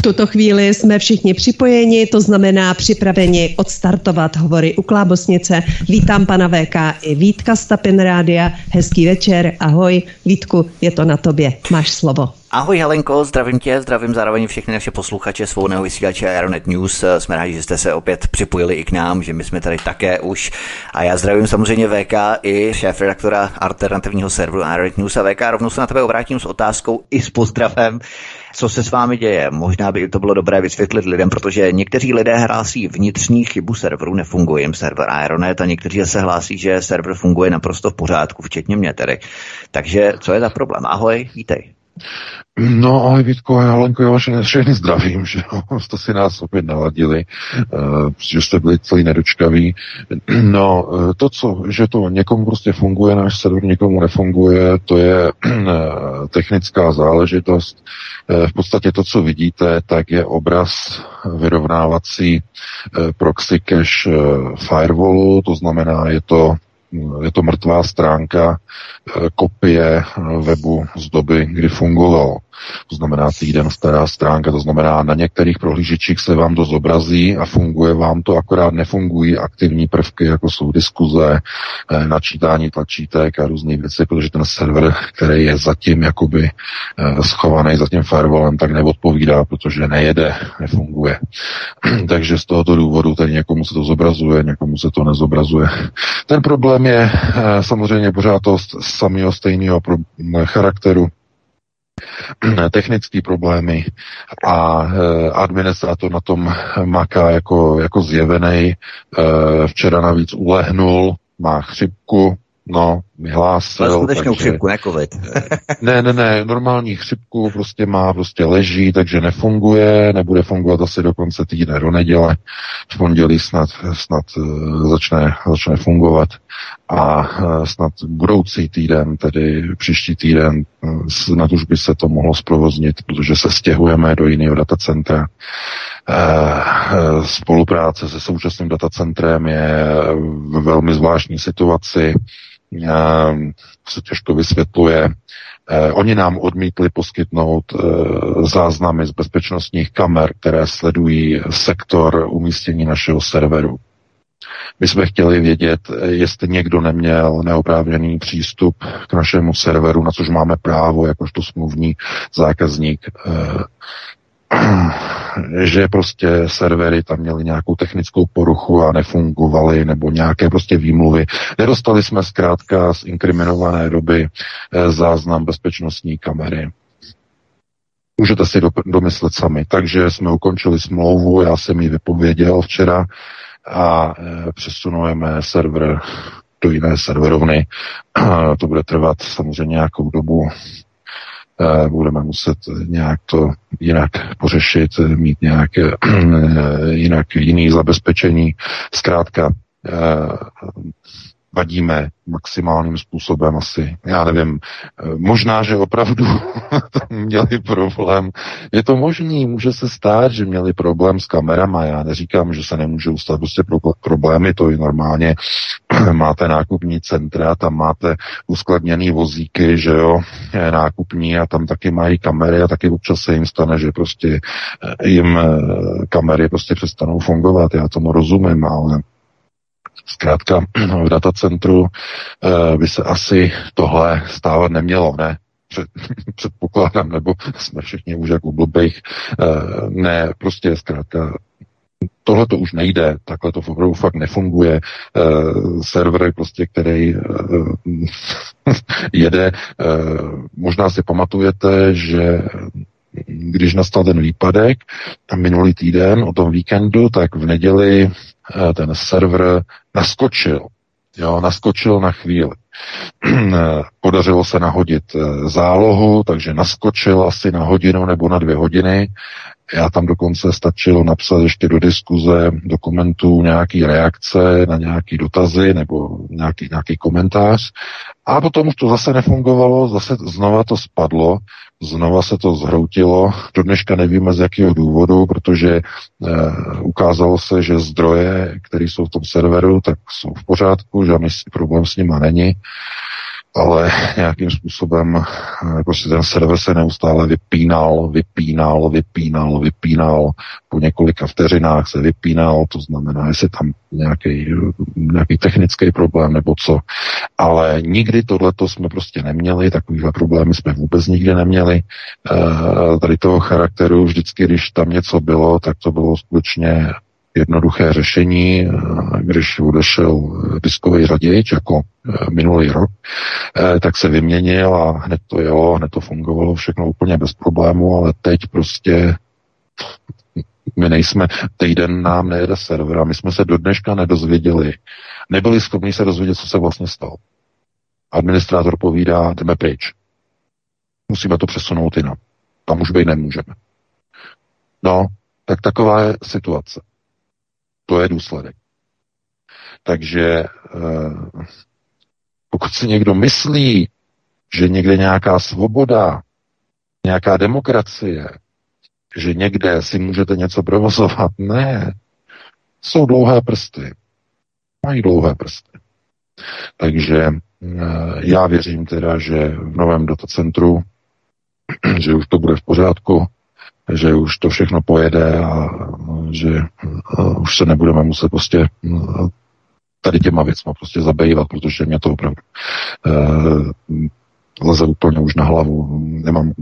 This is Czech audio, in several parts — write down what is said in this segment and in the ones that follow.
V tuto chvíli jsme všichni připojeni, to znamená připraveni odstartovat hovory u Klábosnice. Vítám pana VK i Vítka Stapin Rádia. Hezký večer, ahoj. Vítku, je to na tobě, máš slovo. Ahoj Helenko, zdravím tě, zdravím zároveň všechny naše posluchače svobodného vysílače Aeronet News. Jsme rádi, že jste se opět připojili i k nám, že my jsme tady také už. A já zdravím samozřejmě VK i šéf redaktora alternativního serveru Aeronet News. A VK rovnou se na tebe obrátím s otázkou i s pozdravem. Co se s vámi děje? Možná by to bylo dobré vysvětlit lidem, protože někteří lidé hlásí vnitřní chybu serveru, nefunguje jim server Aeronet a někteří se hlásí, že server funguje naprosto v pořádku, včetně mě tedy. Takže co je za problém? Ahoj, vítej. No ahoj Vítko a Helenko, já vás všechny zdravím, že jo, jste si nás opět naladili, uh, že jste byli celý nedočkaví. No, uh, to, co, že to někomu prostě funguje, náš server někomu nefunguje, to je uh, technická záležitost. V podstatě to, co vidíte, tak je obraz vyrovnávací proxy cache firewallu, to znamená, je to je to mrtvá stránka eh, kopie webu z doby, kdy fungoval to znamená týden stará stránka, to znamená na některých prohlížečích se vám to zobrazí a funguje vám to, akorát nefungují aktivní prvky, jako jsou diskuze, eh, načítání tlačítek a různé věci, protože ten server, který je zatím jakoby eh, schovaný za tím firewallem, tak neodpovídá, protože nejede, nefunguje. Takže z tohoto důvodu tady někomu se to zobrazuje, někomu se to nezobrazuje. Ten problém je eh, samozřejmě pořád to samého stejného charakteru, technické problémy a e, administrátor na tom maká jako, jako zjevený. E, včera navíc ulehnul, má chřipku, no, vyhlásil. Ale skutečnou takže... chřipku, ne COVID. ne, ne, ne, normální chřipku prostě má, prostě leží, takže nefunguje, nebude fungovat asi do konce týdne, do neděle. V pondělí snad, snad začne, začne fungovat a e, snad budoucí týden, tedy příští týden, snad už by se to mohlo zprovoznit, protože se stěhujeme do jiného datacentra. Spolupráce se současným datacentrem je v velmi zvláštní situaci se těžko vysvětluje. Eh, oni nám odmítli poskytnout eh, záznamy z bezpečnostních kamer, které sledují sektor umístění našeho serveru. My jsme chtěli vědět, eh, jestli někdo neměl neoprávněný přístup k našemu serveru, na což máme právo, jakožto smluvní zákazník že prostě servery tam měly nějakou technickou poruchu a nefungovaly, nebo nějaké prostě výmluvy. Nedostali jsme zkrátka z inkriminované doby eh, záznam bezpečnostní kamery. Můžete si domyslet sami. Takže jsme ukončili smlouvu, já jsem ji vypověděl včera a eh, přesunujeme server do jiné serverovny. To bude trvat samozřejmě nějakou dobu, Eh, budeme muset nějak to jinak pořešit, mít nějak eh, jinak jiný zabezpečení. Zkrátka vadíme maximálním způsobem asi. Já nevím, eh, možná, že opravdu měli problém. Je to možný, může se stát, že měli problém s kamerama. Já neříkám, že se nemůžou stát prostě problémy, to je normálně. máte nákupní centra, tam máte uskladněný vozíky, že jo, nákupní a tam taky mají kamery a taky občas se jim stane, že prostě eh, jim eh, kamery prostě přestanou fungovat. Já tomu rozumím, ale Zkrátka v datacentru eh, by se asi tohle stávat nemělo, ne? Předpokládám, nebo jsme všichni už jako blbých. Eh, ne, prostě zkrátka tohle to už nejde, takhle to opravdu fakt nefunguje. Uh, server, prostě, který uh, jede, uh, možná si pamatujete, že když nastal ten výpadek minulý týden o tom víkendu, tak v neděli ten server naskočil. Jo, naskočil na chvíli. Podařilo se nahodit eh, zálohu, takže naskočil asi na hodinu nebo na dvě hodiny. Já tam dokonce stačilo napsat ještě do diskuze, do komentů nějaký reakce na nějaký dotazy nebo nějaký, nějaký komentář. A potom už to zase nefungovalo, zase znova to spadlo, znova se to zhroutilo. Do dneška nevíme z jakého důvodu, protože e, ukázalo se, že zdroje, které jsou v tom serveru, tak jsou v pořádku, žádný problém s nima není ale nějakým způsobem prostě ten server se neustále vypínal, vypínal, vypínal, vypínal. Po několika vteřinách se vypínal, to znamená, jestli tam nějaký, nějaký technický problém nebo co. Ale nikdy tohleto jsme prostě neměli, takovýhle problémy jsme vůbec nikdy neměli. E, tady toho charakteru vždycky, když tam něco bylo, tak to bylo skutečně jednoduché řešení, eh, když odešel diskový řadič jako eh, minulý rok, eh, tak se vyměnil a hned to jelo, hned to fungovalo všechno úplně bez problému, ale teď prostě my nejsme, týden nám nejede server a my jsme se do dneška nedozvěděli, nebyli schopni se dozvědět, co se vlastně stalo. Administrátor povídá, jdeme pryč. Musíme to přesunout jinam. Tam už být nemůžeme. No, tak taková je situace. To je důsledek. Takže eh, pokud si někdo myslí, že někde nějaká svoboda, nějaká demokracie, že někde si můžete něco provozovat, ne. Jsou dlouhé prsty. Mají dlouhé prsty. Takže eh, já věřím teda, že v novém datacentru, že už to bude v pořádku, že už to všechno pojede a že už se nebudeme muset prostě tady těma věcma prostě zabývat, protože mě to opravdu uh, leze úplně už na hlavu. Nemám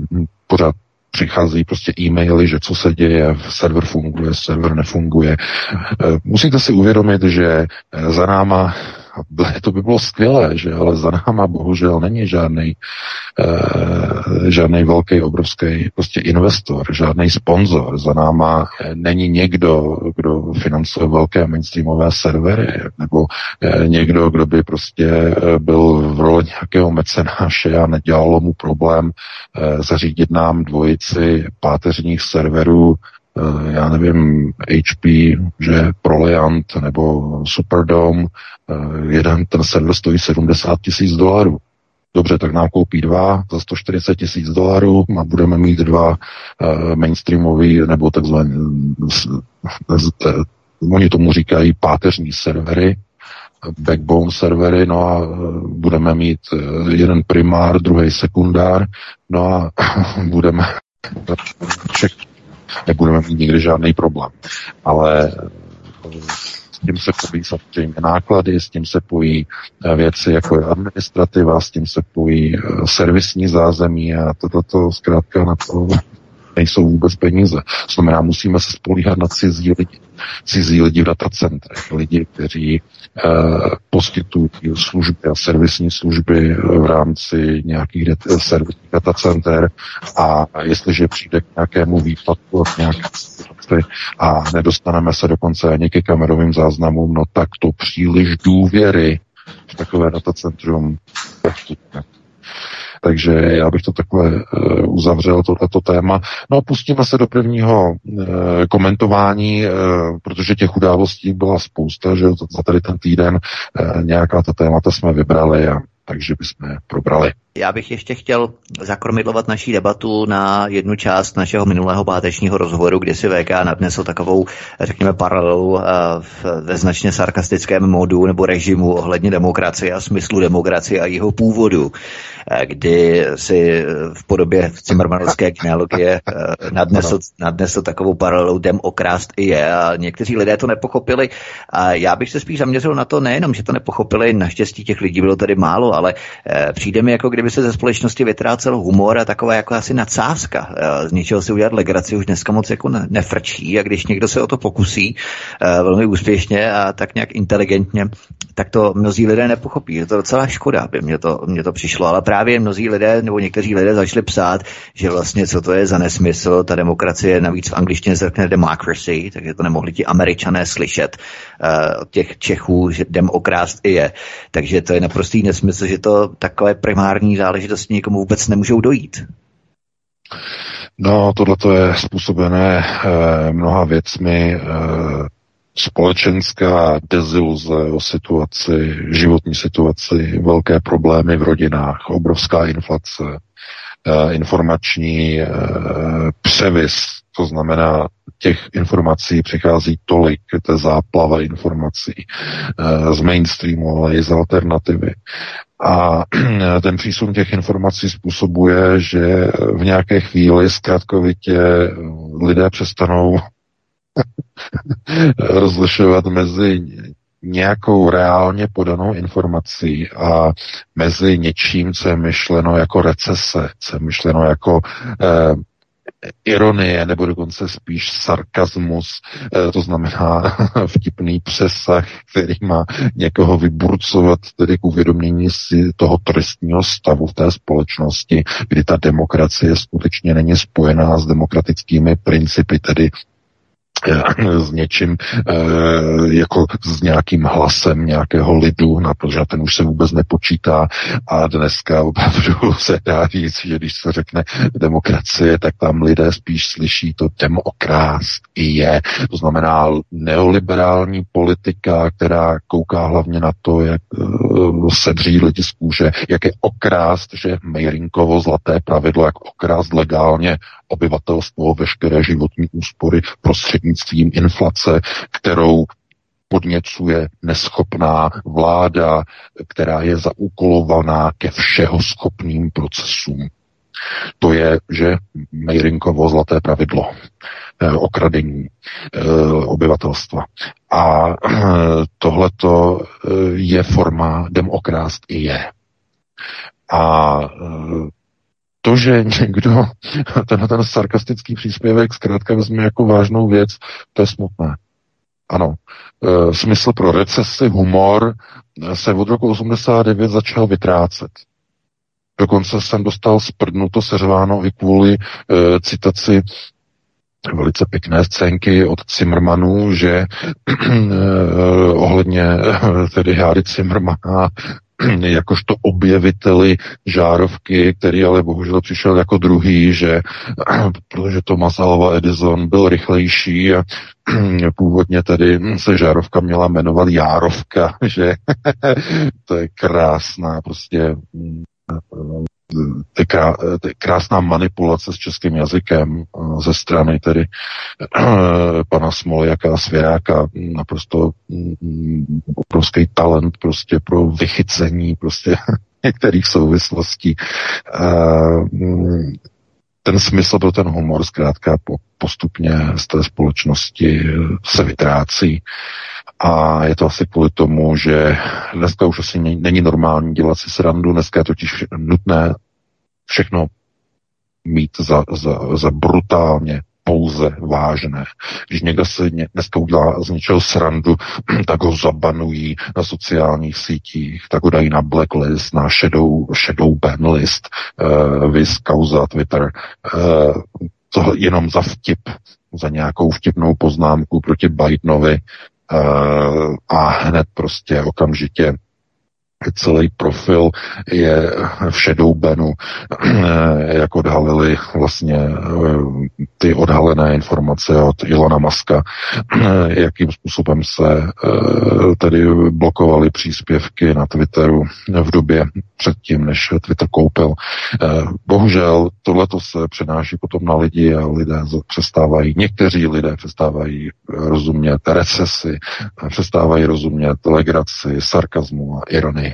pořád přichází prostě e-maily, že co se děje, server funguje, server nefunguje. Musíte si uvědomit, že za náma to by bylo skvělé, že ale za náma bohužel není žádný e, žádný velký, obrovský prostě investor, žádný sponzor. Za náma není někdo, kdo financuje velké mainstreamové servery, nebo e, někdo, kdo by prostě eh, byl v roli nějakého mecenáše a nedělalo mu problém e, zařídit nám dvojici páteřních serverů Eh, já nevím, HP, že Proliant nebo Superdome, eh, jeden ten server stojí 70 tisíc dolarů. Dobře, tak nám koupí dva za 140 tisíc dolarů a budeme mít dva uh, mainstreamový nebo takzvané, oni tomu říkají páteřní servery, backbone servery, no a budeme mít jeden primár, druhý sekundár, no a budeme všechno nebudeme mít nikdy žádný problém. Ale eh, s tím se pojí samozřejmě náklady, s tím se pojí eh, věci jako je administrativa, s tím se pojí eh, servisní zázemí a toto to zkrátka na to nejsou vůbec peníze. Znamená, musíme se spolíhat na cizí lidi. Cizí lidi v datacentrech, lidi, kteří e, poskytují služby a servisní služby v rámci nějakých dat- servisních datacenter. A jestliže přijde k nějakému výpadku a nějaké a nedostaneme se dokonce ani ke kamerovým záznamům, no tak to příliš důvěry v takové datacentrum takže já bych to takhle uh, uzavřel, tohleto téma. No a pustíme se do prvního uh, komentování, uh, protože těch událostí byla spousta, že za tady ten týden nějaká ta témata jsme vybrali a takže bychom je probrali. Já bych ještě chtěl zakromidlovat naší debatu na jednu část našeho minulého pátečního rozhovoru, kde si VK nadnesl takovou, řekněme, paralelu ve značně sarkastickém modu nebo režimu ohledně demokracie a smyslu demokracie a jeho původu, kdy si v podobě Cimrmanovské genealogie nadnesl, nadnesl takovou paralelu dem okrást i je. A někteří lidé to nepochopili. A já bych se spíš zaměřil na to nejenom, že to nepochopili, naštěstí těch lidí bylo tady málo, ale přijde mi jako kdyby kdyby se ze společnosti vytrácel humor a taková jako asi nadsázka. Eh, z ničeho si udělat legraci už dneska moc jako nefrčí a když někdo se o to pokusí eh, velmi úspěšně a tak nějak inteligentně, tak to mnozí lidé nepochopí. Je to docela škoda, aby mě to, mě to přišlo, ale právě mnozí lidé nebo někteří lidé začali psát, že vlastně co to je za nesmysl, ta demokracie navíc v angličtině řekne democracy, takže to nemohli ti američané slyšet uh, od těch Čechů, že demokrást i je. Takže to je naprostý nesmysl, že to takové primární záležitosti nikomu vůbec nemůžou dojít. No, tohle je způsobené eh, mnoha věcmi. Eh, společenská deziluze o situaci, životní situaci, velké problémy v rodinách, obrovská inflace, informační eh, převis, to znamená, těch informací přichází tolik, to je záplava informací eh, z mainstreamu, ale i z alternativy. A ten přísun těch informací způsobuje, že v nějaké chvíli zkrátkovitě lidé přestanou rozlišovat mezi nějakou reálně podanou informací a mezi něčím, co je myšleno jako recese, co je myšleno jako eh, ironie nebo dokonce spíš sarkazmus, eh, to znamená vtipný přesah, který má někoho vyburcovat tedy k uvědomění si toho trestního stavu v té společnosti, kdy ta demokracie skutečně není spojená s demokratickými principy, tedy s něčím, eh, jako s nějakým hlasem nějakého lidu, no, protože ten už se vůbec nepočítá a dneska opravdu se dá říct, že když se řekne demokracie, tak tam lidé spíš slyší to demokrast i je. To znamená neoliberální politika, která kouká hlavně na to, jak uh, sedří lidi z kůže, jak je okrást, že Mejrinkovo zlaté pravidlo, jak okrást legálně obyvatelstvo veškeré životní úspory prostřednictvím inflace, kterou podněcuje neschopná vláda, která je zaúkolovaná ke všeho schopným procesům. To je, že Mejrinkovo zlaté pravidlo eh, okradení eh, obyvatelstva. A eh, tohleto je forma demokrást i je. A to, že někdo tenhle ten sarkastický příspěvek zkrátka vezme jako vážnou věc, to je smutné. Ano, e, smysl pro recesi, humor se od roku 89 začal vytrácet. Dokonce jsem dostal sprdnuto seřváno i kvůli e, citaci velice pěkné scénky od Zimmermanů, že eh, ohledně tedy Háry Zimmermana jakožto objeviteli žárovky, který ale bohužel přišel jako druhý, že protože Thomas Alva Edison byl rychlejší a původně tedy se žárovka měla jmenovat Járovka, že? To je krásná prostě ty krá, ty krásná manipulace s českým jazykem eh, ze strany tedy eh, pana Smoljaka a Svěráka, naprosto mm, obrovský talent prostě pro vychycení prostě některých souvislostí. Ten smysl pro ten humor zkrátka postupně z té společnosti se vytrácí. A je to asi kvůli tomu, že dneska už asi není normální dělat si srandu, dneska je totiž nutné všechno mít za, za, za brutálně pouze vážné. Když někdo se dneska udělá z něčeho srandu, tak ho zabanují na sociálních sítích, tak ho dají na blacklist, na shadow, shadow ban list, uh, vis kauza Twitter, uh, to jenom za vtip, za nějakou vtipnou poznámku proti Bidenovi, Eh, a hned prostě okamžitě celý profil je v shadow banu, eh, jak odhalili vlastně eh, ty odhalené informace od Ilona Maska, jakým způsobem se tedy blokovaly příspěvky na Twitteru v době předtím, než Twitter koupil. Bohužel tohleto se přenáší potom na lidi a lidé přestávají, někteří lidé přestávají rozumět recesi, přestávají rozumět legraci, sarkazmu a ironii.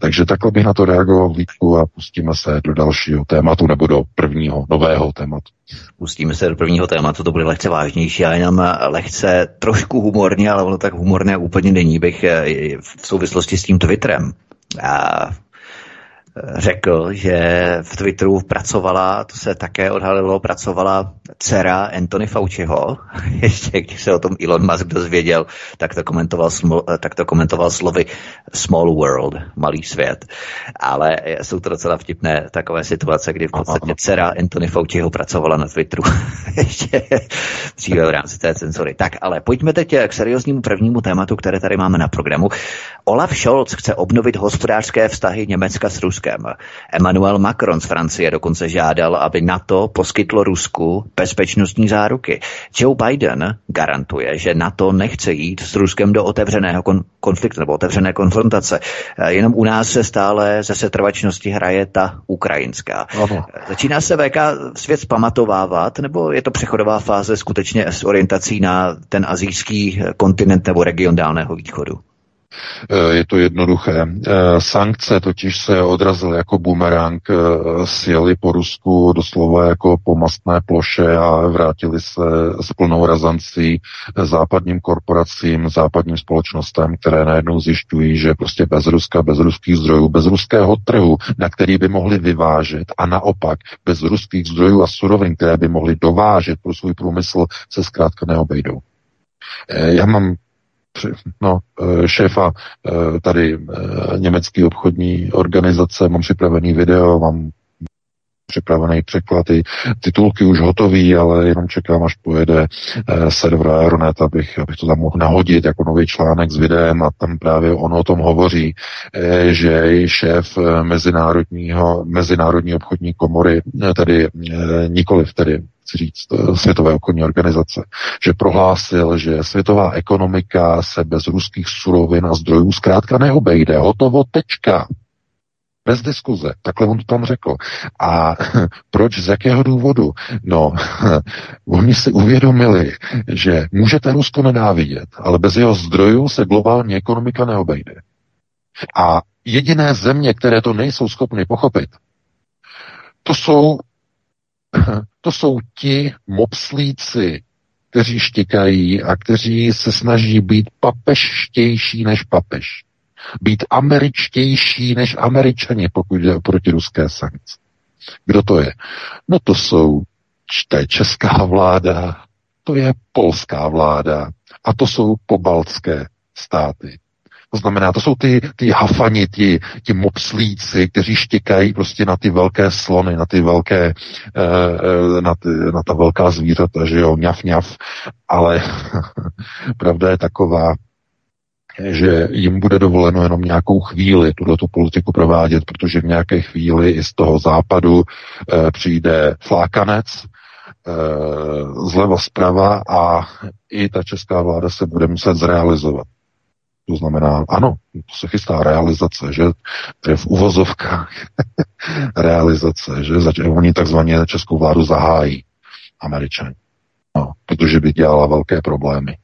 Takže takhle bych na to reagoval Vítku a pustíme se do dalšího tématu nebo do prvního nového tématu. Pustíme se do prvního tématu, to bude lehce vážnější a jenom lehce trošku humorně, ale ono tak humorné úplně není, bych eh, v souvislosti s tím Twitterem. A řekl, že v Twitteru pracovala, to se také odhalilo, pracovala dcera Anthony Fauciho. Ještě když se o tom Elon Musk dozvěděl, tak to komentoval, tak to komentoval slovy small world, malý svět. Ale jsou to docela vtipné takové situace, kdy v podstatě dcera Anthony Fauciho pracovala na Twitteru. Ještě dříve v rámci té cenzory. Tak, ale pojďme teď k serióznímu prvnímu tématu, které tady máme na programu. Olaf Scholz chce obnovit hospodářské vztahy Německa s Ruskem Ruskem. Emmanuel Macron z Francie dokonce žádal, aby NATO poskytlo Rusku bezpečnostní záruky. Joe Biden garantuje, že NATO nechce jít s Ruskem do otevřeného kon- konfliktu nebo otevřené konfrontace. Eh, jenom u nás se stále ze setrvačnosti hraje ta ukrajinská. Ano. Začíná se VK svět pamatovávat, nebo je to přechodová fáze skutečně s orientací na ten azijský kontinent nebo region Dálného východu? Eh, je to jednoduché. Eh, sankce totiž se odrazily jako bumerang, eh, sjeli po Rusku doslova jako po mastné ploše a vrátili se s plnou razancí západním korporacím, západním společnostem, které najednou zjišťují, že prostě bez Ruska, bez ruských zdrojů, bez ruského trhu, na který by mohli vyvážet a naopak bez ruských zdrojů a surovin, které by mohli dovážet pro svůj průmysl, se zkrátka neobejdou. Já mám no, eh, šéfa eh, tady eh, německé obchodní organizace, mám připravený video, mám připravený překlad, ty titulky už hotový, ale jenom čekám, až pojede eh, server Aeronet, abych, abych to tam mohl nahodit jako nový článek s videem a tam právě on o tom hovoří, eh, že šéf mezinárodního, mezinárodní obchodní komory, tedy eh, nikoliv tedy říct, Světové obchodní organizace, že prohlásil, že světová ekonomika se bez ruských surovin a zdrojů zkrátka neobejde. Hotovo, tečka. Bez diskuze. Takhle on to tam řekl. A proč, z jakého důvodu? No, oni si uvědomili, že můžete Rusko nenávidět, ale bez jeho zdrojů se globální ekonomika neobejde. A jediné země, které to nejsou schopny pochopit, to jsou, to jsou ti mopslíci, kteří štěkají a kteří se snaží být papeštější než papež být američtější než američani, pokud jde o protiruské sankce. Kdo to je? No to jsou, to je česká vláda, to je polská vláda a to jsou pobaltské státy. To znamená, to jsou ty, ty hafani, ty, ti mopslíci, kteří štěkají prostě na ty velké slony, na ty velké, eh, na, ty, na ta velká zvířata, že jo, ňaf, ňaf. Ale pravda je taková, že jim bude dovoleno jenom nějakou chvíli tuto politiku provádět, protože v nějaké chvíli i z toho západu e, přijde flákanec, e, zleva zprava a i ta česká vláda se bude muset zrealizovat. To znamená, ano, to se chystá realizace, že to je v uvozovkách realizace, že zač- oni takzvaně českou vládu zahájí američani, no, protože by dělala velké problémy.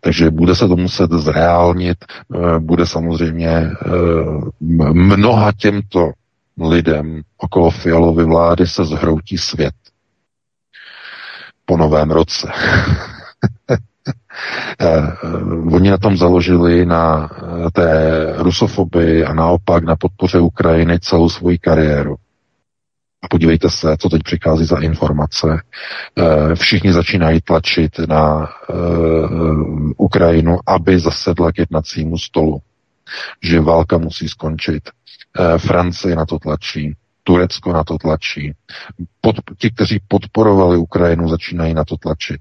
Takže bude se to muset zreálnit, eh, bude samozřejmě eh, mnoha těmto lidem okolo Fialovy vlády se zhroutí svět po novém roce. Eh, oni na tom založili na té rusofobii a naopak na podpoře Ukrajiny celou svoji kariéru. A podívejte se, co teď přichází za informace. Eh, všichni začínají tlačit na eh, Ukrajinu, aby zasedla k jednacímu stolu. Že válka musí skončit. Eh, Francie na to tlačí. Turecko na to tlačí. Pod, ti, kteří podporovali Ukrajinu, začínají na to tlačit.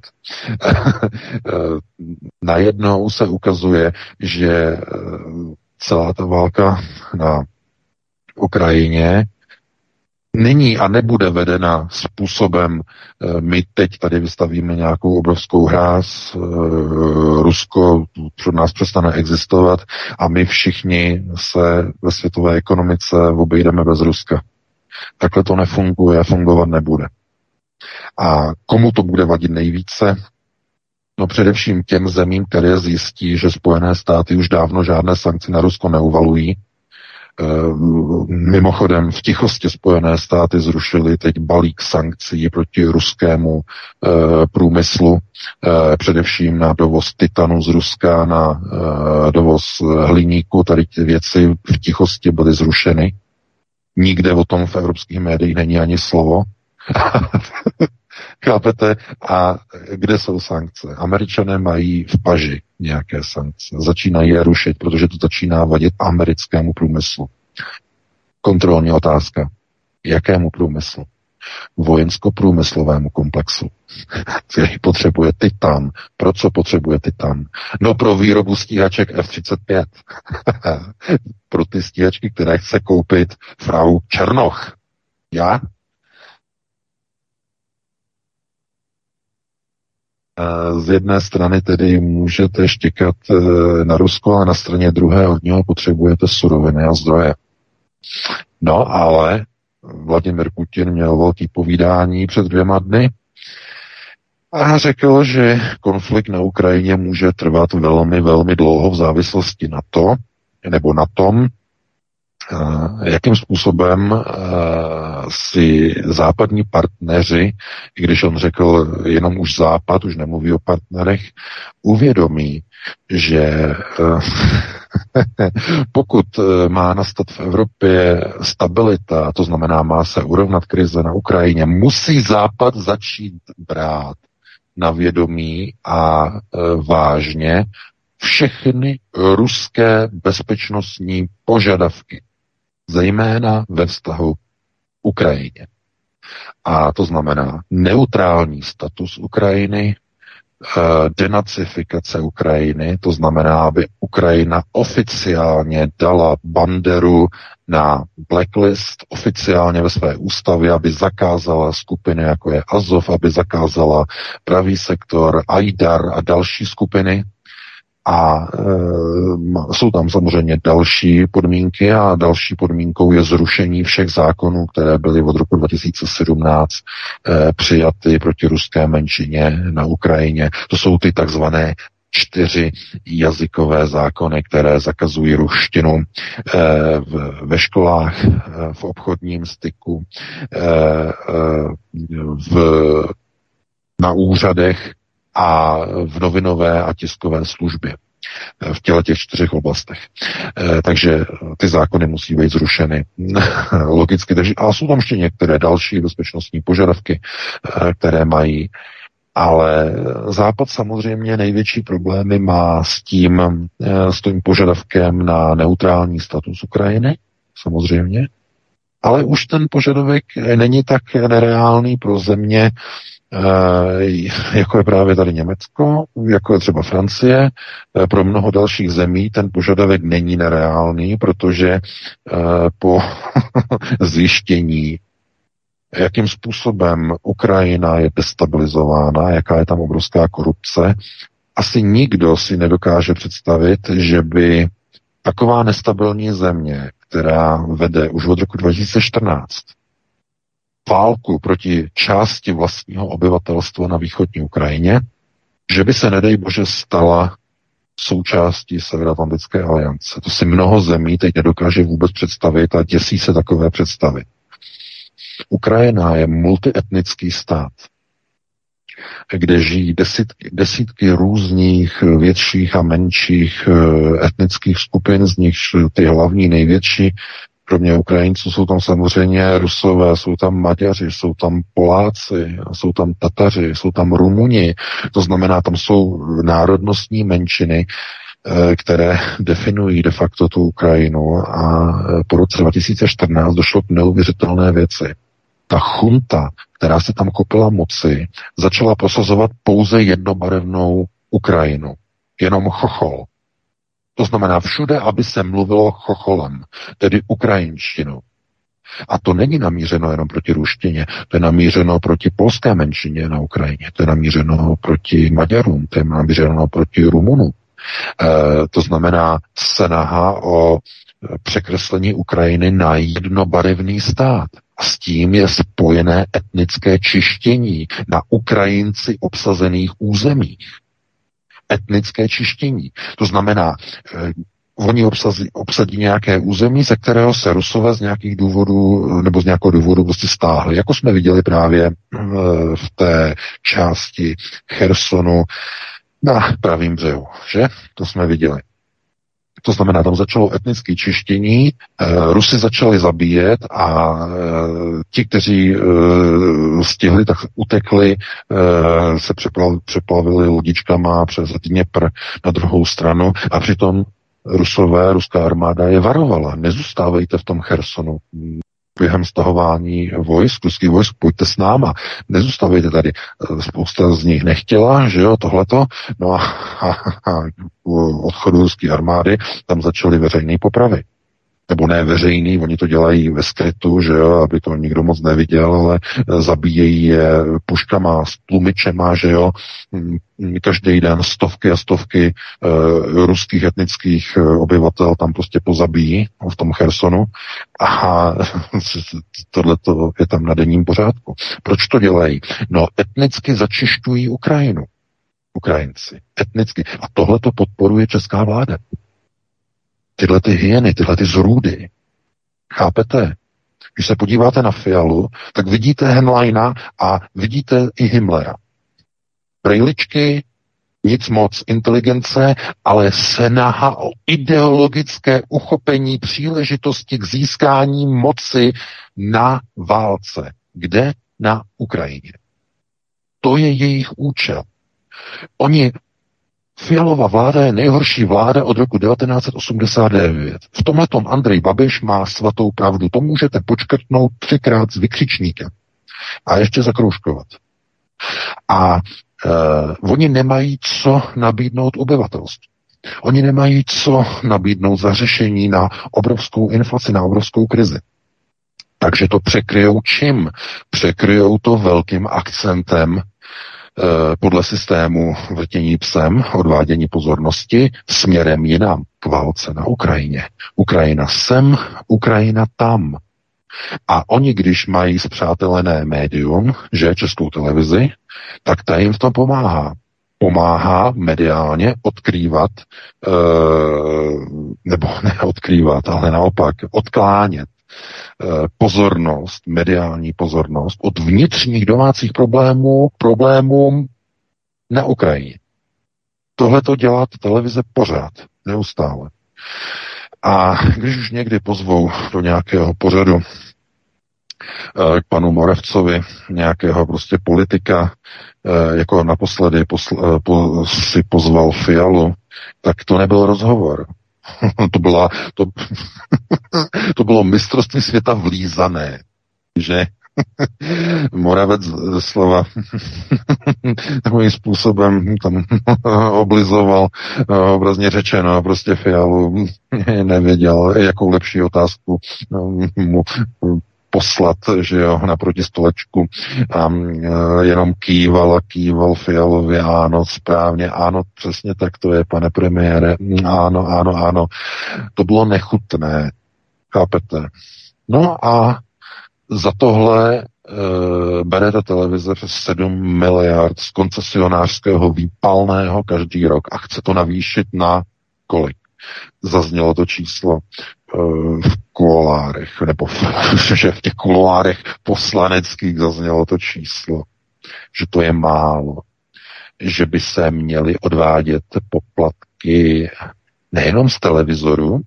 Najednou se ukazuje, že celá ta válka na Ukrajině není a nebude vedena způsobem, eh, my teď tady vystavíme nějakou obrovskou hráz, eh, Rusko pro nás přestane existovat a my všichni se ve světové ekonomice obejdeme bez Ruska. Takhle to nefunguje a fungovat nebude. A komu to bude vadit nejvíce? No především těm zemím, které zjistí, že Spojené státy už dávno žádné sankce na Rusko neuvalují, mimochodem v tichosti Spojené státy zrušily teď balík sankcí proti ruskému eh, průmyslu, eh, především na dovoz titanu z Ruska, na dovoz hliníku, tady ty věci v tichosti byly zrušeny. Nikde o tom v evropských médiích není ani slovo. Chápete? A kde jsou sankce? Američané mají v paži nějaké sankce. Začínají je rušit, protože to začíná vadit americkému průmyslu. Kontrolní otázka. Jakému průmyslu? vojensko-průmyslovému komplexu, který potřebuje titan. Pro co potřebuje titan? No pro výrobu stíhaček F-35. pro ty stíhačky, které chce koupit frau Černoch. Já? Z jedné strany tedy můžete štěkat eh, na Rusko, a na straně druhé od něho potřebujete suroviny a zdroje. No ale Vladimir Putin měl velký povídání před dvěma dny a řekl, že konflikt na Ukrajině může trvat velmi, velmi dlouho v závislosti na to, nebo na tom, Eh, jakým způsobem eh, si západní partneři, i když on řekl jenom už západ, už nemluví o partnerech, uvědomí, že eh, pokud má nastat v Evropě stabilita, to znamená má se urovnat krize na Ukrajině, musí Západ začít brát na vědomí a vážně všechny ruské bezpečnostní požadavky zejména ve vztahu Ukrajině. A to znamená neutrální status Ukrajiny, eh, denacifikace Ukrajiny, to znamená, aby Ukrajina oficiálně dala banderu na blacklist, oficiálně ve své ústavě, aby zakázala skupiny, jako je Azov, aby zakázala pravý sektor, Aidar a další skupiny, a e, jsou tam samozřejmě další podmínky a další podmínkou je zrušení všech zákonů, které byly od roku 2017 e, přijaty proti ruské menšině na Ukrajině. To jsou ty takzvané čtyři jazykové zákony, které zakazují ruštinu e, v, ve školách, v obchodním styku, v, na úřadech a v novinové a tiskové službě eh, v těle těch čtyřech oblastech. E, takže ty zákony musí být zrušeny logicky. Takže, a jsou tam ještě některé další bezpečnostní požadavky, e, které mají. Ale Západ samozřejmě největší problémy má s tím, s tím požadavkem na neutrální status Ukrajiny, samozřejmě. Ale už ten požadavek není tak nereálný pro země, Eh, jako je právě tady Německo, jako je třeba Francie. Eh, pro mnoho dalších zemí ten požadavek není nereálný, protože eh, po zjištění, jakým způsobem Ukrajina je destabilizována, jaká je tam obrovská korupce, asi nikdo si nedokáže představit, že by taková nestabilní země, která vede už od roku 2014 válku proti části vlastního obyvatelstva na východní Ukrajině, že by se, nedej bože, stala součástí Severoatlantické aliance. To si mnoho zemí teď nedokáže vůbec představit a děsí se takové představy. Ukrajina je multietnický stát, kde žijí desítky, desítky různých větších a menších eh, etnických skupin, z nichž ty hlavní největší Kromě Ukrajinců jsou tam samozřejmě Rusové, jsou tam Maďaři, jsou tam Poláci, jsou tam Tataři, jsou tam Rumuni. To znamená, tam jsou národnostní menšiny, eh, které definují de facto tu Ukrajinu a eh, po roce 2014 došlo k neuvěřitelné věci. Ta chunta, která se tam kopila moci, začala prosazovat pouze jednobarevnou Ukrajinu. Jenom chochol. To znamená všude, aby se mluvilo chocholem, tedy ukrajinštinou. A to není namířeno jenom proti ruštině, to je namířeno proti polské menšině na Ukrajině, to je namířeno proti Maďarům, to je namířeno proti Rumunům. E, to znamená snaha o překreslení Ukrajiny na jednobarevný stát. A s tím je spojené etnické čištění na Ukrajinci obsazených územích etnické čištění. To znamená, eh, oni obsazí, obsadí nějaké území, ze kterého se Rusové z nějakých důvodů nebo z nějakého důvodu prostě stáhli. Jako jsme viděli právě eh, v té části Chersonu na pravým břehu, že? To jsme viděli. To znamená, tam začalo etnické čištění, e, Rusy začali zabíjet a e, ti, kteří e, stihli, tak utekli, se přeplav, přeplavili lodičkama přes Dněpr na druhou stranu a přitom Rusové, ruská armáda je varovala. Nezůstávejte v tom Chersonu. Během stahování vojsk, ruských vojsk, pojďte s náma, nezůstavujte tady. Spousta z nich nechtěla, že jo, tohleto, no a, a, a odchodu ruské armády tam začaly veřejné popravy nebo ne veřejný, oni to dělají ve skrytu, že jo, aby to nikdo moc neviděl, ale eh, zabíjejí je puškama, s tlumičema, že jo, mm, každý den stovky a stovky uh, ruských etnických uh, obyvatel tam prostě pozabíjí v tom Chersonu a tohle je tam na denním pořádku. Proč to dělají? No, etnicky začišťují Ukrajinu. Ukrajinci. Etnicky. A tohle to podporuje česká vláda tyhle ty hyeny, tyhle ty zrůdy. Chápete? Když se podíváte na Fialu, tak vidíte Henleina a vidíte i Himmlera. Brejličky, nic moc inteligence, ale snaha o ideologické uchopení příležitosti k získání moci na válce. Kde? Na Ukrajině. To je jejich účel. Oni Fialová vláda je nejhorší vláda od roku 1989. V tomhle tom Andrej Babiš má svatou pravdu. To můžete počkrtnout třikrát s vykřičníkem. A ještě zakroužkovat. A uh, oni nemají co nabídnout obyvatelstvu. Oni nemají co nabídnout za řešení na obrovskou inflaci, na obrovskou krizi. Takže to překryjou čím? Překryjou to velkým akcentem podle systému vrtění psem, odvádění pozornosti směrem jinam k válce na Ukrajině. Ukrajina sem, Ukrajina tam. A oni, když mají zpřátelené médium, že českou televizi, tak ta jim v tom pomáhá. Pomáhá mediálně odkrývat, e, nebo neodkrývat, ale naopak odklánět Eh, pozornost, mediální pozornost od vnitřních domácích problémů problémům na Ukrajině. Tohle to dělá televize pořád, neustále. A když už někdy pozvou do nějakého pořadu eh, k panu Moravcovi, nějakého prostě politika, eh, jako naposledy posl, po, si pozval Fialu, tak to nebyl rozhovor. to, byla, to, to bylo mistrovství světa vlízané, že? Moravec slova takovým způsobem tam oblizoval, obrazně řečeno, prostě Fialu nevěděl, jakou lepší otázku mu poslat, že jo, naproti stolečku a e, jenom kýval a kýval Fialovi, ano, správně, ano, přesně tak to je, pane premiére, ano, ano, ano. To bylo nechutné, chápete? No a za tohle e, bere ta televize přes 7 miliard z koncesionářského výpalného každý rok a chce to navýšit na kolik? Zaznělo to číslo v kuloárech, nebo že v těch kuloárech poslaneckých zaznělo to číslo, že to je málo, že by se měly odvádět poplatky nejenom z televizoru,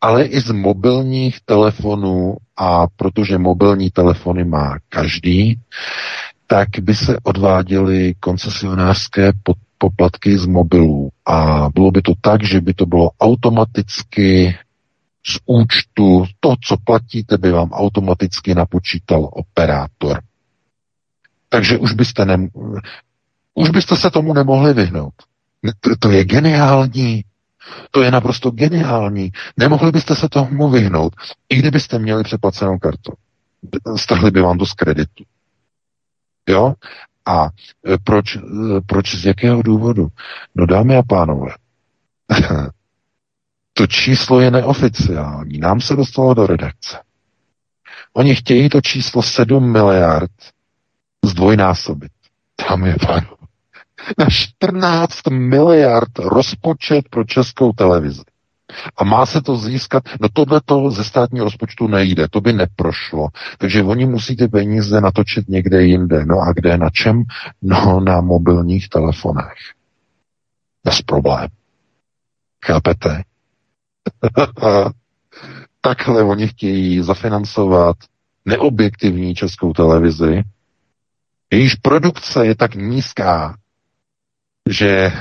ale i z mobilních telefonů a protože mobilní telefony má každý, tak by se odváděly koncesionářské poplatky z mobilů. A bylo by to tak, že by to bylo automaticky z účtu, to, co platíte, by vám automaticky napočítal operátor. Takže už byste, ne, už byste se tomu nemohli vyhnout. To, to je geniální. To je naprosto geniální. Nemohli byste se tomu vyhnout, i kdybyste měli přeplacenou kartu. Strhli by vám to z kreditu. Jo? A e, proč, e, proč z jakého důvodu? No dámy a pánové, To číslo je neoficiální. Nám se dostalo do redakce. Oni chtějí to číslo 7 miliard zdvojnásobit. Tam je panu. Na 14 miliard rozpočet pro českou televizi. A má se to získat, no tohle to ze státního rozpočtu nejde, to by neprošlo. Takže oni musí ty peníze natočit někde jinde. No a kde, na čem? No na mobilních telefonech. Bez problém. Chápete? Takhle oni chtějí zafinancovat neobjektivní českou televizi, jejíž produkce je tak nízká, že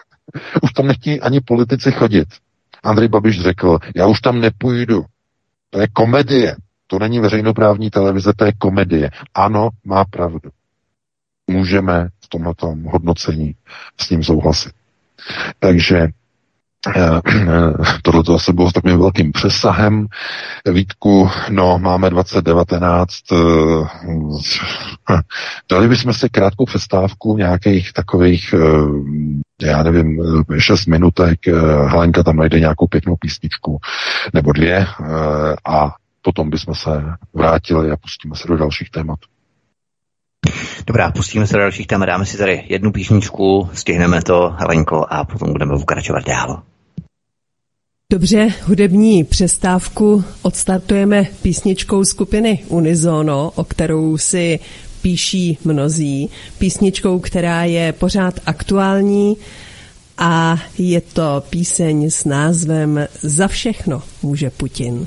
už tam nechtějí ani politici chodit. Andrej Babiš řekl, já už tam nepůjdu. To je komedie. To není veřejnoprávní televize, to je komedie. Ano, má pravdu. Můžeme v tomhle hodnocení s ním souhlasit. Takže tohle to asi bylo s takovým velkým přesahem. Vítku, no, máme 2019. Eh, dali bychom si krátkou přestávku nějakých takových, eh, já nevím, 6 minutek. Helenka tam najde nějakou pěknou písničku nebo dvě a potom bychom se vrátili a pustíme se do dalších témat. Dobrá, pustíme se do dalších témat, dáme si tady jednu písničku, stihneme to, Helenko, a potom budeme pokračovat dál. Dobře, hudební přestávku odstartujeme písničkou skupiny Unizono, o kterou si píší mnozí. Písničkou, která je pořád aktuální a je to píseň s názvem Za všechno může Putin.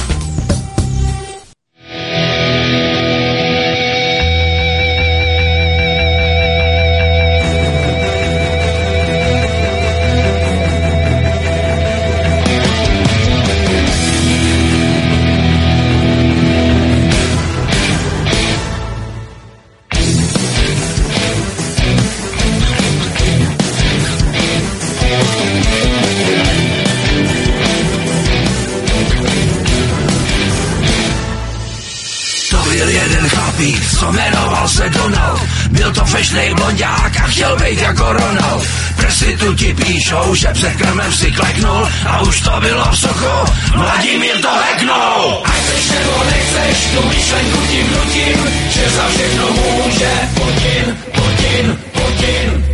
Směšnej blondák a chtěl být jako Ronald. Prestituti píšou, že před krmem si kleknul A už to bylo v sochu, Vladimír to heknul Ať chceš nebo nechceš, tu myšlenku tím nutím Že za všechno může. Putin, Putin, Putin.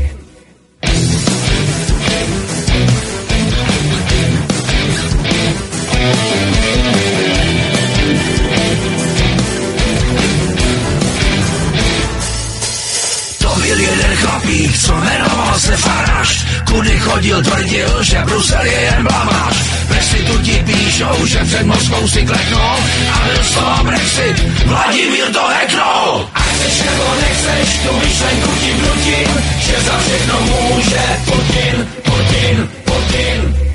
byl chlapík, co jmenoval se Faraš. Kudy chodil, tvrdil, že Brusel je jen blamáš. Prestituti píšou, že před Moskvou si kleknul a byl z toho Brexit. Vladimír to heknul. A chceš nebo nechceš, tu myšlenku ti vnutím, že za všechno může Putin, Putin, Putin.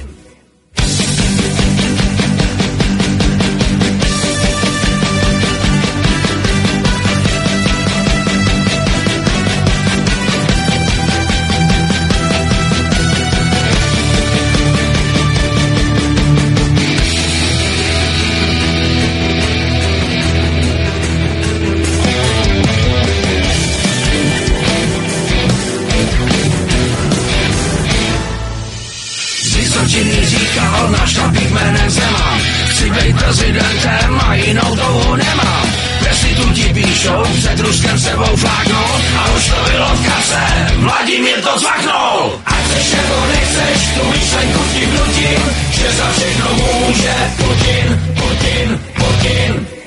Prezidentem a jinou touhu nemám. Prestituti píšou, před Ruskem sebou fláknou a už to bylo v kase. Vladimír to zvaknul. A chceš nebo nechceš, tu myšlenku ti vnutím, že za všechno může Putin, Putin, Putin.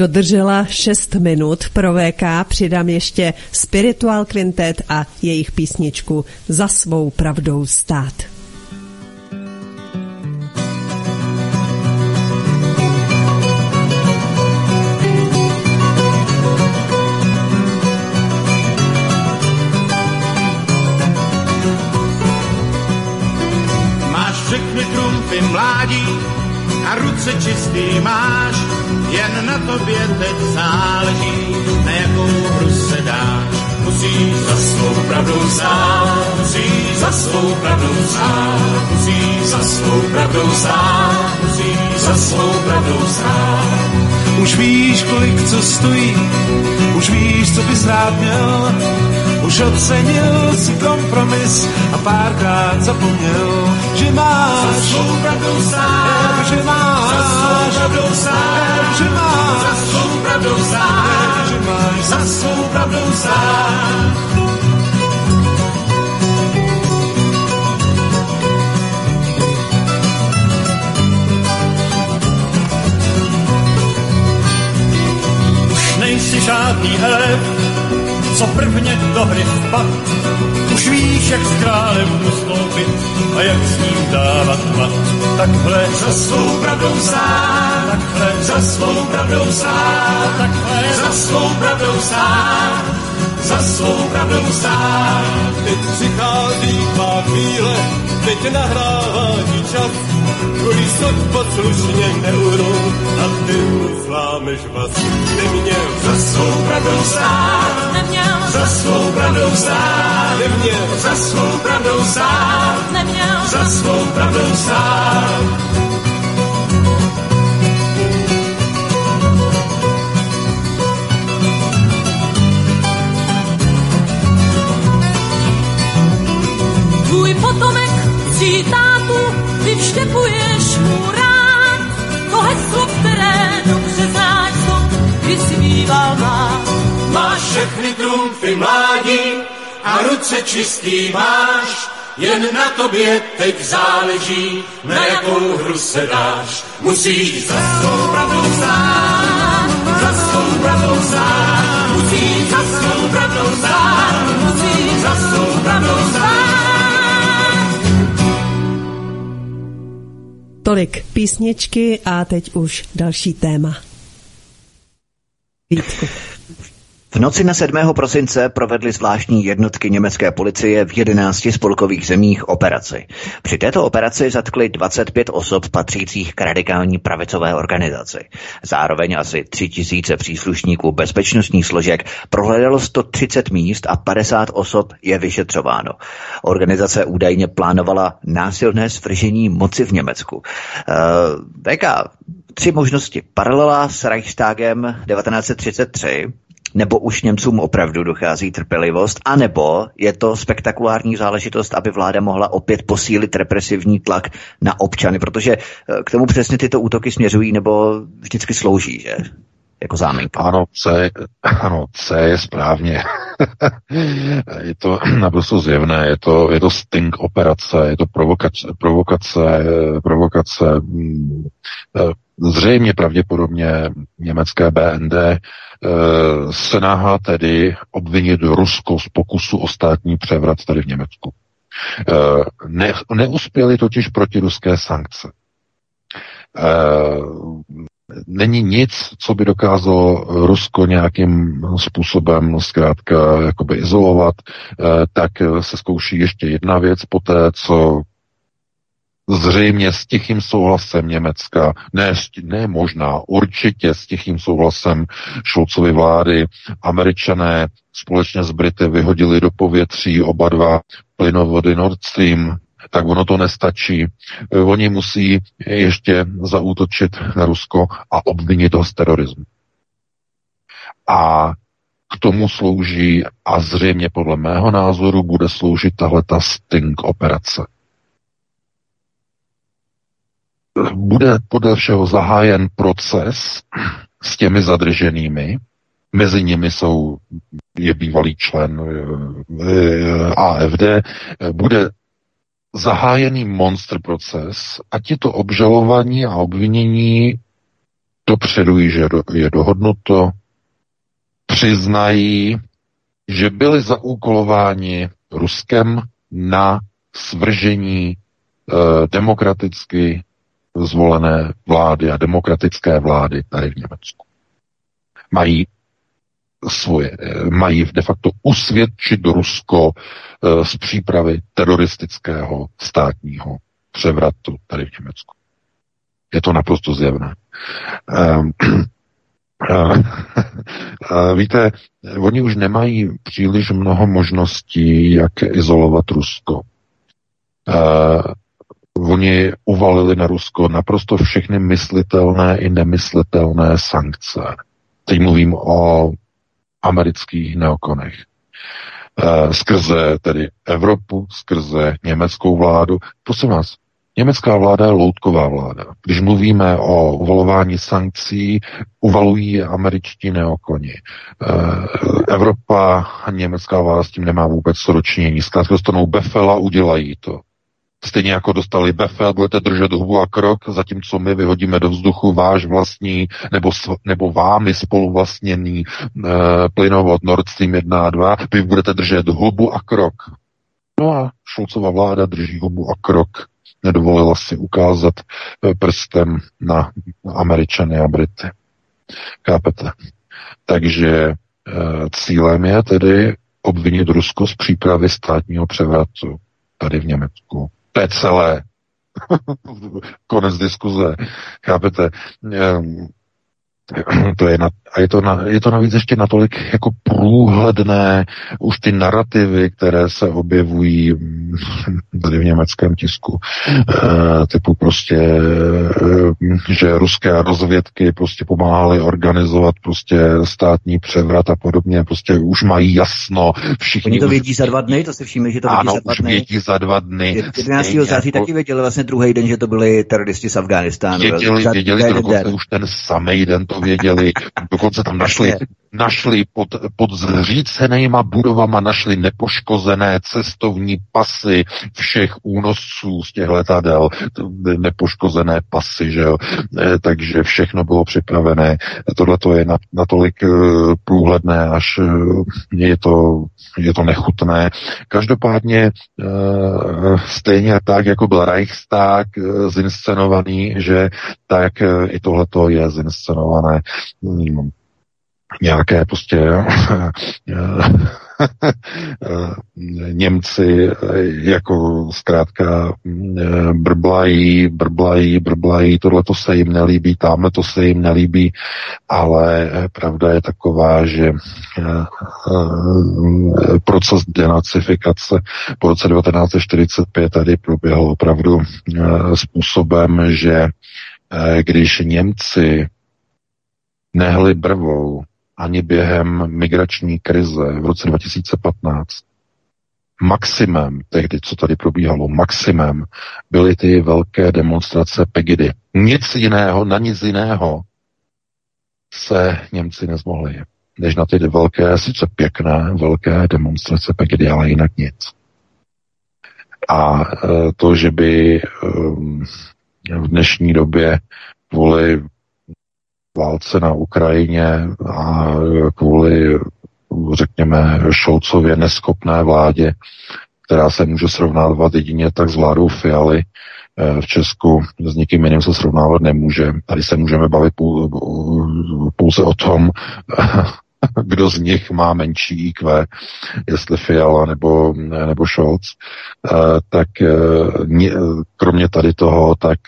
Dodržela 6 minut pro VK, přidám ještě Spiritual Quintet a jejich písničku Za svou pravdou stát. mládí a ruce čistý máš, na tobě teď záleží, na jakou hru se dáš. Musíš za svou pravdou stát, musíš za svou pravdou stát, musíš za svou pravdou stát, musíš za svou pravdou stát. Už víš, kolik co stojí, už víš, co bys rád měl, už ocenil si kompromis a párkrát zapomněl, že máš. Za svou pravdou stát, že máš. Za svou pravdou stát, že máš. Za svou pravdou stát, že máš. Za svou pravdou stát. nejsi žádný elef, co prvně do hry vpad. Už víš, jak s králem ustoupit a jak s ním dávat hlad. Takhle za svou pravdou stát, takhle za svou pravdou stát, takhle za svou pravdou stát, za svou pravdou stát. Teď přichází má chvíle, teď nahrávání čas, Kolísat poslušně neurou a ty zlámeš vás. Neměl za svou pravdou stát, neměl za svou pravdou stát, neměl za svou pravdou stát, neměl za svou pravdou stát. Si tátu, ty vštěpuješ mu rád. To heslo, které dobře znáš, to vyzýval nás. Máš všechny trumfy mládí a ruce čistý máš, jen na tobě teď záleží, na jakou hru se dáš. Musíš za svou pravdou stát, za svou pravdou stát, Tolik písničky a teď už další téma. Vítku. V noci na 7. prosince provedly zvláštní jednotky německé policie v 11 spolkových zemích operaci. Při této operaci zatkli 25 osob patřících k radikální pravicové organizaci. Zároveň asi 3 tisíce příslušníků bezpečnostních složek prohledalo 130 míst a 50 osob je vyšetřováno. Organizace údajně plánovala násilné svržení moci v Německu. Uh, VK, tři možnosti. Paralela s Reichstagem 1933, nebo už Němcům opravdu dochází trpělivost, anebo je to spektakulární záležitost, aby vláda mohla opět posílit represivní tlak na občany, protože eh, k tomu přesně tyto útoky směřují nebo vždycky slouží, že? Jako záminka. Ano, C, ano, C je správně. je to naprosto zjevné, je to, je to sting operace, je to provokace, provokace, provokace mm, eh, zřejmě pravděpodobně německé BND eh, se náhá tedy obvinit Rusko z pokusu o státní převrat tady v Německu. Eh, ne, neuspěly totiž protiruské sankce. Není nic, co by dokázalo Rusko nějakým způsobem zkrátka jakoby izolovat, tak se zkouší ještě jedna věc poté, co zřejmě s tichým souhlasem Německa, ne, ne možná, určitě s tichým souhlasem Šulcovy vlády, američané společně s Brity vyhodili do povětří oba dva plynovody Nord Stream, tak ono to nestačí. Oni musí ještě zaútočit na Rusko a obvinit ho z terorismu. A k tomu slouží a zřejmě podle mého názoru bude sloužit tahle ta Sting operace bude podle všeho zahájen proces s těmi zadrženými. Mezi nimi jsou je bývalý člen eh, AFD. Bude zahájený monster proces a tito obžalovaní a obvinění dopředu již je, do, je dohodnuto, přiznají, že byli zaúkolováni Ruskem na svržení eh, demokraticky zvolené vlády a demokratické vlády tady v Německu. Mají svoje, eh, mají de facto usvědčit Rusko eh, z přípravy teroristického státního převratu tady v Německu. Je to naprosto zjevné. Um, víte, oni už nemají příliš mnoho možností, jak izolovat Rusko. Oni uvalili na Rusko naprosto všechny myslitelné i nemyslitelné sankce. Teď mluvím o amerických neokonech. Uh, skrze tedy Evropu, skrze německou vládu. Prosím vás, Německá vláda je loutková vláda. Když mluvíme o uvalování sankcí, uvalují američtí neokoni. Eh, Evropa a německá vláda s tím nemá vůbec sročnění. Zkrátka dostanou befel a udělají to. Stejně jako dostali befel, budete držet hubu a krok, zatímco my vyhodíme do vzduchu váš vlastní nebo, nebo vámi spoluvlastněný e, plynovod Nord Stream 1 a 2, vy budete držet hubu a krok. No a Šulcova vláda drží hubu a krok nedovolila si ukázat eh, prstem na Američany a Brity. Chápete? Takže eh, cílem je tedy obvinit Rusko z přípravy státního převratu tady v Německu. To je celé. Konec diskuze. Chápete? To je na, a je to, na, je to navíc ještě natolik jako průhledné, už ty narrativy, které se objevují mm, tady v německém tisku, e, typu prostě, e, že ruské rozvědky prostě pomáhaly organizovat prostě státní převrat a podobně, prostě už mají jasno. Všichni Oni to už... vědí za dva dny, to si všimli, že to vědí ano, za dva už dny. vědí za dva dny. 11. Stejně září jako- taky věděli vlastně druhý den, že to byli teroristi z Afghánistánu. Věděli, věděli den dokonce už ten samý den to věděli. Dokonce tam našli, našli pod, pod zřícenýma budovama našli nepoškozené cestovní pasy všech únosců z těch letadel. Nepoškozené pasy, že jo. Eh, Takže všechno bylo připravené. Tohle to je nat- natolik eh, průhledné, až eh, je to, je to nechutné. Každopádně stejně tak, jako byl Reichstag zinscenovaný, že tak i tohleto je zinscenované mm, nějaké prostě Němci jako zkrátka brblají, brblají, brblají, tohle to se jim nelíbí, tamhle to se jim nelíbí, ale pravda je taková, že proces denacifikace po roce 1945 tady proběhl opravdu způsobem, že když Němci nehli brvou ani během migrační krize v roce 2015. Maximem tehdy, co tady probíhalo, maximem byly ty velké demonstrace Pegidy. Nic jiného, na nic jiného se Němci nezmohli, než na ty velké, sice pěkné, velké demonstrace Pegidy, ale jinak nic. A to, že by v dnešní době kvůli válce na Ukrajině a kvůli, řekněme, Šolcově neschopné vládě, která se může srovnávat jedině tak s vládou Fialy v Česku, s nikým jiným se srovnávat nemůže. Tady se můžeme bavit pouze o tom, kdo z nich má menší IQ, jestli Fiala nebo, nebo Scholz, tak kromě tady toho, tak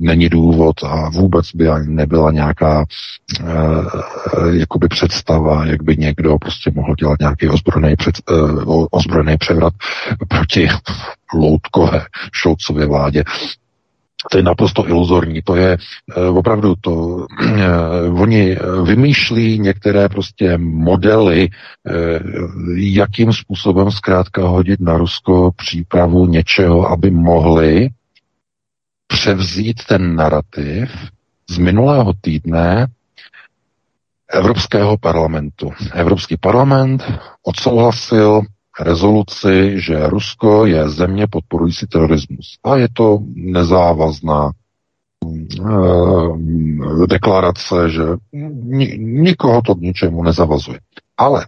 není důvod a vůbec by ani nebyla nějaká jakoby představa, jak by někdo prostě mohl dělat nějaký ozbrojený, před, ozbrojený převrat proti loutkové Šolcově vládě. To je naprosto iluzorní. To je uh, opravdu to. Uh, oni vymýšlí některé prostě modely, uh, jakým způsobem zkrátka hodit na Rusko přípravu něčeho, aby mohli převzít ten narrativ z minulého týdne Evropského parlamentu. Evropský parlament odsouhlasil rezoluci, že Rusko je země podporující terorismus. A je to nezávazná uh, deklarace, že ni, nikoho to k ničemu nezavazuje. Ale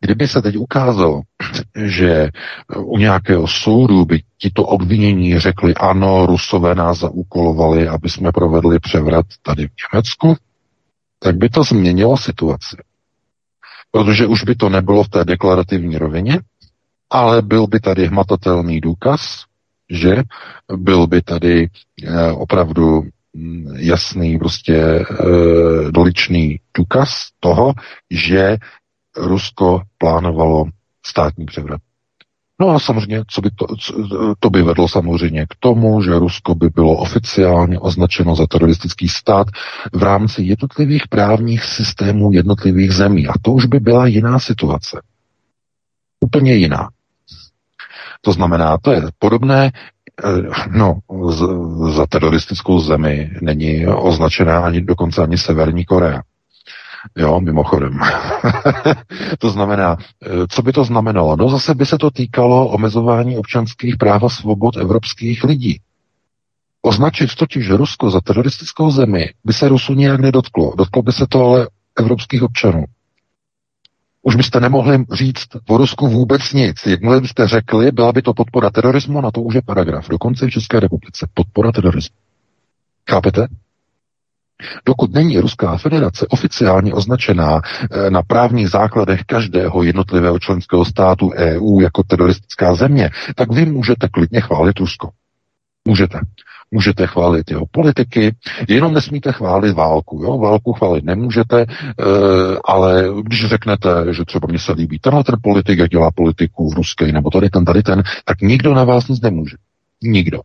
Kdyby se teď ukázalo, že u nějakého soudu by tito obvinění řekli, ano, Rusové nás zaúkolovali, aby jsme provedli převrat tady v Německu, tak by to změnilo situaci. Protože už by to nebylo v té deklarativní rovině, ale byl by tady hmatatelný důkaz, že byl by tady eh, opravdu mm, jasný, prostě e, doličný důkaz toho, že Rusko plánovalo státní převrat. No a samozřejmě, co by to, to by vedlo samozřejmě k tomu, že Rusko by bylo oficiálně označeno za teroristický stát v rámci jednotlivých právních systémů jednotlivých zemí. A to už by byla jiná situace. Úplně jiná. To znamená, to je podobné, eh, no, za teroristickou zemi není označená ani dokonce ani Severní Korea. Jo, mimochodem. to znamená, eh, co by to znamenalo? No zase by se to týkalo omezování občanských práv a svobod evropských lidí. Označit totiž Rusko za teroristickou zemi by se Rusu nijak nedotklo. Dotklo by se to ale evropských občanů. Už byste nemohli říct o Rusku vůbec nic. Jakmile byste řekli, byla by to podpora terorismu, na to už je paragraf. Dokonce v České republice. Podpora terorismu. Chápete? Dokud není Ruská federace oficiálně označená eh, na právních základech každého jednotlivého členského státu EU jako teroristická země, tak vy můžete klidně chválit Rusko. Můžete. Můžete chválit jeho politiky, jenom nesmíte chválit válku. Jo? Válku chválit nemůžete, e, ale když řeknete, že třeba mně se líbí tenhle ten politik, jak dělá politiku v ruské, nebo tady ten, tady ten, tak nikdo na vás nic nemůže. Nikdo.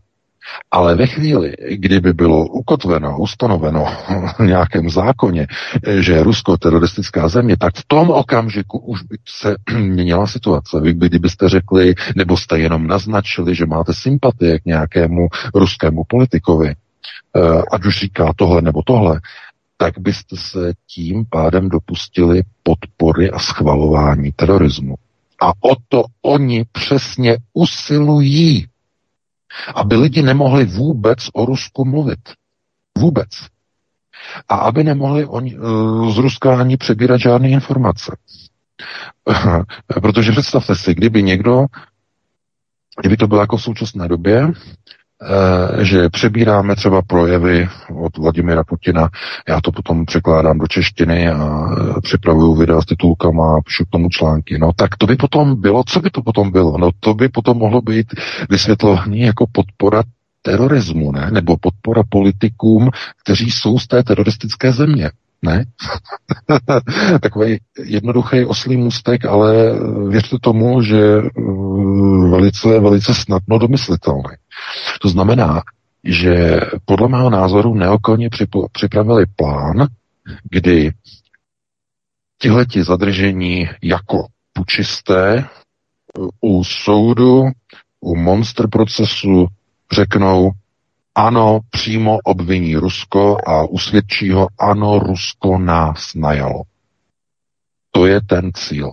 Ale ve chvíli, kdyby bylo ukotveno, ustanoveno v nějakém zákoně, že Rusko teroristická země, tak v tom okamžiku už by se měnila situace. Vy kdybyste řekli, nebo jste jenom naznačili, že máte sympatie k nějakému ruskému politikovi, eh, ať už říká tohle nebo tohle, tak byste se tím pádem dopustili podpory a schvalování terorismu. A o to oni přesně usilují aby lidi nemohli vůbec o Rusku mluvit. Vůbec. A aby nemohli oni, eh, z Ruska ani přebírat žádné informace. Protože představte si, kdyby někdo, kdyby to bylo jako v současné době, že přebíráme třeba projevy od Vladimira Putina, já to potom překládám do češtiny a eh, připravuju videa s titulkama a píšu k tomu články. No tak to by potom bylo, co by to potom bylo? No to by potom mohlo být vysvětlování jako podpora terorismu, ne? Nebo podpora politikům, kteří jsou z té teroristické země. Ne? Takový jednoduchý oslý můstek, ale věřte tomu, že eh, velice, velice snadno domyslitelný. To znamená, že podle mého názoru neokolně připravili plán, kdy tihleti zadržení jako pučisté u soudu, u monster procesu řeknou, ano, přímo obviní Rusko a usvědčí ho, ano, Rusko nás najalo. To je ten cíl.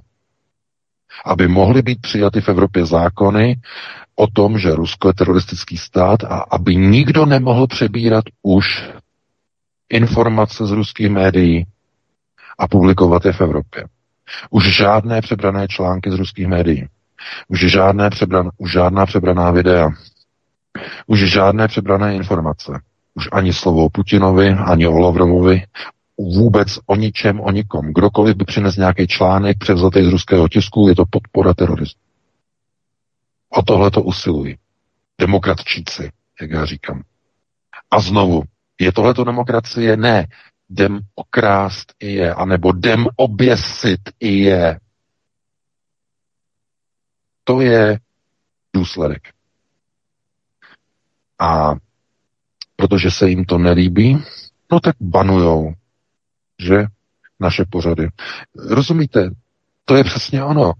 Aby mohly být přijaty v Evropě zákony o tom, že Rusko je teroristický stát a aby nikdo nemohl přebírat už informace z ruských médií a publikovat je v Evropě. Už žádné přebrané články z ruských médií. Už, žádné přebran, už žádná přebraná videa. Už žádné přebrané informace. Už ani slovo o Putinovi, ani o Lavrovovi, vůbec o ničem, o nikom. Kdokoliv by přines nějaký článek převzatý z ruského tisku, je to podpora terorismu. O tohle to usilují. Demokratčíci, jak já říkám. A znovu, je tohleto demokracie? Ne. Dem okrást i je, anebo dem oběsit i je. To je důsledek. A protože se jim to nelíbí, no tak banujou, že naše pořady. Rozumíte? To je přesně ono.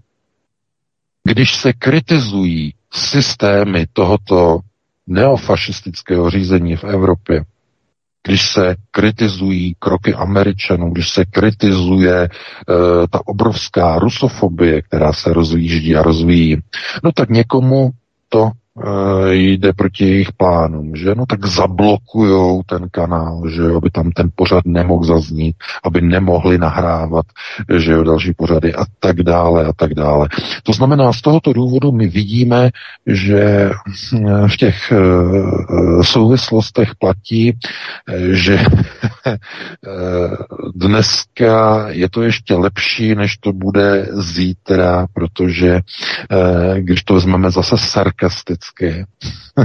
Když se kritizují systémy tohoto neofašistického řízení v Evropě, když se kritizují kroky Američanů, když se kritizuje e, ta obrovská rusofobie, která se rozvíždí a rozvíjí, no tak někomu to jde proti jejich plánům, že no tak zablokujou ten kanál, že aby tam ten pořad nemohl zaznít, aby nemohli nahrávat, že jo, další pořady a tak dále a tak dále. To znamená, z tohoto důvodu my vidíme, že v těch e, souvislostech platí, že dneska je to ještě lepší, než to bude zítra, protože když to vezmeme zase sarkasticky,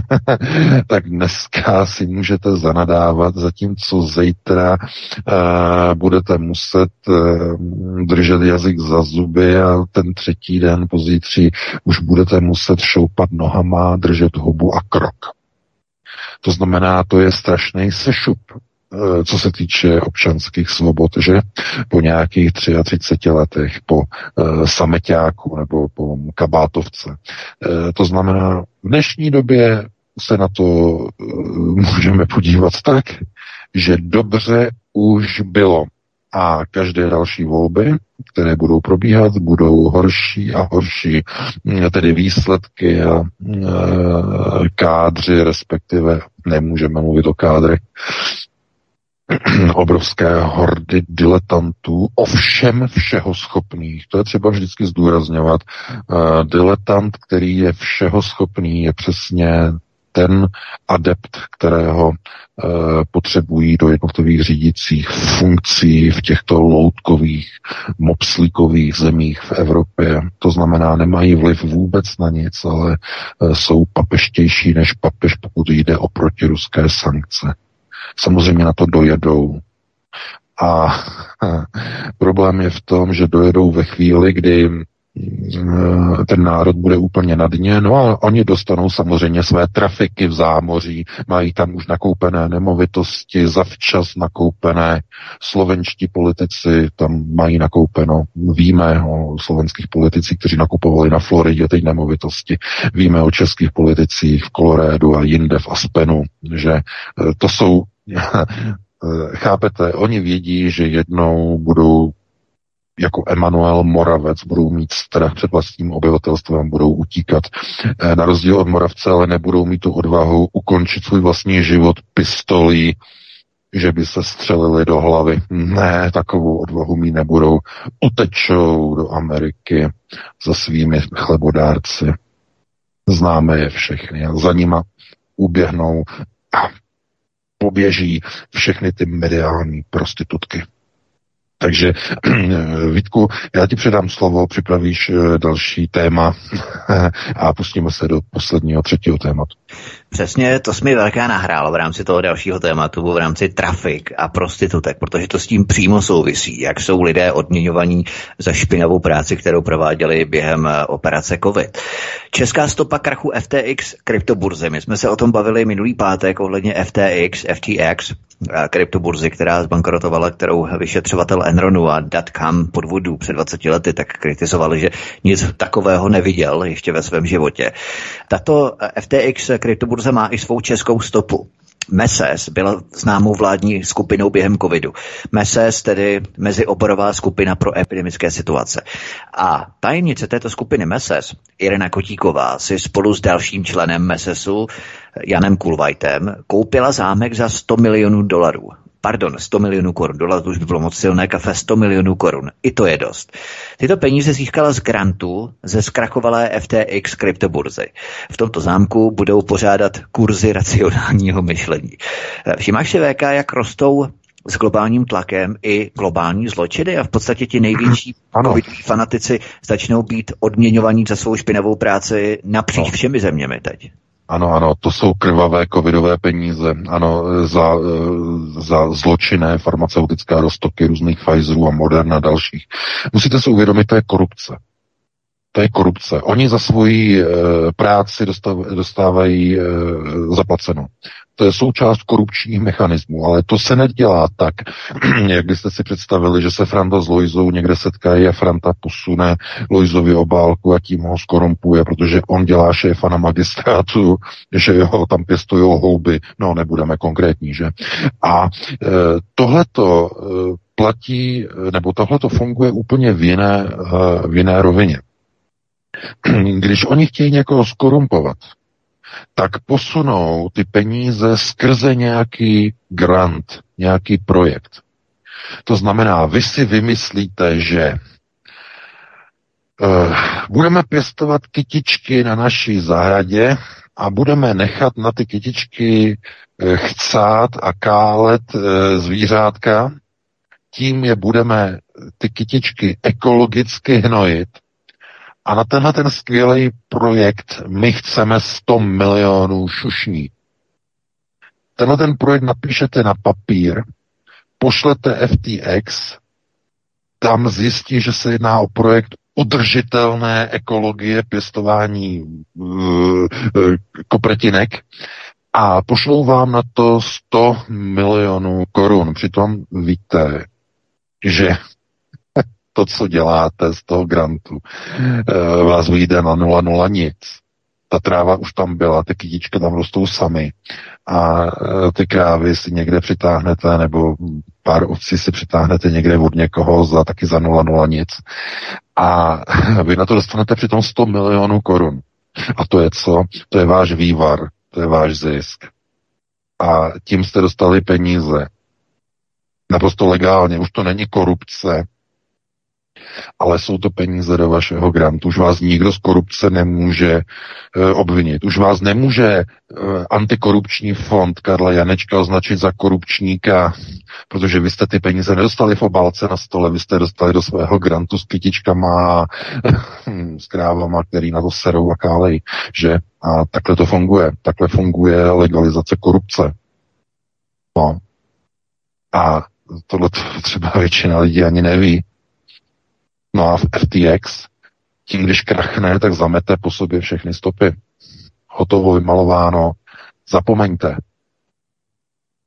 tak dneska si můžete zanadávat, zatímco zítra uh, budete muset uh, držet jazyk za zuby a ten třetí den pozítří už budete muset šoupat nohama, držet hubu a krok. To znamená, to je strašný sešup co se týče občanských svobod, že? Po nějakých 33 letech, po uh, sameťáku nebo po kabátovce. Uh, to znamená, v dnešní době se na to můžeme podívat tak, že dobře už bylo. A každé další volby, které budou probíhat, budou horší a horší, tedy výsledky a kádři, respektive nemůžeme mluvit o kádrech, obrovské hordy diletantů, ovšem všeho schopných. To je třeba vždycky zdůrazňovat. Uh, diletant, který je všeho schopný, je přesně ten adept, kterého uh, potřebují do jednotlivých řídících funkcí v těchto loutkových, mopslíkových zemích v Evropě. To znamená, nemají vliv vůbec na nic, ale uh, jsou papeštější než papež, pokud jde o protiruské sankce samozřejmě na to dojedou. A problém je v tom, že dojedou ve chvíli, kdy mm, ten národ bude úplně na dně, no a oni dostanou samozřejmě své trafiky v zámoří, mají tam už nakoupené nemovitosti, zavčas nakoupené, slovenští politici tam mají nakoupeno, víme o slovenských politicích, kteří nakupovali na Floridě teď nemovitosti, víme o českých politicích v Kolorédu a jinde v Aspenu, že eh, to jsou Chápete, oni vědí, že jednou budou jako Emanuel Moravec budou mít strach před vlastním obyvatelstvem, budou utíkat. Eh, na rozdíl od Moravce, ale nebudou mít tu odvahu ukončit svůj vlastní život pistolí, že by se střelili do hlavy. Ne, takovou odvahu mít nebudou. Utečou do Ameriky za svými chlebodárci. Známe je všechny za nima uběhnou a poběží všechny ty mediální prostitutky. Takže Vítku, já ti předám slovo, připravíš eh, další téma a pustíme se do posledního třetího tématu. Přesně, to jsme velká nahrálo v rámci toho dalšího tématu, v rámci trafik a prostitutek, protože to s tím přímo souvisí, jak jsou lidé odměňovaní za špinavou práci, kterou prováděli během eh, operace COVID. Česká stopa krachu FTX kryptoburzy. My jsme se o tom bavili minulý pátek ohledně FTX, FTX, eh, kryptoburzy, která zbankrotovala, kterou vyšetřovatel Enronu a Datcam podvodů před 20 lety tak kritizovali, že nic takového neviděl ještě ve svém životě. Tato eh, FTX kryptoburza má i svou českou stopu. MESES byla známou vládní skupinou během covidu. MESES tedy mezioborová skupina pro epidemické situace. A tajemnice této skupiny MESES, Irena Kotíková, si spolu s dalším členem MESESu, Janem Kulvajtem, koupila zámek za 100 milionů dolarů pardon, 100 milionů korun. Dolar to už by bylo moc silné kafe, 100 milionů korun. I to je dost. Tyto peníze získala z grantu ze zkrachovalé FTX kryptoburzy. V tomto zámku budou pořádat kurzy racionálního myšlení. Všimáš si VK, jak rostou s globálním tlakem i globální zločiny a v podstatě ti největší covidoví fanatici začnou být odměňovaní za svou špinavou práci napříč no. všemi zeměmi teď. Ano, ano, to jsou krvavé covidové peníze, ano, za, za zločinné farmaceutické roztoky různých Pfizerů a Moderna a dalších. Musíte si uvědomit, to je korupce. To je korupce. Oni za svoji e, práci dostávají e, zaplaceno. To je součást korupčních mechanismů, ale to se nedělá tak, jak byste si představili, že se Franta s Lojzou někde setkají a Franta posune Lojzovi obálku a tím ho skorumpuje, protože on dělá šéfa na magistrátu, že jo, tam pěstují houby, no nebudeme konkrétní, že? A e, tohleto e, platí, nebo tohleto funguje úplně v jiné, v jiné rovině. Když oni chtějí někoho skorumpovat, tak posunou ty peníze skrze nějaký grant, nějaký projekt. To znamená, vy si vymyslíte, že uh, budeme pěstovat kytičky na naší zahradě a budeme nechat na ty kytičky uh, chcát a kálet uh, zvířátka, tím je budeme ty kytičky ekologicky hnojit a na tenhle ten skvělý projekt my chceme 100 milionů šušní. Tenhle ten projekt napíšete na papír, pošlete FTX, tam zjistí, že se jedná o projekt udržitelné ekologie pěstování uh, kopretinek a pošlou vám na to 100 milionů korun. Přitom víte, že to, co děláte z toho grantu, uh, vás vyjde na 0,0 nic ta tráva už tam byla, ty kytičky tam rostou sami a e, ty krávy si někde přitáhnete nebo pár ovcí si přitáhnete někde od někoho za taky za 0,0 nic a vy na to dostanete přitom 100 milionů korun. A to je co? To je váš vývar, to je váš zisk. A tím jste dostali peníze. Naprosto legálně, už to není korupce, ale jsou to peníze do vašeho grantu. Už vás nikdo z korupce nemůže e, obvinit. Už vás nemůže e, antikorupční fond Karla Janečka označit za korupčníka, protože vy jste ty peníze nedostali v obálce na stole, vy jste dostali do svého grantu s kytičkama a s krávama, který na to serou a kálej, že? A takhle to funguje. Takhle funguje legalizace korupce. No. A tohle třeba většina lidí ani neví. No a v FTX, tím, když krachne, tak zamete po sobě všechny stopy. Hotovo, vymalováno. Zapomeňte.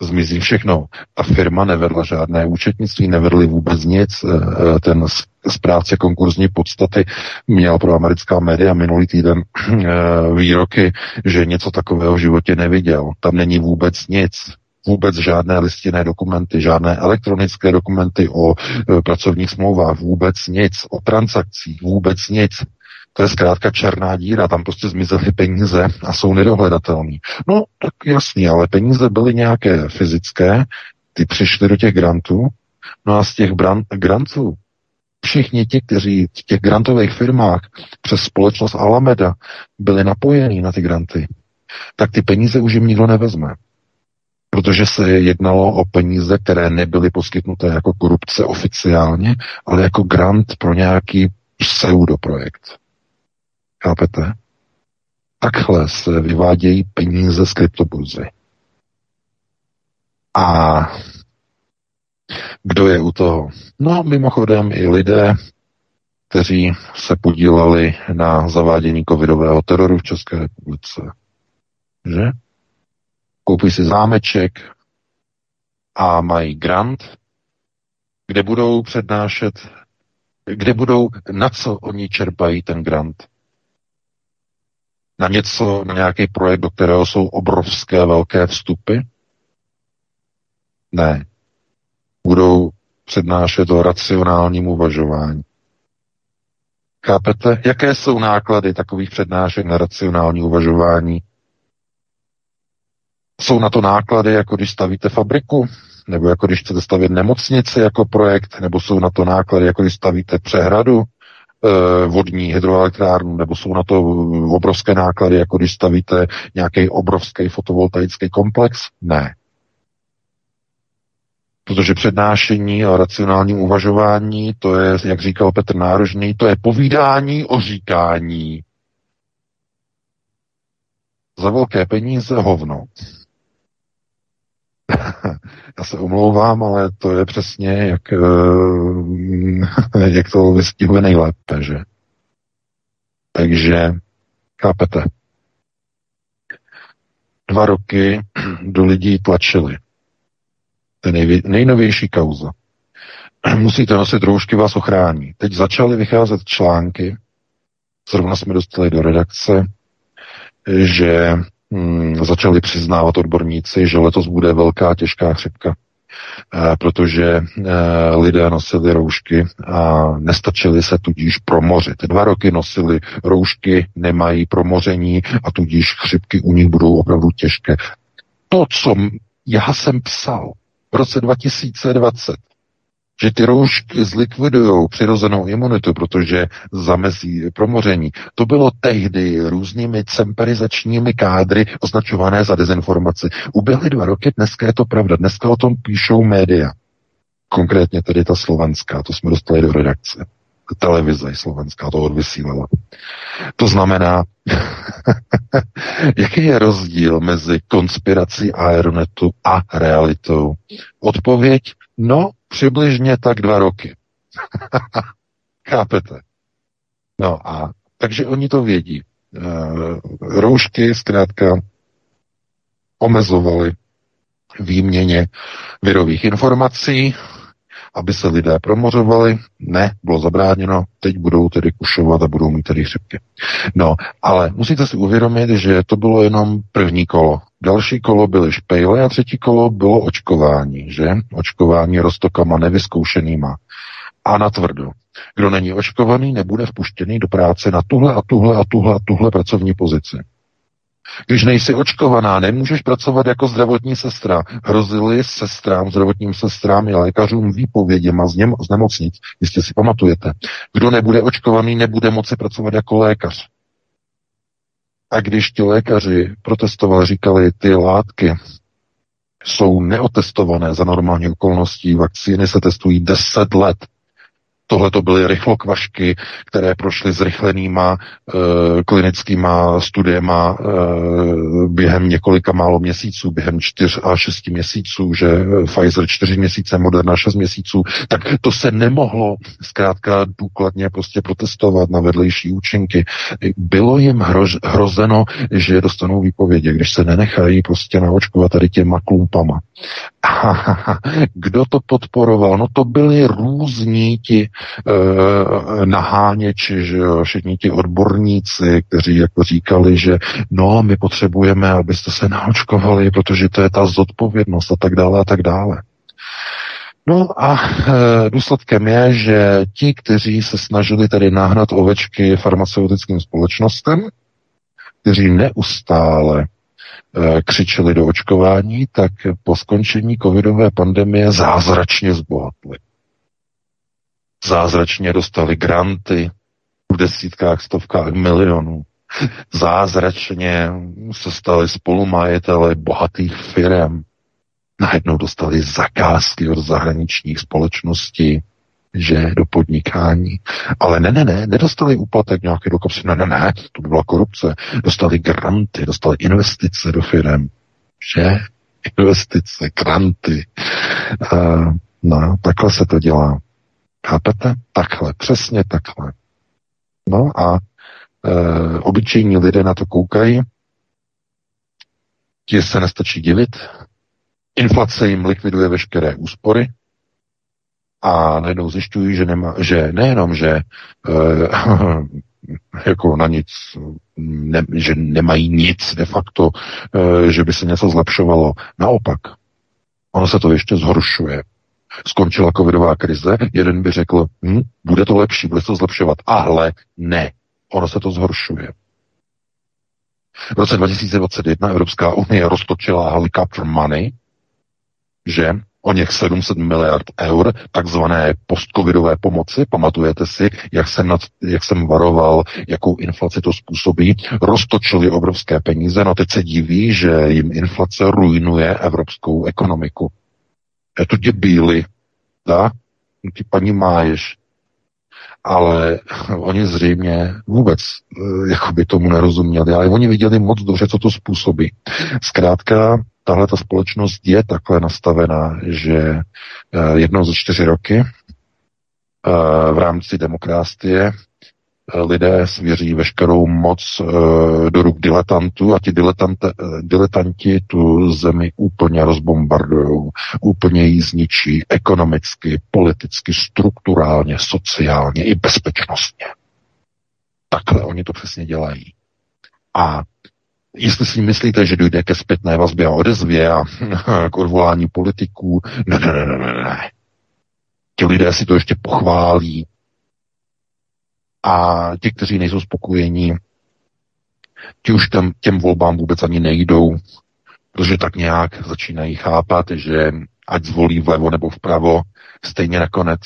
Zmizí všechno. Ta firma nevedla žádné účetnictví, nevedli vůbec nic. Eh, ten správce konkurzní podstaty měl pro americká média minulý týden eh, výroky, že něco takového v životě neviděl. Tam není vůbec nic vůbec žádné listinné dokumenty, žádné elektronické dokumenty o e, pracovních smlouvách, vůbec nic, o transakcích, vůbec nic. To je zkrátka černá díra, tam prostě zmizely peníze a jsou nedohledatelné. No, tak jasně, ale peníze byly nějaké fyzické, ty přišly do těch grantů, no a z těch grantů všichni ti, kteří v těch grantových firmách přes společnost Alameda byli napojení na ty granty, tak ty peníze už jim nikdo nevezme protože se jednalo o peníze, které nebyly poskytnuté jako korupce oficiálně, ale jako grant pro nějaký pseudoprojekt. Chápete? Takhle se vyvádějí peníze z kryptoburzy. A kdo je u toho? No, mimochodem i lidé, kteří se podíleli na zavádění covidového teroru v České republice. Že? Koupí si zámeček a mají grant, kde budou přednášet, kde budou, na co oni čerpají ten grant. Na něco, na nějaký projekt, do kterého jsou obrovské velké vstupy? Ne. Budou přednášet o racionálním uvažování. Chápete? Jaké jsou náklady takových přednášek na racionální uvažování? Jsou na to náklady, jako když stavíte fabriku, nebo jako když chcete stavět nemocnici jako projekt, nebo jsou na to náklady, jako když stavíte přehradu, e, vodní hydroelektrárnu, nebo jsou na to obrovské náklady, jako když stavíte nějaký obrovský fotovoltaický komplex? Ne. Protože přednášení a racionálním uvažování, to je, jak říkal Petr Nárožný, to je povídání o říkání. Za velké peníze hovno. Já se omlouvám, ale to je přesně, jak, eh, jak to vystihuje nejlépe, že? Takže, chápete? Dva roky do lidí tlačili. To je nejnovější kauza. Musíte nosit roušky, vás ochrání. Teď začaly vycházet články, zrovna jsme dostali do redakce, že hmm, začali přiznávat odborníci, že letos bude velká těžká chřipka. Eh, protože eh, lidé nosili roušky a nestačili se tudíž promořit. Dva roky nosili roušky, nemají promoření a tudíž chřipky u nich budou opravdu těžké. To, co já jsem psal v roce 2020, že ty roušky zlikvidují přirozenou imunitu, protože zamezí promoření. To bylo tehdy různými cemperizačními kádry označované za dezinformaci. Uběhly dva roky, dneska je to pravda. Dneska o tom píšou média. Konkrétně tedy ta slovenská, to jsme dostali do redakce. Televize slovenská to odvysílala. To znamená, jaký je rozdíl mezi konspirací Aeronetu a realitou? Odpověď, no, Přibližně tak dva roky. Chápete? No a takže oni to vědí. E, roušky zkrátka omezovaly výměně virových informací, aby se lidé promořovali. Ne, bylo zabráněno, teď budou tedy kušovat a budou mít tedy chřipky. No, ale musíte si uvědomit, že to bylo jenom první kolo. Další kolo byly špejle a třetí kolo bylo očkování, že? Očkování roztokama nevyzkoušenýma. A na tvrdo. Kdo není očkovaný, nebude vpuštěný do práce na tuhle a tuhle a tuhle a tuhle pracovní pozici. Když nejsi očkovaná, nemůžeš pracovat jako zdravotní sestra. Hrozili sestrám, zdravotním sestrám i lékařům výpověděma z, něm, z nemocnic. Jistě si pamatujete. Kdo nebude očkovaný, nebude moci pracovat jako lékař. A když ti lékaři protestovali, říkali, ty látky jsou neotestované za normální okolností, vakcíny se testují 10 let. Tohle to byly rychlokvašky, které prošly zrychlenýma e, klinickýma studiema e, během několika málo měsíců, během čtyř a šesti měsíců, že Pfizer čtyři měsíce, Moderna šest měsíců, tak to se nemohlo zkrátka důkladně prostě protestovat na vedlejší účinky. Bylo jim hrož, hrozeno, že dostanou výpovědi, když se nenechají prostě naočkovat tady těma klumpama. A kdo to podporoval? No to byli různí ti e, naháněči, že jo, všichni ti odborníci, kteří jako říkali, že no, my potřebujeme, abyste se naočkovali, protože to je ta zodpovědnost a tak dále a tak dále. No a e, důsledkem je, že ti, kteří se snažili tedy nahnat ovečky farmaceutickým společnostem, kteří neustále e, křičeli do očkování, tak po skončení covidové pandemie zázračně zbohatli zázračně dostali granty v desítkách, stovkách milionů. Zázračně se stali spolumajiteli bohatých firm. Najednou dostali zakázky od zahraničních společností, že do podnikání. Ale ne, ne, ne, nedostali úplatek nějaký do kopsy, ne, ne, ne, to by byla korupce. Dostali granty, dostali investice do firm, že? Investice, granty. Uh, no, takhle se to dělá. Chápete? Takhle, přesně takhle. No a e, obyčejní lidé na to koukají, ti se nestačí divit, inflace jim likviduje veškeré úspory a najednou zjišťují, že, nema, že nejenom, že e, jako na nic, ne, že nemají nic de facto, e, že by se něco zlepšovalo. Naopak, ono se to ještě zhoršuje skončila covidová krize, jeden by řekl, hm, bude to lepší, bude to zlepšovat. Ale ne, ono se to zhoršuje. V roce 2021 Evropská unie roztočila helicopter money, že o něch 700 miliard eur takzvané postcovidové pomoci. Pamatujete si, jak jsem, nad, jak jsem varoval, jakou inflaci to způsobí. Roztočili obrovské peníze, no teď se diví, že jim inflace ruinuje evropskou ekonomiku. To tě bíli, da? Ty paní máješ. Ale oni zřejmě vůbec eh, jakoby tomu nerozuměli, ale oni viděli moc dobře, co to způsobí. Zkrátka, tahle ta společnost je takhle nastavená, že eh, jednou za čtyři roky eh, v rámci demokracie lidé svěří veškerou moc e, do ruk diletantů a ti diletante, e, diletanti tu zemi úplně rozbombardují, úplně ji zničí ekonomicky, politicky, strukturálně, sociálně i bezpečnostně. Takhle oni to přesně dělají. A jestli si myslíte, že dojde ke zpětné vazbě a odezvě a k odvolání politiků, ne, ne, ne, ne, ne. Ti lidé si to ještě pochválí. A ti, kteří nejsou spokojení, ti už tam, těm volbám vůbec ani nejdou, protože tak nějak začínají chápat, že ať zvolí vlevo nebo vpravo, stejně nakonec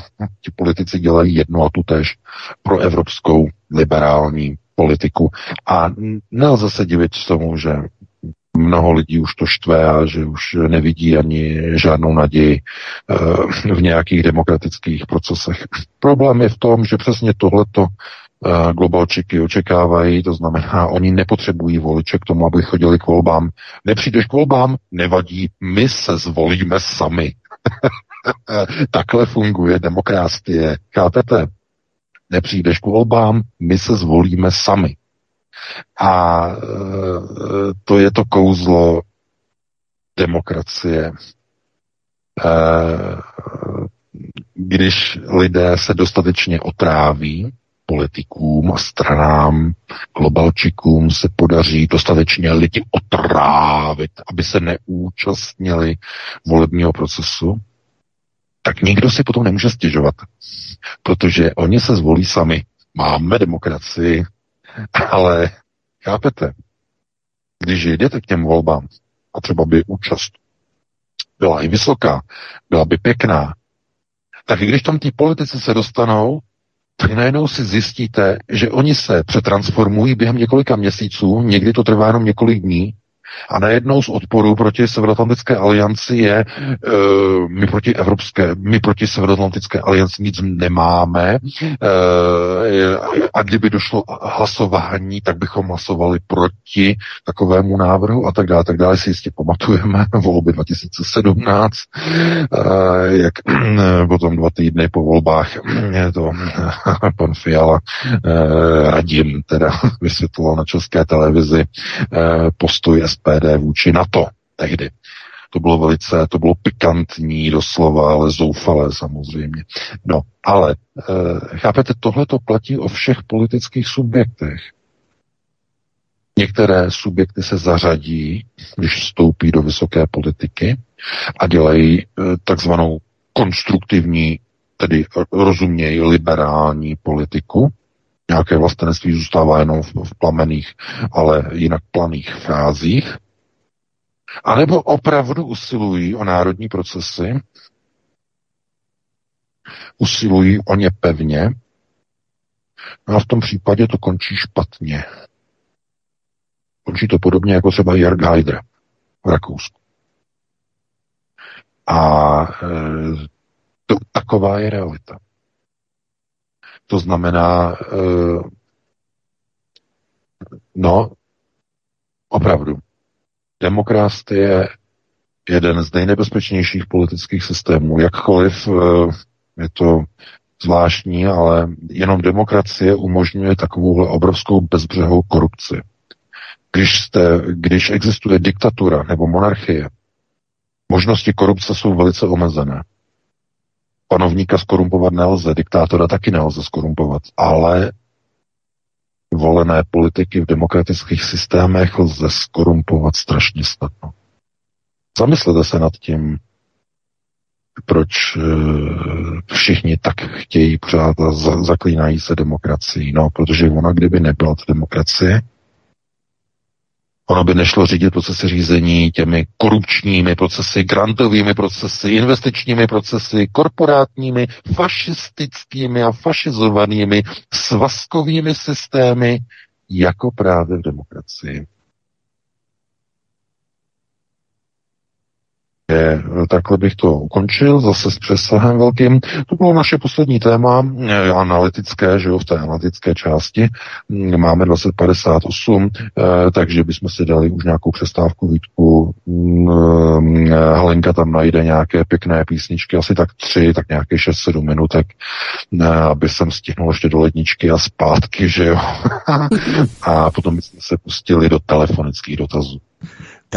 ti politici dělají jedno a tu tež pro evropskou liberální politiku. A nelze se divit tomu, že mnoho lidí už to štve a že už nevidí ani žádnou naději eh, v nějakých demokratických procesech. Problém je v tom, že přesně tohleto eh, globalčiky očekávají, to znamená, oni nepotřebují voliče k tomu, aby chodili k volbám. Nepřijdeš k volbám, nevadí, my se zvolíme sami. Takhle funguje demokracie. Chápete? Nepřijdeš k volbám, my se zvolíme sami. A e, to je to kouzlo demokracie. E, když lidé se dostatečně otráví, politikům a stranám, globalčikům se podaří dostatečně lidi otrávit, aby se neúčastnili volebního procesu, tak nikdo si potom nemůže stěžovat, protože oni se zvolí sami. Máme demokracii, ale chápete, když jdete k těm volbám a třeba by účast byla i vysoká, byla by pěkná, tak když tam ty politici se dostanou, tak najednou si zjistíte, že oni se přetransformují během několika měsíců, někdy to trvá jenom několik dní, a najednou z odporu proti Severoatlantické alianci je, uh, my proti Evropské, my proti Severoatlantické alianci nic nemáme uh, a kdyby došlo hlasování, tak bychom hlasovali proti takovému návrhu a tak dále, tak dále. Si jistě pamatujeme volby 2017, uh, jak potom dva týdny po volbách to pan Fiala Radim teda vysvětloval na české televizi postoj SPD vůči NATO tehdy. To bylo velice, to bylo pikantní doslova, ale zoufalé samozřejmě. No, ale e, chápete, tohle to platí o všech politických subjektech. Některé subjekty se zařadí, když vstoupí do vysoké politiky a dělají e, takzvanou konstruktivní, tedy rozumějí liberální politiku, Nějaké vlastenectví zůstává jenom v, v plamených, ale jinak planých frázích. A nebo opravdu usilují o národní procesy, usilují o ně pevně, no a v tom případě to končí špatně. Končí to podobně jako třeba Jörg Haider v Rakousku. A e, to, taková je realita. To znamená, eh, no, opravdu, demokracie je jeden z nejnebezpečnějších politických systémů. Jakkoliv eh, je to zvláštní, ale jenom demokracie umožňuje takovouhle obrovskou bezbřehou korupci. Když, jste, když existuje diktatura nebo monarchie, možnosti korupce jsou velice omezené. Panovníka skorumpovat nelze, diktátora taky nelze skorumpovat, ale volené politiky v demokratických systémech lze skorumpovat strašně snadno. Zamyslete se nad tím, proč eh, všichni tak chtějí pořád a zaklínají se demokracií. No, protože ona, kdyby nebyla demokracie, Ono by nešlo řídit procesy řízení těmi korupčními procesy, grantovými procesy, investičními procesy, korporátními, fašistickými a fašizovanými svazkovými systémy, jako právě v demokracii. Takhle bych to ukončil, zase s přesahem velkým. To bylo naše poslední téma, eh, analytické, že jo, v té analytické části. Mm, máme 2058, eh, takže bychom si dali už nějakou přestávku výtku. Mm, eh, Helenka tam najde nějaké pěkné písničky, asi tak tři, tak nějaké 6-7 minutek, aby jsem stihnul ještě do ledničky a zpátky, že jo. a potom bychom se pustili do telefonických dotazů.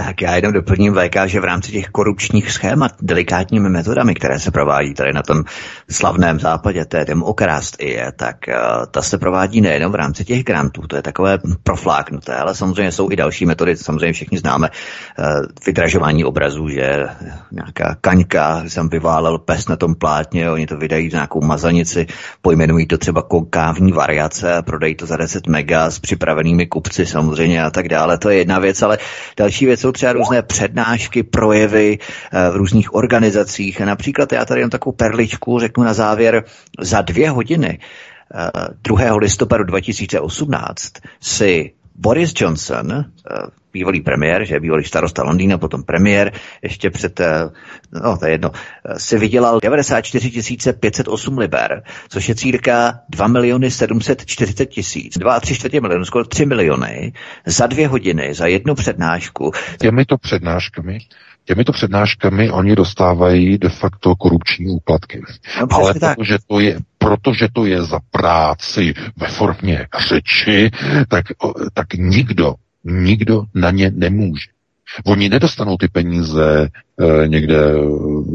Tak já jenom doplním VK, že v rámci těch korupčních schémat delikátními metodami, které se provádí tady na tom slavném západě, to je demokrast i je, tak uh, ta se provádí nejenom v rámci těch grantů, to je takové profláknuté, ale samozřejmě jsou i další metody, samozřejmě všichni známe, uh, vydražování obrazů, že nějaká kaňka, jsem vyválel pes na tom plátně, oni to vydají v nějakou mazanici, pojmenují to třeba konkávní variace a prodají to za 10 mega s připravenými kupci samozřejmě a tak dále. To je jedna věc, ale další věc jsou třeba různé přednášky, projevy eh, v různých organizacích. Například já tady jen takovou perličku řeknu na závěr, za dvě hodiny 2. Eh, listopadu 2018 si Boris Johnson, eh, bývalý premiér, že bývalý starosta Londýna, potom premiér, ještě před, eh, no to je jedno, eh, si vydělal 94 508 liber, což je círka 2 miliony 740 tisíc, 2 a 3 čtvrtě milionu, skoro 3 miliony za dvě hodiny, za jednu přednášku. Těmito přednáškami těmito přednáškami oni dostávají de facto korupční úplatky. No, Ale protože to, je, protože to je za práci ve formě řeči, tak, tak nikdo nikdo na ně nemůže. Oni nedostanou ty peníze e, někde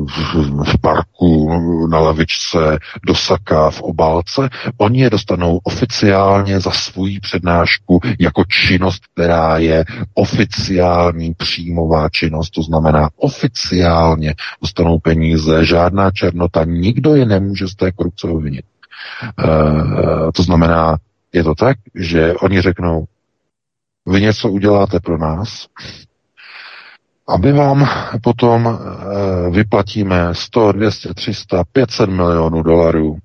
v, v parku, na lavičce, do saka, v obálce. Oni je dostanou oficiálně za svou přednášku jako činnost, která je oficiální příjmová činnost, to znamená oficiálně dostanou peníze, žádná černota, nikdo je nemůže z té korupce obvinit. E, to znamená, je to tak, že oni řeknou, vy něco uděláte pro nás, a my vám potom e, vyplatíme 100, 200, 300, 500 milionů dolarů,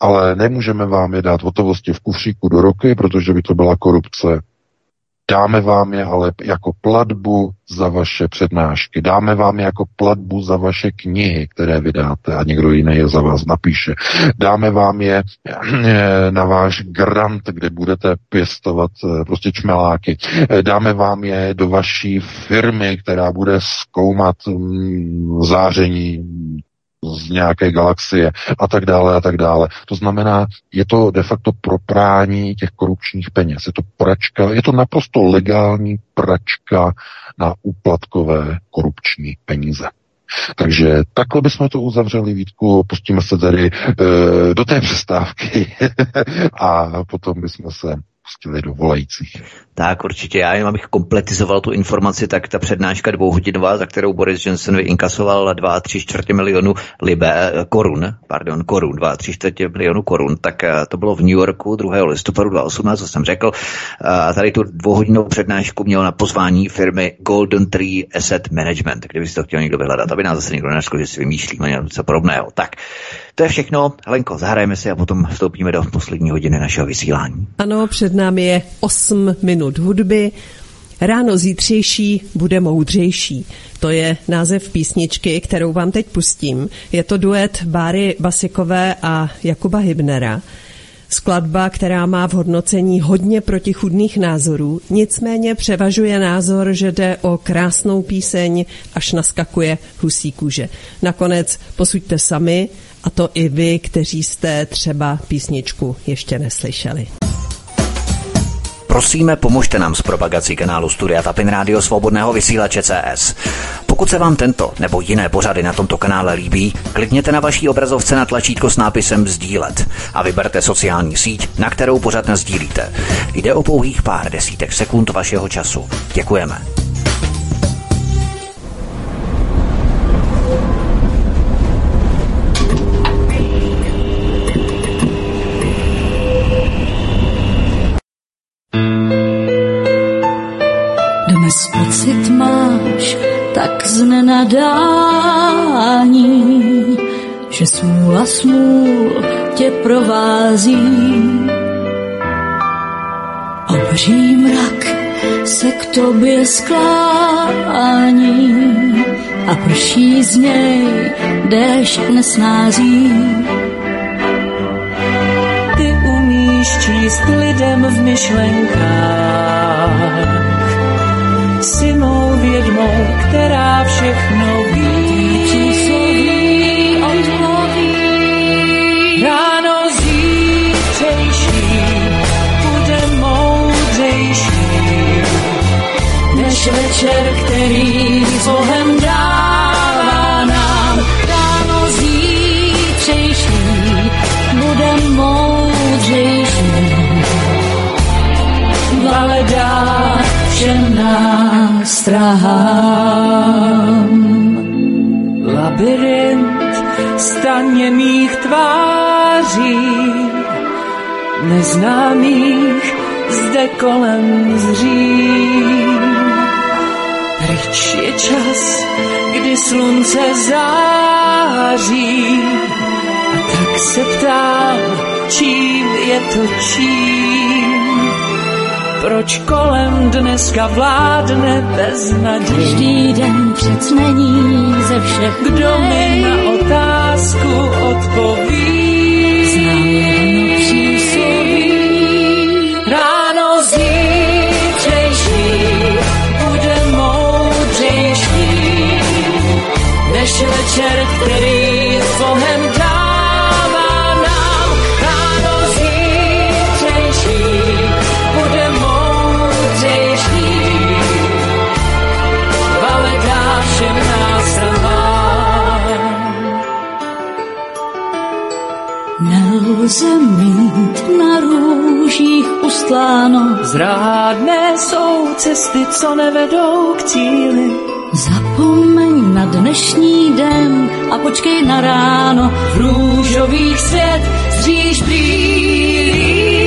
ale nemůžeme vám je dát hotovosti v kufříku do roky, protože by to byla korupce. Dáme vám je ale jako platbu za vaše přednášky. Dáme vám je jako platbu za vaše knihy, které vydáte a někdo jiný je za vás napíše. Dáme vám je eh, na váš grant, kde budete pěstovat eh, prostě čmeláky. Eh, dáme vám je do vaší firmy, která bude zkoumat mm, záření z nějaké galaxie a tak dále a tak dále. To znamená, je to de facto proprání těch korupčních peněz. Je to pračka, je to naprosto legální pračka na úplatkové korupční peníze. Takže takhle bychom to uzavřeli, Vítku, pustíme se tady e, do té přestávky a potom bychom se pustili do volajících. Tak určitě, já jen abych kompletizoval tu informaci, tak ta přednáška dvouhodinová, za kterou Boris Johnson vyinkasoval 2,3 čtvrtě milionu libe, korun, pardon, korun, 2,3 čtvrtě milionu korun, tak eh, to bylo v New Yorku 2. listopadu 2018, co jsem řekl. A tady tu dvouhodinovou přednášku měl na pozvání firmy Golden Tree Asset Management, kdybyste to chtěl někdo vyhledat, aby nás zase někdo neřekl, že si vymýšlíme něco podobného. Tak, to je všechno. Helenko, zahrajeme si a potom vstoupíme do poslední hodiny našeho vysílání. Ano, před námi je 8 minut hudby. Ráno zítřejší bude moudřejší. To je název písničky, kterou vám teď pustím. Je to duet Báry Basikové a Jakuba Hybnera. Skladba, která má v hodnocení hodně protichudných názorů, nicméně převažuje názor, že jde o krásnou píseň, až naskakuje husí kůže. Nakonec posuďte sami, a to i vy, kteří jste třeba písničku ještě neslyšeli. Prosíme, pomožte nám s propagací kanálu Studia Tapin Rádio Svobodného vysílače CS. Pokud se vám tento nebo jiné pořady na tomto kanále líbí, klikněte na vaší obrazovce na tlačítko s nápisem Sdílet a vyberte sociální síť, na kterou pořad sdílíte. Jde o pouhých pár desítek sekund vašeho času. Děkujeme. Dnes pocit máš tak z nenadání, že smůla smůl tě provází. Obří mrak se k tobě sklání a prší z něj déšť nesnází. Ty umíš číst lidem v myšlenkách si mou vědmou, která všechno ví, večer, který s Bohem dává nám. Ráno zítřejší bude moudřejší. Vale dá všem nástrahám. Labyrint staně mých tváří, neznámých zde kolem zří. Pryč je čas, kdy slunce září, a tak se ptám, čím je to čím. Proč kolem dneska vládne beznaděj? Každý den není ze všech Kdo mi na otázku Zrádné jsou cesty, co nevedou k cíli. Zapomeň na dnešní den a počkej na ráno. V růžových svět zříš brýlích.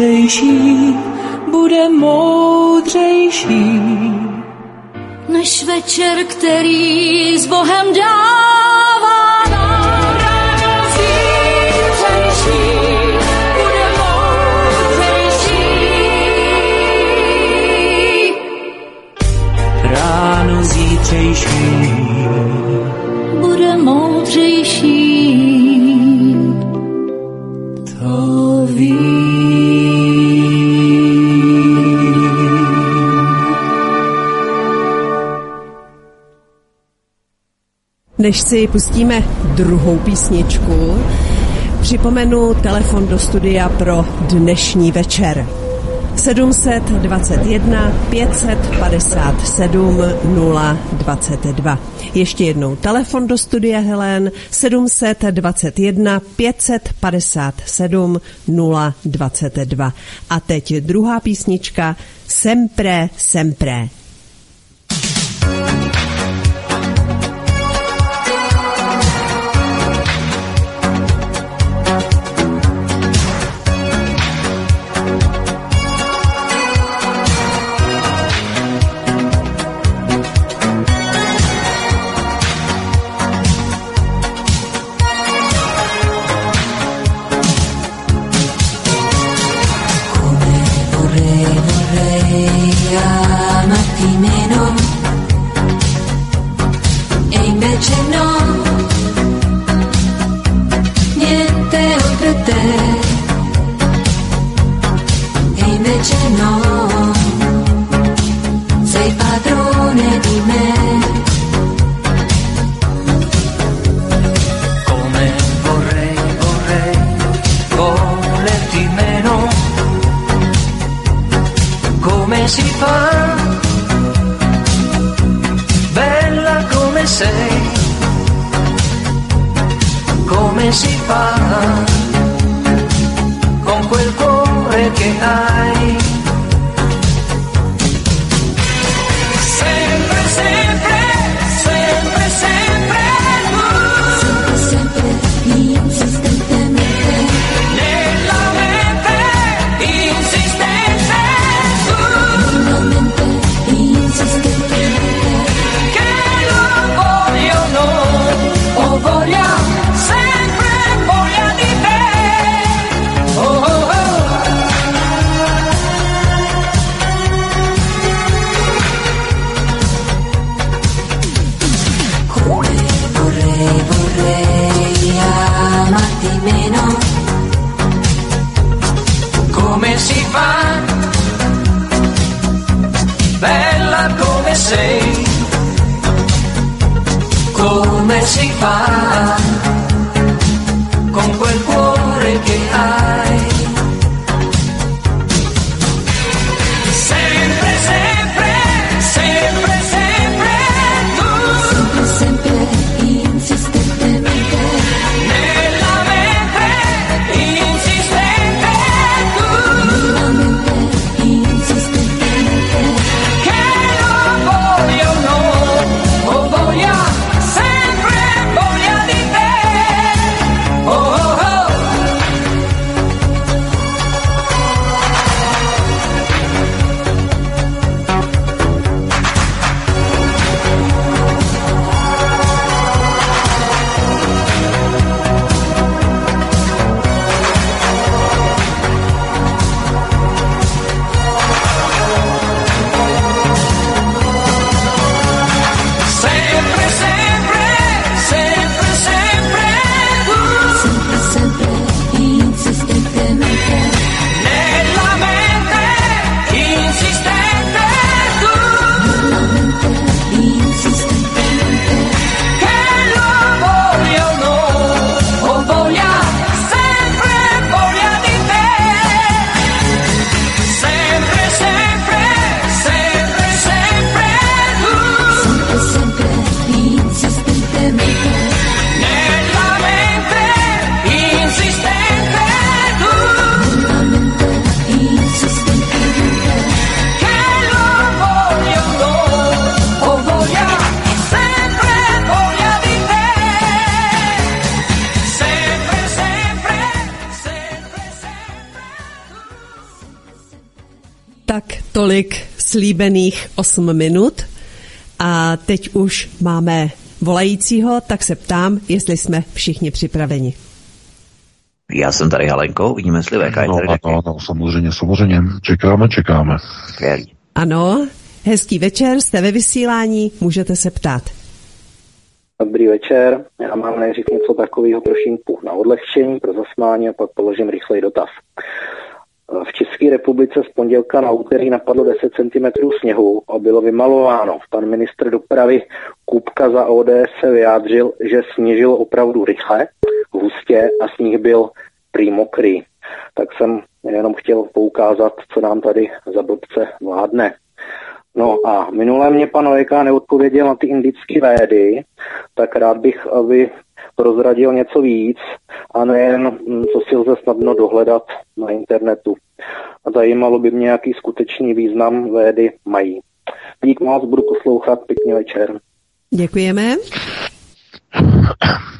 Zítřejší bude moudřejší. Než večer, který s Bohem dává si pustíme druhou písničku, připomenu telefon do studia pro dnešní večer. 721 557 022. Ještě jednou telefon do studia Helen 721 557 022. A teď druhá písnička Sempre, sempre. Slíbených 8 minut a teď už máme volajícího, tak se ptám, jestli jsme všichni připraveni. Já jsem tady Halenko, vidíme, jestli VK je No, tady ano, no, samozřejmě, samozřejmě. Čekáme, čekáme. Skvělý. Ano, hezký večer, jste ve vysílání, můžete se ptát. Dobrý večer, já mám nejdřív něco takového trošinku na odlehčení, pro zasmání a pak položím rychlej dotaz. V České republice z pondělka na úterý napadlo 10 cm sněhu a bylo vymalováno. Pan ministr dopravy Kupka za ODS se vyjádřil, že sněžil opravdu rychle, hustě a sníh byl prý mokrý. Tak jsem jenom chtěl poukázat, co nám tady za blbce vládne. No a minule mě pan VK neodpověděl na ty indické védy, tak rád bych, aby prozradil něco víc a nejen, mm, co si lze snadno dohledat na internetu. A zajímalo by mě, jaký skutečný význam védy mají. Dík moc, budu poslouchat, pěkný večer. Děkujeme.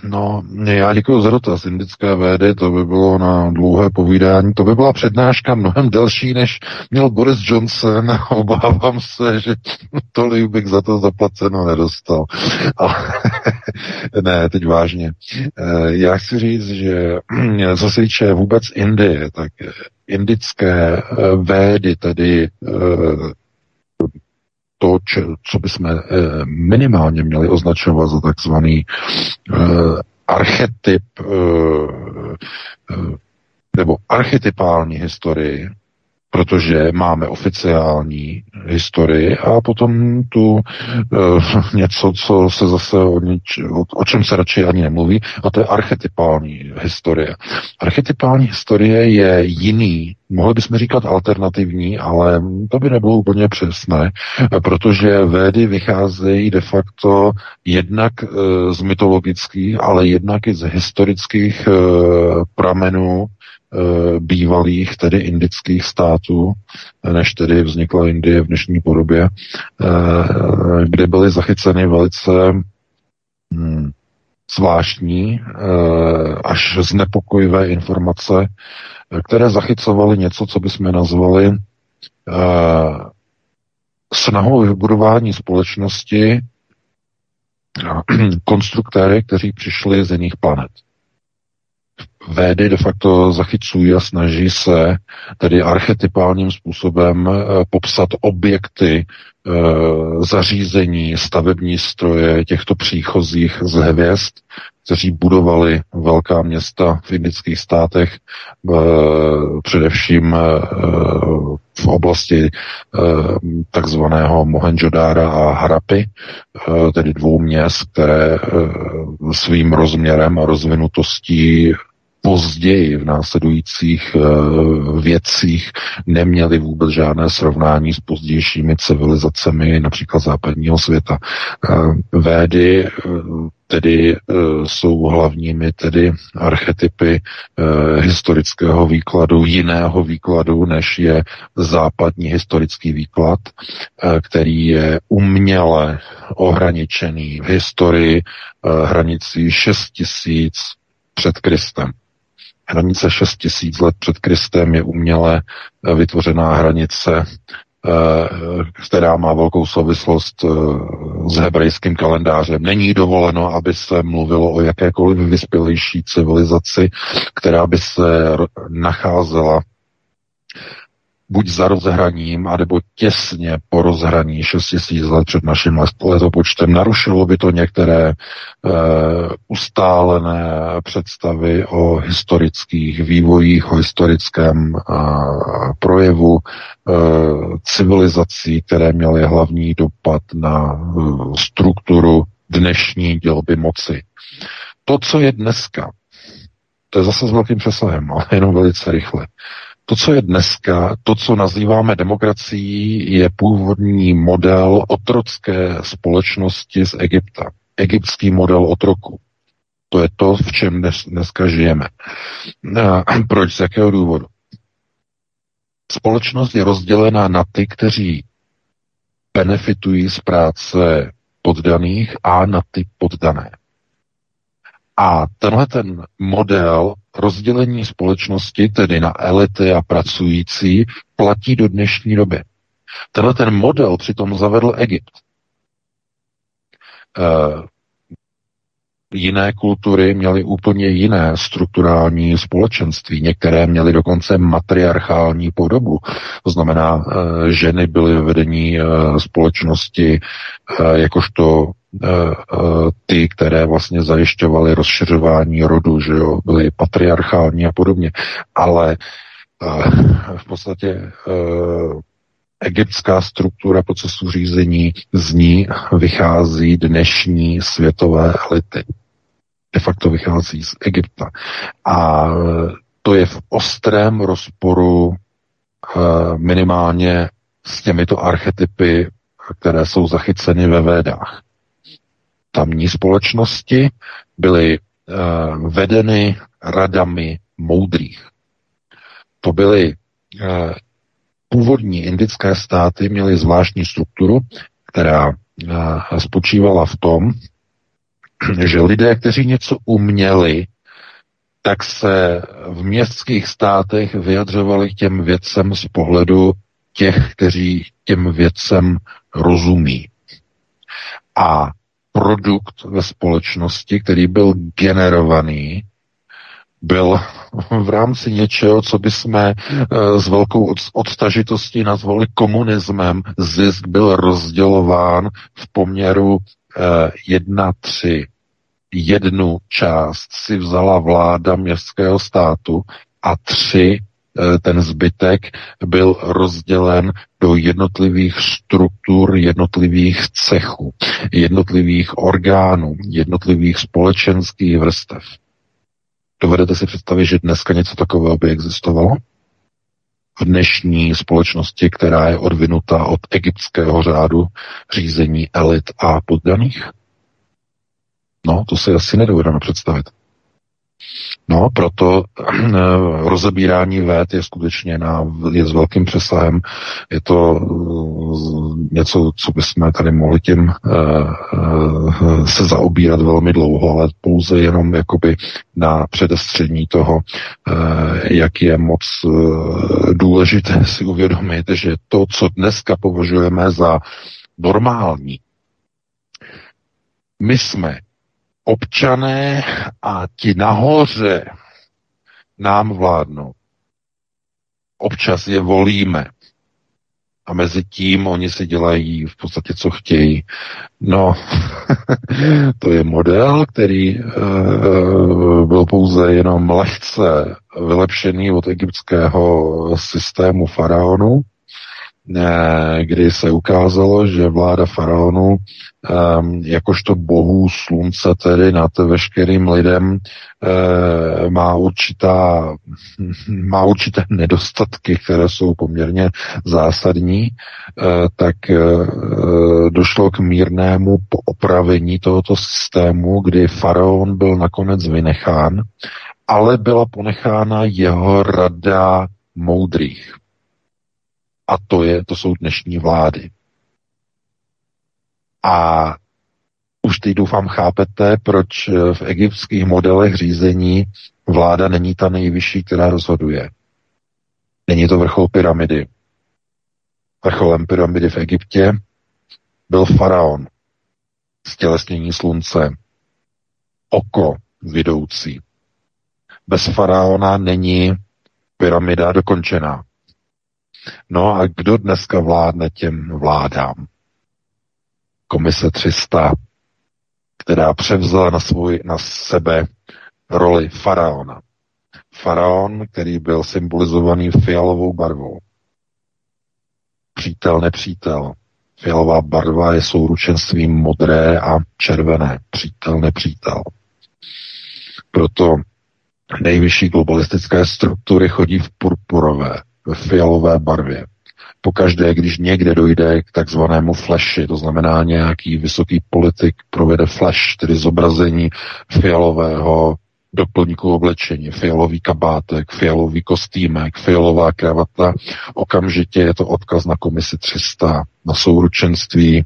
No, já děkuji za dotaz. Indické védy, to by bylo na dlouhé povídání. To by byla přednáška mnohem delší, než měl Boris Johnson. Obávám se, že tolik bych za to zaplaceno nedostal. Ale ne, teď vážně. Eh, Já chci říct, že co se týče vůbec Indie, tak indické eh, védy, tedy eh, to, če, co bychom eh, minimálně měli označovat za takzvaný eh, archetyp eh, nebo archetypální historii, protože máme oficiální historii a potom tu uh, něco, co se zase o, nič, o, o čem se radši ani nemluví, a to je archetypální historie. Archetypální historie je jiný, mohli bychom říkat alternativní, ale to by nebylo úplně přesné, protože védy vycházejí de facto jednak uh, z mytologických, ale jednak i z historických uh, pramenů bývalých, tedy indických států, než tedy vznikla Indie v dnešní podobě, kde byly zachyceny velice hm, zvláštní až znepokojivé informace, které zachycovaly něco, co bychom nazvali snahou vybudování společnosti konstruktéry, kteří přišli z jiných planet. Védy de facto zachycují a snaží se tedy archetypálním způsobem e, popsat objekty, e, zařízení, stavební stroje těchto příchozích z hvězd, kteří budovali velká města v indických státech, e, především v oblasti takzvaného Mohenjodára a Harapy, tedy dvou měst, které svým rozměrem a rozvinutostí později v následujících uh, věcích neměli vůbec žádné srovnání s pozdějšími civilizacemi, například západního světa. Uh, Védy uh, tedy jsou hlavními tedy archetypy historického výkladu, jiného výkladu, než je západní historický výklad, který je uměle ohraničený v historii hranicí 6000 před Kristem. Hranice 6 tisíc let před Kristem je uměle vytvořená hranice, která má velkou souvislost s hebrejským kalendářem. Není dovoleno, aby se mluvilo o jakékoliv vyspělejší civilizaci, která by se nacházela buď za rozhraním, anebo těsně po rozhraní 6000 let před naším letopočtem. Narušilo by to některé e, ustálené představy o historických vývojích, o historickém e, projevu e, civilizací, které měly hlavní dopad na e, strukturu dnešní dělby moci. To, co je dneska, to je zase s velkým přesahem, ale jenom velice rychle. To, co je dneska, to, co nazýváme demokracií, je původní model otrocké společnosti z Egypta. Egyptský model otroku. To je to, v čem dnes, dneska žijeme. A proč? Z jakého důvodu? Společnost je rozdělená na ty, kteří benefitují z práce poddaných a na ty poddané. A tenhle ten model rozdělení společnosti, tedy na elity a pracující, platí do dnešní doby. Tenhle ten model přitom zavedl Egypt. Jiné kultury měly úplně jiné strukturální společenství. Některé měly dokonce matriarchální podobu. To znamená, eh, ženy byly ve vedení eh, společnosti eh, jakožto ty, které vlastně zajišťovaly rozšiřování rodu, že jo, byly patriarchální a podobně. Ale v podstatě egyptská struktura procesu řízení, z ní vychází dnešní světové elity de facto vychází z Egypta. A to je v ostrém rozporu eh, minimálně s těmito archetypy, které jsou zachyceny ve védách. Tamní společnosti byly eh, vedeny radami moudrých. To byly eh, původní indické státy, měly zvláštní strukturu, která spočívala v tom, že lidé, kteří něco uměli, tak se v městských státech vyjadřovali těm věcem z pohledu těch, kteří těm věcem rozumí. A produkt ve společnosti, který byl generovaný, byl v rámci něčeho, co bychom eh, s velkou odstažitostí nazvali komunismem. Zisk byl rozdělován v poměru Eh, jedna tři jednu část si vzala vláda městského státu a tři eh, ten zbytek byl rozdělen do jednotlivých struktur, jednotlivých cechů, jednotlivých orgánů, jednotlivých společenských vrstev. Dovedete si představit, že dneska něco takového by existovalo? V dnešní společnosti, která je odvinuta od egyptského řádu řízení elit a poddaných? No, to si asi nedovedeme představit. No, proto eh, rozebírání vét je skutečně na, je s velkým přesahem. Je to eh, něco, co bychom tady mohli tím uh, se zaobírat velmi dlouho, ale pouze jenom jakoby na předestřední toho, jak je moc důležité si uvědomit, že to, co dneska považujeme za normální, my jsme občané a ti nahoře nám vládnou. Občas je volíme. A mezi tím oni si dělají v podstatě, co chtějí. No, to je model, který uh, byl pouze jenom lehce vylepšený od egyptského systému faraonu, kdy se ukázalo, že vláda faraonu Ehm, jakožto bohů slunce tedy nad veškerým lidem eh, má určitá, má určité nedostatky, které jsou poměrně zásadní, eh, tak eh, došlo k mírnému poopravení tohoto systému, kdy faraon byl nakonec vynechán, ale byla ponechána jeho rada moudrých. A to, je, to jsou dnešní vlády. A už teď doufám chápete, proč v egyptských modelech řízení vláda není ta nejvyšší, která rozhoduje. Není to vrchol pyramidy. Vrcholem pyramidy v Egyptě byl faraon, stělesnění slunce, oko vidoucí. Bez faraona není pyramida dokončená. No a kdo dneska vládne těm vládám? komise 300, která převzala na, svůj, na sebe roli faraona. Faraon, který byl symbolizovaný fialovou barvou. Přítel, nepřítel. Fialová barva je souručenstvím modré a červené. Přítel, nepřítel. Proto nejvyšší globalistické struktury chodí v purpurové, ve fialové barvě. Pokaždé, když někde dojde k takzvanému flashi, to znamená nějaký vysoký politik provede flash, tedy zobrazení fialového doplňku oblečení, fialový kabátek, fialový kostýmek, fialová kravata, okamžitě je to odkaz na komisi 300, na souručenství e,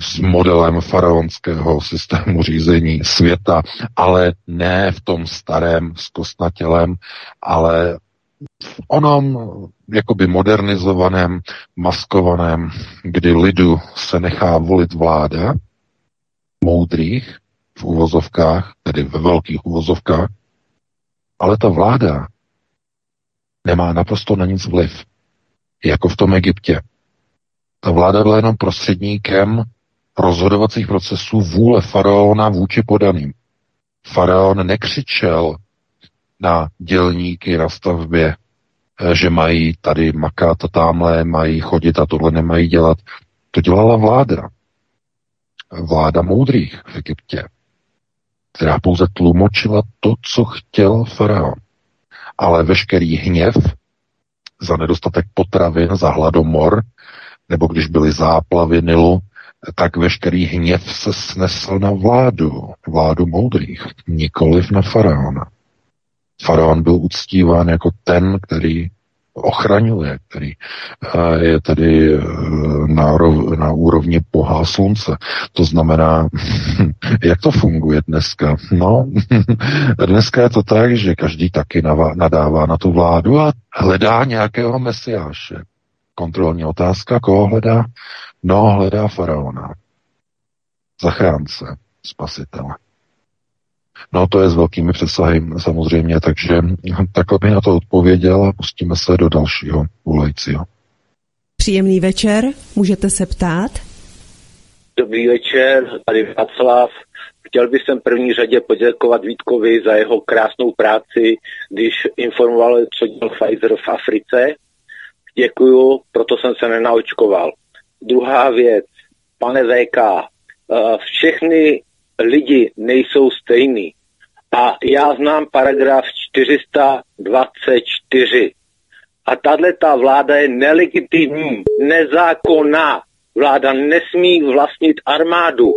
s modelem faraonského systému řízení světa, ale ne v tom starém s kostnatělem, ale v onom jakoby modernizovaném, maskovaném, kdy lidu se nechá volit vláda, moudrých v uvozovkách, tedy ve velkých uvozovkách, ale ta vláda nemá naprosto na nic vliv. Jako v tom Egyptě. Ta vláda byla jenom prostředníkem rozhodovacích procesů vůle faraona vůči podaným. Faraon nekřičel na dělníky na stavbě, eh, že mají tady makat a tamhle, mají chodit a tohle nemají dělat. To dělala vláda. Vláda moudrých v Egyptě, která pouze tlumočila to, co chtěl faraon. Ale veškerý hněv za nedostatek potravin, za hladomor, nebo když byly záplavy Nilu, tak veškerý hněv se snesl na vládu, vládu moudrých, nikoliv na faraona. Faraon byl uctíván jako ten, který ochraňuje, který eh, je tedy eh, na, rov, na úrovni Boha slunce. To znamená, jak to funguje dneska? No, dneska je to tak, že každý taky nadává na tu vládu a hledá nějakého mesiáše. Kontrolní otázka, koho hledá? No, hledá faraona. Zachránce, spasitele. No to je s velkými přesahy samozřejmě, takže takhle bych na to odpověděl a pustíme se do dalšího volajícího. Příjemný večer, můžete se ptát? Dobrý večer, tady Václav. Chtěl bych sem první řadě poděkovat Vítkovi za jeho krásnou práci, když informoval, co dělal Pfizer v Africe. Děkuju, proto jsem se nenaočkoval. Druhá věc, pane VK, eh, všechny lidi nejsou stejný. A já znám paragraf 424. A tahle ta vláda je nelegitimní, nezákonná. Vláda nesmí vlastnit armádu.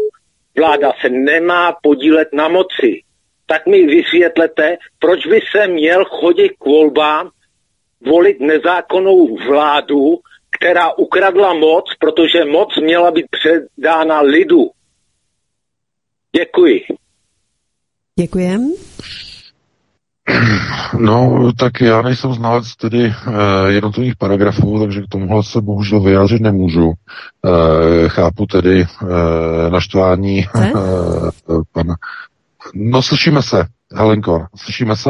Vláda se nemá podílet na moci. Tak mi vysvětlete, proč by se měl chodit k volbám, volit nezákonnou vládu, která ukradla moc, protože moc měla být předána lidu. Děkuji. Děkujem. No, tak já nejsem znalec tedy uh, jednotlivých paragrafů, takže k tomuhle se bohužel vyjádřit nemůžu. Uh, chápu tedy uh, naštvání uh, pana. No, slyšíme se, Helenko, slyšíme se?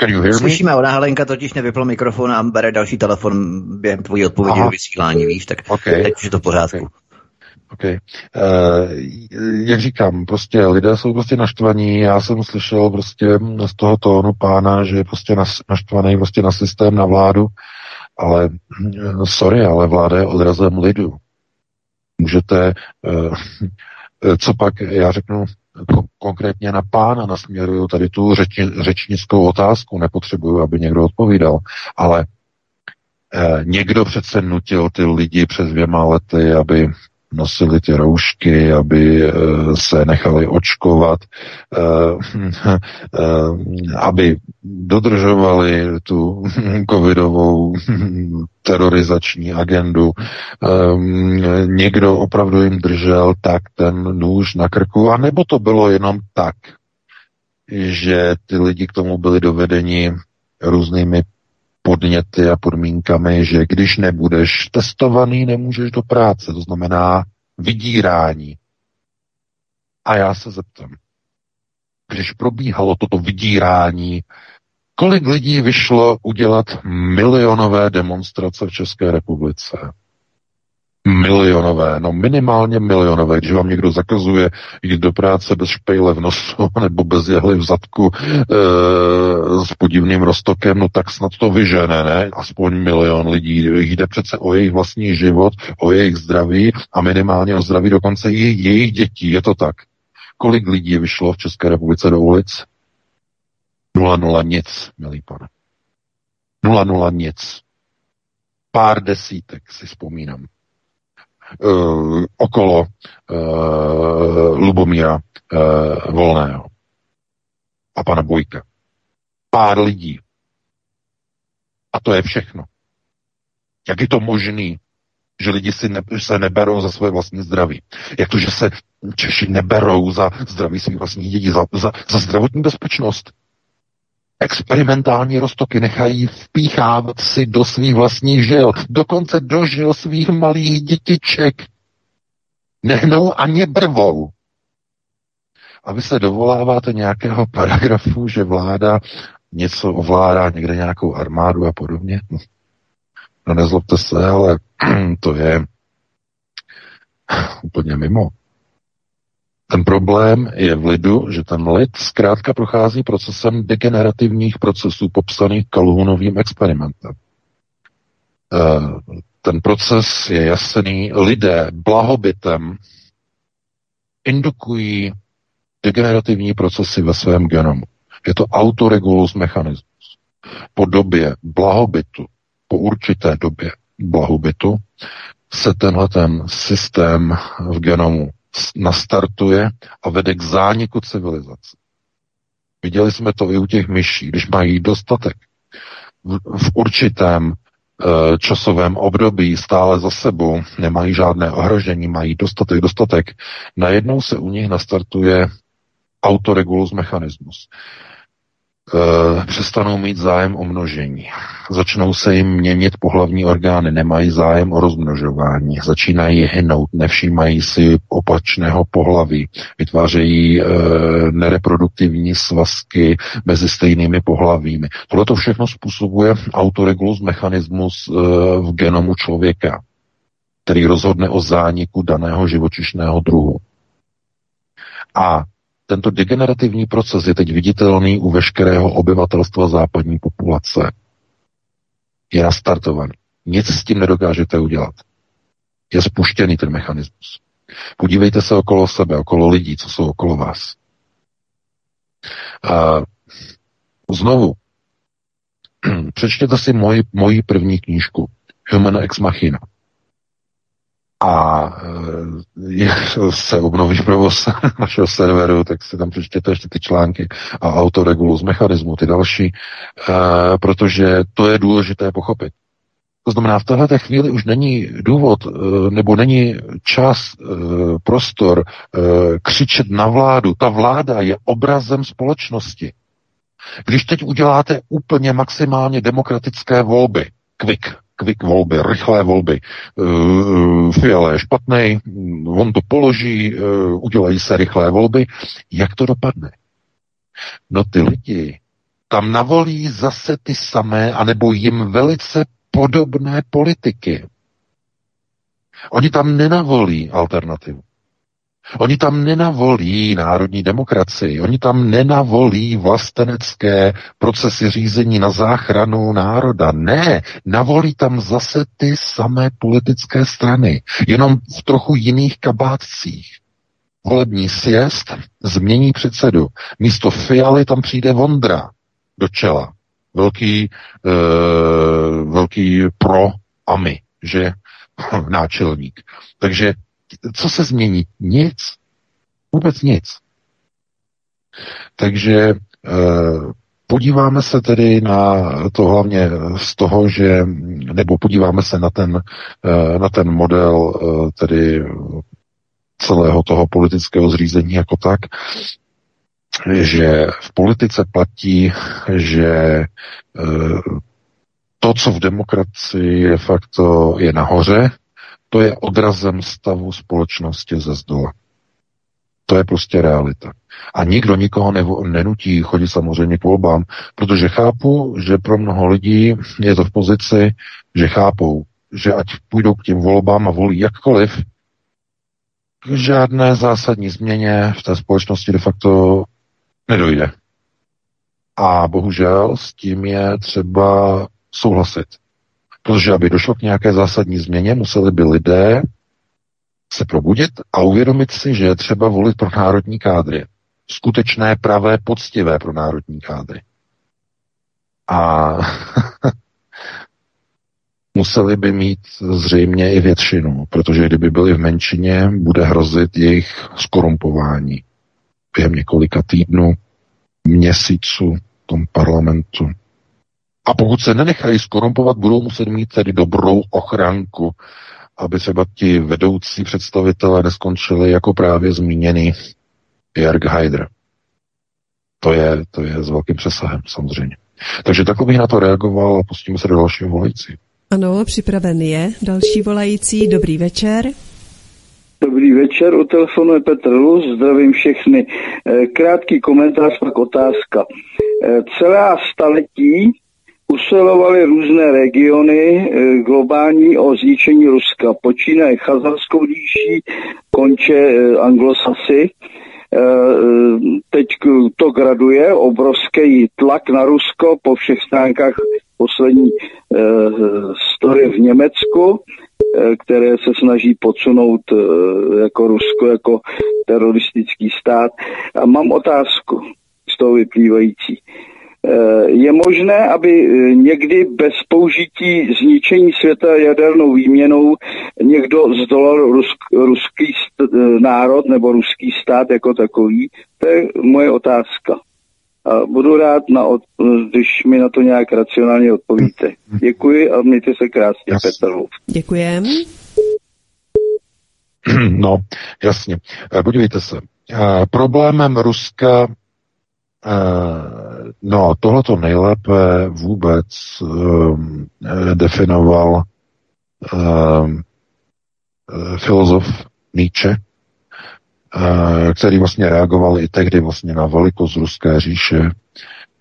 Can you hear me? Slyšíme, ona Helenka totiž nevypl mikrofon a bere další telefon během tvojí odpovědi do vysílání, víš, tak okay. teď je to v pořádku. Okay. OK. Uh, jak říkám, prostě lidé jsou prostě naštvaní. Já jsem slyšel prostě z toho tónu pána, že je prostě naštvaný prostě na systém, na vládu, ale uh, sorry, ale vláda je odrazem lidu. Můžete, uh, co pak, já řeknu ko- konkrétně na pána, nasměruju tady tu řeči, řečnickou otázku, nepotřebuju, aby někdo odpovídal, ale někdo přece nutil ty lidi přes dvěma lety, aby nosili ty roušky, aby eh, se nechali očkovat, eh, eh, aby dodržovali tu covidovou terorizační agendu. Někdo opravdu jim držel tak ten nůž na krku, a nebo to bylo jenom tak, že ty lidi k tomu byli dovedeni různými podněty a podmínkami, že když nebudeš testovaný, nemůžeš do práce. To znamená vydírání. A já se zeptám, když probíhalo toto vydírání, kolik lidí vyšlo udělat milionové demonstrace v České republice? Milionové, no minimálně milionové, když vám někdo zakazuje jít do práce bez špejle v nosu nebo bez jehly v zadku e, s podivným roztokem, no tak snad to vyžene, ne? Aspoň milion lidí. Jde přece o jejich vlastní život, o jejich zdraví a minimálně o zdraví dokonce i jejich dětí. Je to tak. Kolik lidí vyšlo v České republice do ulic? Nula nula nic, milý pane. Nula nula nic. Pár desítek si vzpomínám uh, okolo uh, Lubomíra uh, Volného a pana Bojka. Pár lidí. A to je všechno. Jak je to možné, že lidi si ne, se neberou za své vlastní zdraví? Jak to, že se Češi neberou za zdraví svých vlastních dětí, za, za, za zdravotní bezpečnost? Experimentální roztoky nechají vpíchávat si do svých vlastních žil, dokonce do žil svých malých dětiček. Nehnou ani brvou. A vy se dovoláváte nějakého paragrafu, že vláda něco ovládá, někde nějakou armádu a podobně. No nezlobte se, ale to je úplně mimo. Ten problém je v lidu, že ten lid zkrátka prochází procesem degenerativních procesů popsaných Kalhunovým experimentem. Eh, ten proces je jasný. Lidé blahobytem indukují degenerativní procesy ve svém genomu. Je to autoregulus mechanismus. Po době blahobytu, po určité době blahobytu, se tenhle ten systém v genomu nastartuje a vede k zániku civilizace. Viděli jsme to i u těch myší, když mají dostatek v, v určitém e, časovém období stále za sebou, nemají žádné ohrožení, mají dostatek, dostatek, najednou se u nich nastartuje autoregulus mechanismus. E, přestanou mít zájem o množení. Začnou se jim měnit pohlavní orgány, nemají zájem o rozmnožování, začínají hynout, nevšímají si opačného pohlaví, vytvářejí e, nereproduktivní svazky mezi stejnými pohlavími. Tohle to všechno způsobuje autoregulus mechanismus e, v genomu člověka, který rozhodne o zániku daného živočišného druhu. A tento degenerativní proces je teď viditelný u veškerého obyvatelstva západní populace. Je nastartovaný. Nic s tím nedokážete udělat. Je spuštěný ten mechanismus. Podívejte se okolo sebe, okolo lidí, co jsou okolo vás. A znovu, přečtěte si moji, moji první knížku Human Ex Machina a je, se obnoví provoz našeho serveru, tak si tam přečtěte ještě ty články a autoregulus mechanismu, ty další, uh, protože to je důležité pochopit. To znamená, v této chvíli už není důvod nebo není čas, prostor křičet na vládu. Ta vláda je obrazem společnosti. Když teď uděláte úplně maximálně demokratické volby, quick, quick volby, rychlé volby. Uh, Fiala je špatný, on to položí, uh, udělají se rychlé volby. Jak to dopadne? No ty lidi tam navolí zase ty samé, anebo jim velice podobné politiky. Oni tam nenavolí alternativu. Oni tam nenavolí národní demokracii, oni tam nenavolí vlastenecké procesy řízení na záchranu národa. Ne, navolí tam zase ty samé politické strany, jenom v trochu jiných kabátcích. Volební sjezd změní předsedu. Místo Fialy tam přijde Vondra do čela. Velký, e, velký pro AMI, že náčelník. Takže co se změní? Nic. Vůbec nic. Takže e, podíváme se tedy na to hlavně z toho, že, nebo podíváme se na ten, e, na ten model e, tedy celého toho politického zřízení jako tak, že v politice platí, že to, co v demokracii je facto je nahoře, to je odrazem stavu společnosti ze zdola. To je prostě realita. A nikdo nikoho nevo, nenutí chodit samozřejmě k volbám, protože chápu, že pro mnoho lidí je to v pozici, že chápou, že ať půjdou k těm volbám a volí jakkoliv, k žádné zásadní změně v té společnosti de facto nedojde. A bohužel s tím je třeba souhlasit. Protože aby došlo k nějaké zásadní změně, museli by lidé se probudit a uvědomit si, že je třeba volit pro národní kádry. Skutečné, pravé, poctivé pro národní kádry. A museli by mít zřejmě i většinu, protože kdyby byli v menšině, bude hrozit jejich skorumpování během několika týdnů, měsíců v tom parlamentu. A pokud se nenechají skorumpovat, budou muset mít tedy dobrou ochranku, aby třeba ti vedoucí představitelé neskončili jako právě zmíněný Jörg Haider. to je, to je s velkým přesahem samozřejmě. Takže takhle bych na to reagoval a pustíme se do dalšího volající. Ano, připraven je další volající. Dobrý večer. Dobrý večer, u telefonu je Petr Luz, zdravím všechny. Eh, krátký komentář, pak otázka. Eh, celá staletí usilovaly různé regiony eh, globální o zničení Ruska. Počínaje Chazarskou díší, konče Anglosasy. Teď to graduje, obrovský tlak na Rusko po všech stránkách poslední story v Německu Eh, které se snaží podsunout eh, jako Rusko, jako teroristický stát. A mám otázku z toho vyplývající. Eh, je možné, aby někdy bez použití zničení světa jadernou výměnou někdo zdolal rusk, ruský národ nebo ruský stát jako takový? To je moje otázka. A budu rád, na od, když mi na to nějak racionálně odpovíte. Děkuji a mějte se krásně, Jas. Petr Děkujem. No, jasně. Eh, podívejte se. Eh, problémem Ruska No, tohleto nejlépe vůbec um, definoval um, filozof Nietzsche, Eh, který vlastně reagoval i tehdy vlastně na velikost ruské říše.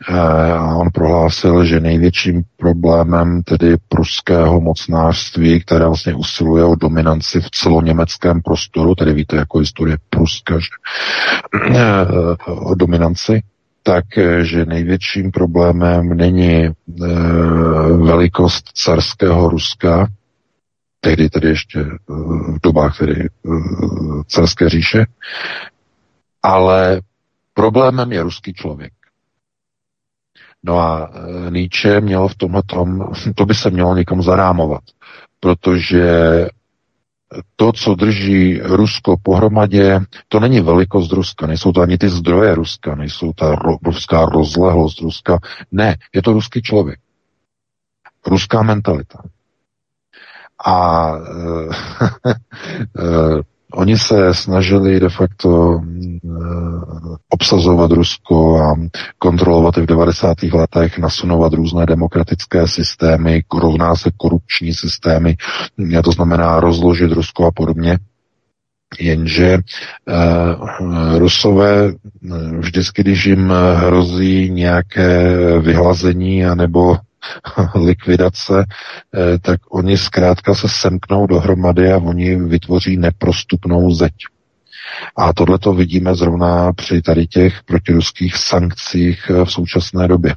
A on prohlásil, že největším problémem tedy pruského mocnářství, které vlastně usiluje o dominanci v celoněmeckém prostoru, tedy víte, jako historie Pruska, že, o dominanci, tak, že největším problémem není velikost carského Ruska, tehdy tedy ještě eh, v dobách tedy eh, carské říše, ale problémem je ruský člověk. No a eh, Nietzsche měl v tomhle tom, to by se mělo někam zarámovat, protože to, co drží Rusko pohromadě, to není velikost Ruska, nejsou to ani ty zdroje Ruska, nejsou ta ruská rozlehlost Ruska. Ne, je to ruský člověk. Ruská mentalita. A uh, oni se snažili de facto uh, obsazovat Rusko a kontrolovat i v 90. letech, nasunovat různé demokratické systémy, rovná se korupční systémy, to znamená rozložit Rusko a podobně. Jenže uh, Rusové vždycky, když jim hrozí nějaké vyhlazení anebo likvidace, eh, tak oni zkrátka se semknou dohromady a oni vytvoří neprostupnou zeď. A tohle to vidíme zrovna při tady těch protiruských sankcích eh, v současné době.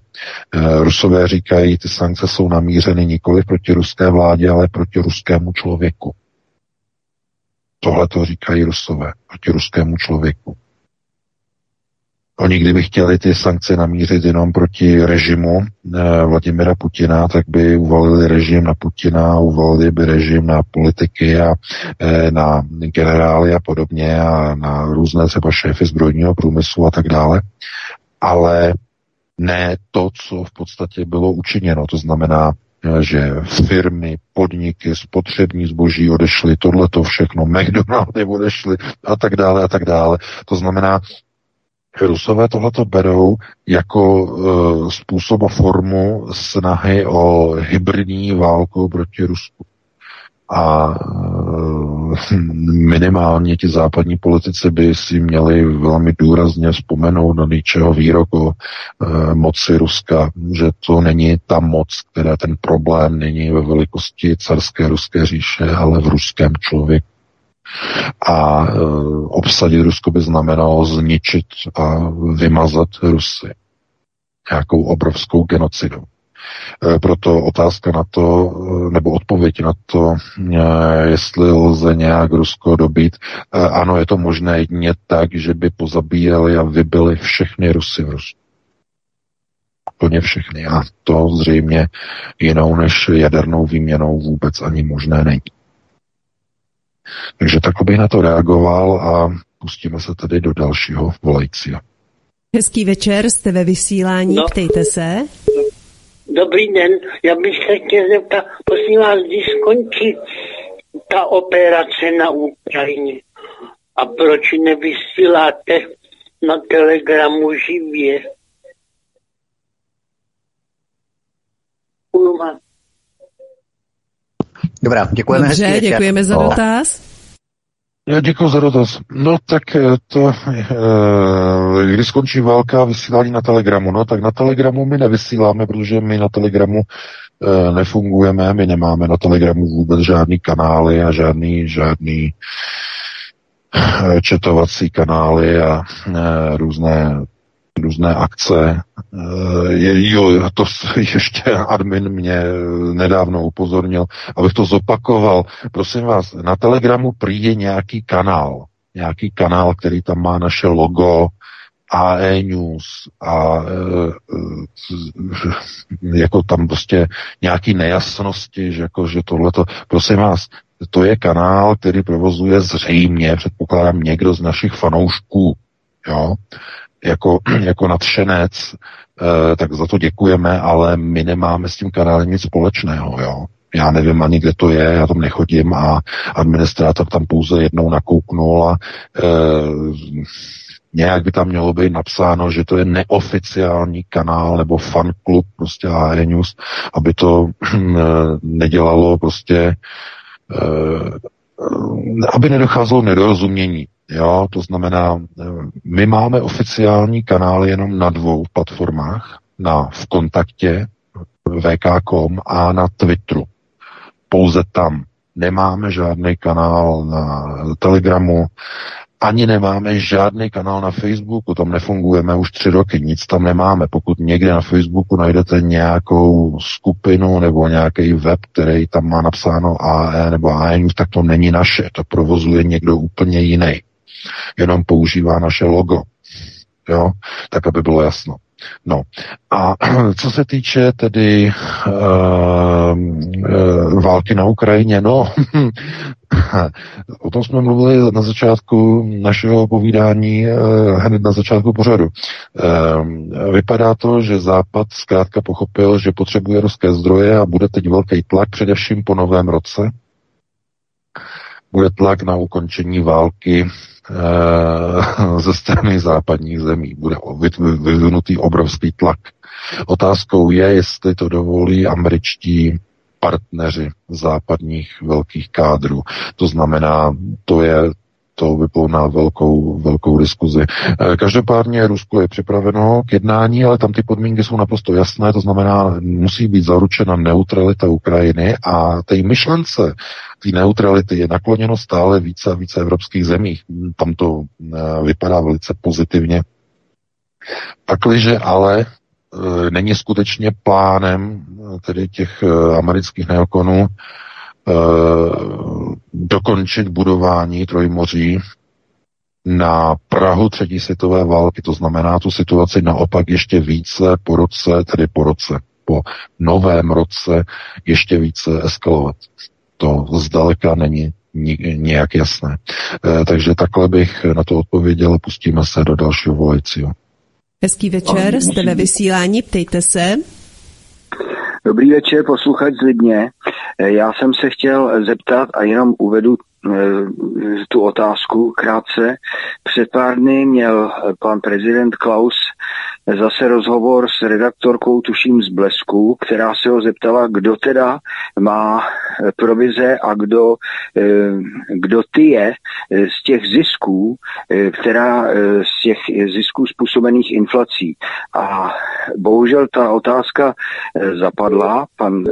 Eh, Rusové říkají, ty sankce jsou namířeny nikoli proti ruské vládě, ale proti ruskému člověku. Tohle to říkají Rusové proti ruskému člověku. Oni kdyby chtěli ty sankce namířit jenom proti režimu eh, Vladimira Putina, tak by uvalili režim na Putina, uvalili by režim na politiky a eh, na generály a podobně a na různé třeba šéfy zbrojního průmyslu a tak dále. Ale ne to, co v podstatě bylo učiněno. To znamená, eh, že firmy, podniky, spotřební zboží odešly, tohle to všechno, McDonaldy odešly a tak dále a tak dále. To znamená, Rusové tohleto berou jako uh, způsob a formu snahy o hybridní válku proti Rusku. A uh, minimálně ti západní politici by si měli velmi důrazně vzpomenout na ničeho výrok o uh, moci Ruska, že to není ta moc, která ten problém není ve velikosti carské ruské říše, ale v ruském člověku. A e, obsadit Rusko by znamenalo zničit a vymazat Rusy nějakou obrovskou genocidou. E, proto otázka na to, e, nebo odpověď na to, jestli lze nějak Rusko dobít. Ano, je to možné jedině tak, že by pozabíjeli a vybili všechny Rusy v Rusku. Plně všechny. A to zřejmě jinou než jadernou výměnou vůbec ani možné není. Takže tak bych na to reagoval a pustíme se tedy do dalšího volajícího. Hezký večer, jste ve vysílání, no. ptejte se. Dobrý den, já bych se chtěl zeptat, prosím vás, když skončí ta operace na Ukrajině a proč nevysíláte na Telegramu živě. Dobrá, děkujeme Dobře, děkujeme za dotaz. Já děkuji za dotaz. No tak eh, to, eh, když skončí válka vysílání na Telegramu, no tak na Telegramu my nevysíláme, protože my na Telegramu eh, nefungujeme, my nemáme na Telegramu vůbec žádný kanály a žádný, žádný četovací kanály a eh, různé různé akce. Eh, Je, jo, to ještě admin mě nedávno upozornil, abych to zopakoval. Prosím vás, na Telegramu prý je nějaký kanál. Nějaký kanál, který tam má naše logo, AE News a e, jako tam prostě nějaký nejasnosti, že, jako, že tohleto, prosím vás, to je kanál, který provozuje zřejmě, předpokládám, někdo z našich fanoušků, jo, jako, jako nadšenec, eh, tak za to děkujeme, ale my nemáme s tím kanálem nic společného, jo. Já nevím ani, kde to je, já tam nechodím a administrátor tam pouze jednou nakouknul a e, nějak by tam mělo být napsáno, že to je neoficiální kanál nebo fanklub prostě AE News, aby to nedělalo prostě e, aby nedocházelo nedorozumění. Jo, to znamená, eh, my máme oficiální kanály jenom na dvou platformách, na v kontaktě vk.com a na Twitteru. Pouze tam. Nemáme žádný kanál na Telegramu, ani nemáme žádný kanál na Facebooku, tam nefungujeme už tři roky, nic tam nemáme. Pokud někde na Facebooku najdete nějakou skupinu nebo nějaký web, který tam má napsáno AE nebo News, tak to není naše, to provozuje někdo úplně jiný. Jenom používá naše logo. Jo? Tak, aby bylo jasno. No a co se týče tedy uh, uh, války na Ukrajině, no o tom jsme mluvili na začátku našeho povídání, uh, hned na začátku pořadu. Uh, vypadá to, že Západ zkrátka pochopil, že potřebuje ruské zdroje a bude teď velký tlak, především po novém roce. Bude tlak na ukončení války eh, ze strany západních zemí. Bude vyvinutý obrovský tlak. Otázkou je, jestli to dovolí američtí partneři západních velkých kádrů. To znamená, to je to vyplo na velkou, velkou diskuzi. Každopádně Rusko je připraveno k jednání, ale tam ty podmínky jsou naprosto jasné, to znamená, musí být zaručena neutralita Ukrajiny a té myšlence té neutrality je nakloněno stále více a více evropských zemích. Tam to vypadá velice pozitivně. Pakliže ale není skutečně plánem tedy těch amerických neokonů dokončit budování Trojmoří na Prahu třetí světové války. To znamená tu situaci naopak ještě více po roce, tedy po roce, po novém roce ještě více eskalovat. To zdaleka není nějak jasné. Takže takhle bych na to odpověděl. Pustíme se do dalšího volajícího. Hezký večer, jste ve vysílání, ptejte se. Dobrý večer, posluchač z Lidně. Já jsem se chtěl zeptat a jenom uvedu tu otázku krátce. Před pár dny měl pan prezident Klaus zase rozhovor s redaktorkou, tuším z Blesku, která se ho zeptala, kdo teda má provize a kdo, kdo ty je z těch zisků, která z těch zisků způsobených inflací. A bohužel ta otázka zapadla. Pan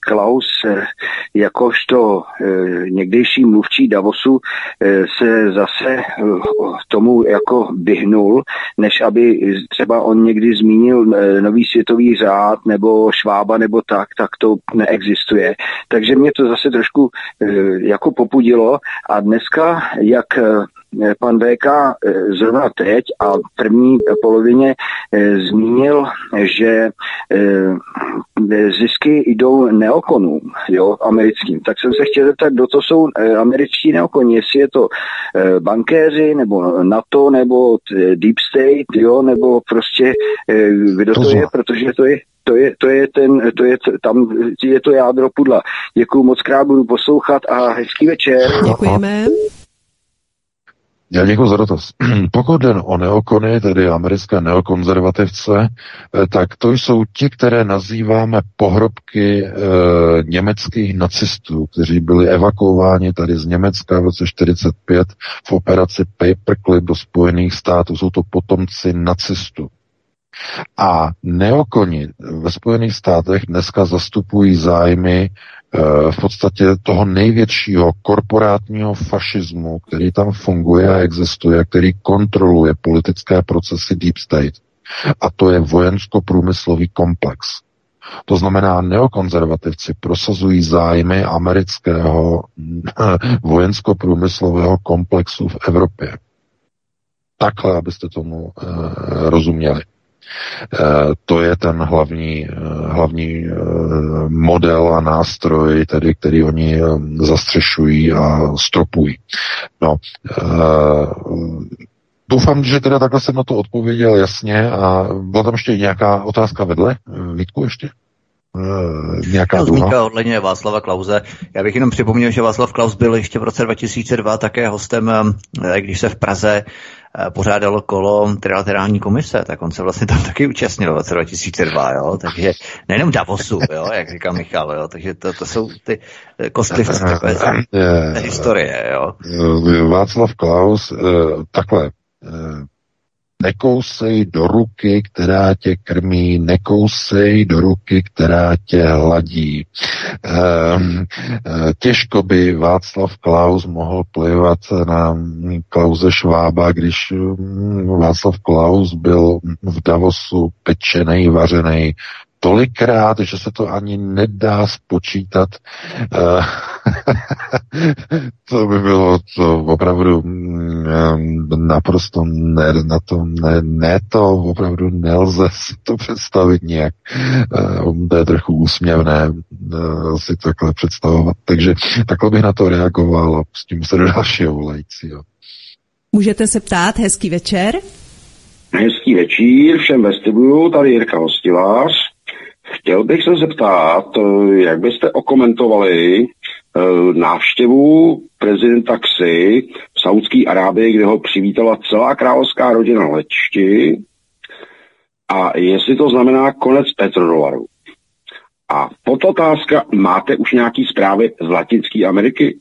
Klaus jakožto někdejší mluvčí Davosu se zase tomu jako vyhnul, než aby třeba on někdy zmínil nový světový řád nebo švába nebo tak, tak to neexistuje. Takže mě to zase trošku jako popudilo a dneska, jak pan VK zrovna teď a v první polovině zmínil, že zisky jdou neokonům, jo, americkým. Tak jsem se chtěl zeptat, kdo to jsou američtí neokoni, jestli je to bankéři, nebo NATO, nebo Deep State, jo, nebo prostě kdo to je, protože to je to je, to je ten, to je, tam je to jádro pudla. Děkuju moc krát, budu poslouchat a hezký večer. Děkujeme. Já děkuji za dotaz. Pokud jde o neokony, tedy americké neokonzervativce, eh, tak to jsou ti, které nazýváme pohrobky e, německých nacistů, kteří byli evakuováni tady z Německa v roce 45 v operaci Paperclip do Spojených států. Jsou to potomci nacistů. A neokoni ve Spojených státech dneska zastupují zájmy v podstatě toho největšího korporátního fašismu, který tam funguje a existuje, který kontroluje politické procesy Deep State. A to je vojensko-průmyslový komplex. To znamená, neokonzervativci prosazují zájmy amerického vojensko-průmyslového komplexu v Evropě. Takhle, abyste tomu e, rozuměli. Eh, to je ten hlavní, eh, hlavní eh, model a nástroj, tedy, který oni zastřešují a stropují. No, Doufám, že teda takhle jsem na to odpověděl jasně a byla tam ještě nějaká otázka vedle? Vítku ještě? nějaká Zmínka ohledně Václava Klauze. Já bych jenom připomněl, že Václav Klaus byl ještě v roce 2002 také hostem, když se v Praze pořádalo kolo trilaterální komise, tak on se vlastně tam taky účastnil v roce 2002, jo? takže nejenom Davosu, jo? jak říká Michal, jo? takže to, to jsou ty eh, kostlivci takové z historie. Jo? Václav Klaus, eh, takhle, Nekousej do ruky, která tě krmí, nekousej do ruky, která tě hladí. Ehm, eh, těžko by Václav Klaus mohl plivat na Klauze Švába, když hm, Václav Klaus byl v Davosu pečený, vařený, tolikrát, že se to ani nedá spočítat. Eh, to by bylo to opravdu mm, naprosto ne, na to, ne, ne to opravdu nelze si to představit nějak. Eh, to je trochu úsměvné eh, si takhle představovat. Takže takhle bych na to reagoval a pustím se do dalšího volajícího. Můžete se ptát, hezký večer. Hezký večer všem vestibulu, tady Jirka Hostivář. Chtěl bych se zeptat, eh, jak byste okomentovali eh, návštěvu prezidenta Xi v Saudské Arábii, kde ho přivítala celá královská rodina lečti a jestli to znamená konec petrodolaru. A otázka, máte už nějaký zprávy z Latinské Ameriky?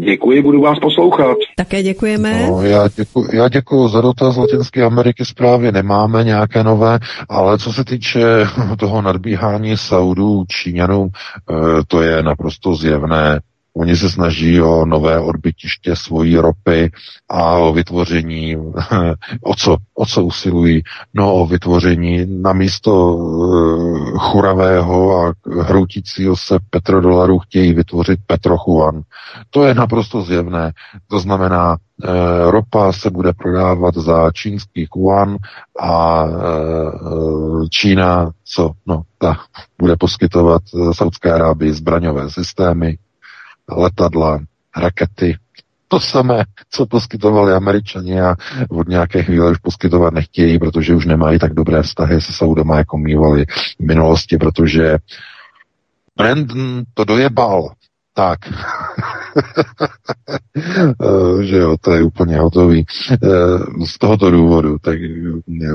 Děkuji, budu vás poslouchat. Také děkujeme. No, já, děkuji, já děkuji za dotaz Latinské Ameriky zprávy. Nemáme nějaké nové, ale co se týče toho nadbíhání Saudů, Číňanů, eh, to je naprosto zjevné. Oni se snaží o nové odbytiště svojí ropy a o vytvoření, o co, o co usilují? No o vytvoření na místo uh, churavého a hroutícího se petrodolaru chtějí vytvořit petrochuan. To je naprosto zjevné. To znamená, uh, ropa se bude prodávat za čínský chuan a uh, Čína, co, no, ta bude poskytovat Saudské Arábii zbraňové systémy, letadla, rakety, to samé, co poskytovali američani a od nějaké chvíle už poskytovat nechtějí, protože už nemají tak dobré vztahy se Saudama, jako mývali v minulosti, protože Brandon to dojebal. Tak. Eh, že jo, to je úplně hotový. Eh, z tohoto důvodu, tak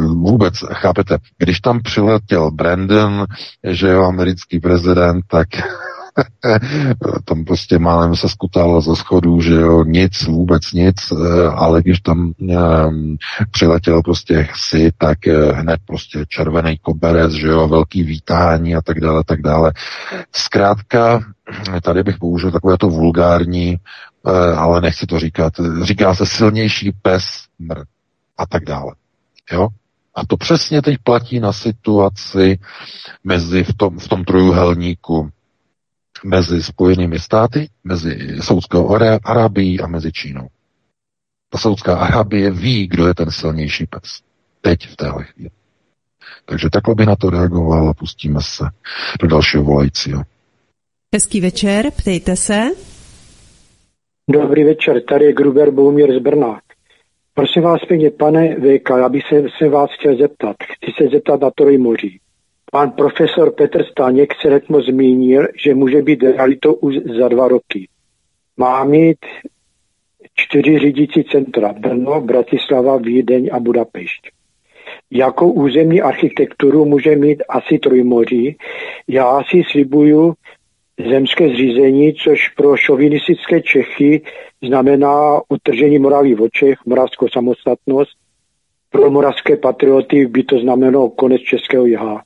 vůbec, chápete, když tam přiletěl Brandon, že jo, americký prezident, tak tam prostě málem se skutalo ze schodů, že jo, nic, vůbec nic, eh, ale když tam um, přiletěl prostě si, tak uh, hned prostě červený koberec, že jo, velký vítání a tak dále, tak dále. Zkrátka, tady bych použil takové to vulgární, uh, ale nechci to říkat, říká se silnější pes mr a tak dále. Jo? A to přesně teď platí na situaci mezi v tom, v tom trojuhelníku mezi Spojenými státy, mezi Saudskou Arábií a mezi Čínou. Ta Saudská Arábie ví, kdo je ten silnější pes. Teď v téhle chvíli. Takže takhle by na to reagoval a pustíme se do dalšího volajícího. Hezký večer, ptejte se. Dobrý večer, tady je Gruber Boumír z Brna. Prosím vás pěkně, pane VK, já bych se, se vás chtěl zeptat. Chci se zeptat na Trojmoří. Pan profesor Petr Staněk se letmo zmínil, že může být realitou už za dva roky. Má mít čtyři řídící centra Brno, Bratislava, Vídeň a Budapešť. Jakou územní architekturu může mít asi Trojmoří? Já si slibuju zemské zřízení, což pro šovinistické Čechy znamená utržení Moravy v očech, moravskou samostatnost. Pro moravské patrioty by to znamenalo konec českého jihá.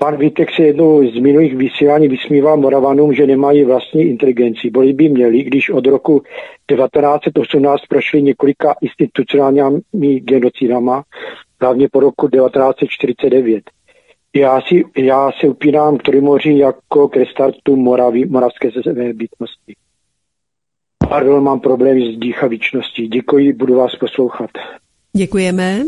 Pan Vítek se jednou z minulých vysílání vysmíval Moravanům, že nemají vlastní inteligenci. Boli by měli, když od roku 1918 prošli několika institucionálními genocidama, hlavně po roku 1949. Já, si, já se upínám k Trimoří jako k restartu Moravy, moravské bytnosti. Pardon, mám problém s dýchavičností. Děkuji, budu vás poslouchat. Děkujeme.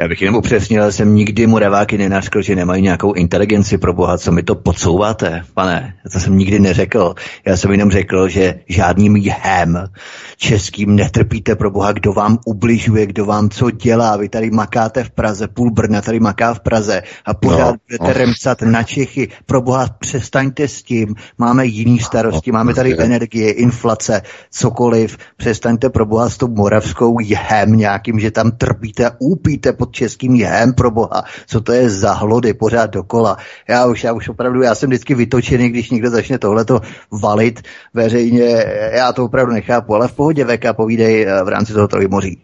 Já bych jenom upřesnil, jsem nikdy Moraváky nenařkl, že nemají nějakou inteligenci pro boha, co mi to podsouváte, pane. To jsem nikdy neřekl. Já jsem jenom řekl, že žádným jhem českým netrpíte pro boha, kdo vám ubližuje, kdo vám co dělá. Vy tady makáte v Praze, půl Brna tady maká v Praze a pořád no, budete no. remcat na Čechy. Pro boha přestaňte s tím. Máme jiný starosti, máme tady prostě. energie, inflace, cokoliv. Přestaňte pro boha s tou moravskou jhem nějakým, že tam trpíte úpíte pod českým jhem pro boha. Co to je za hlody pořád dokola. Já už, já už opravdu, já jsem vždycky vytočený, když někdo začne tohleto valit veřejně. Já to opravdu nechápu, ale v pohodě VK povídej eh, v rámci toho Trojmoří.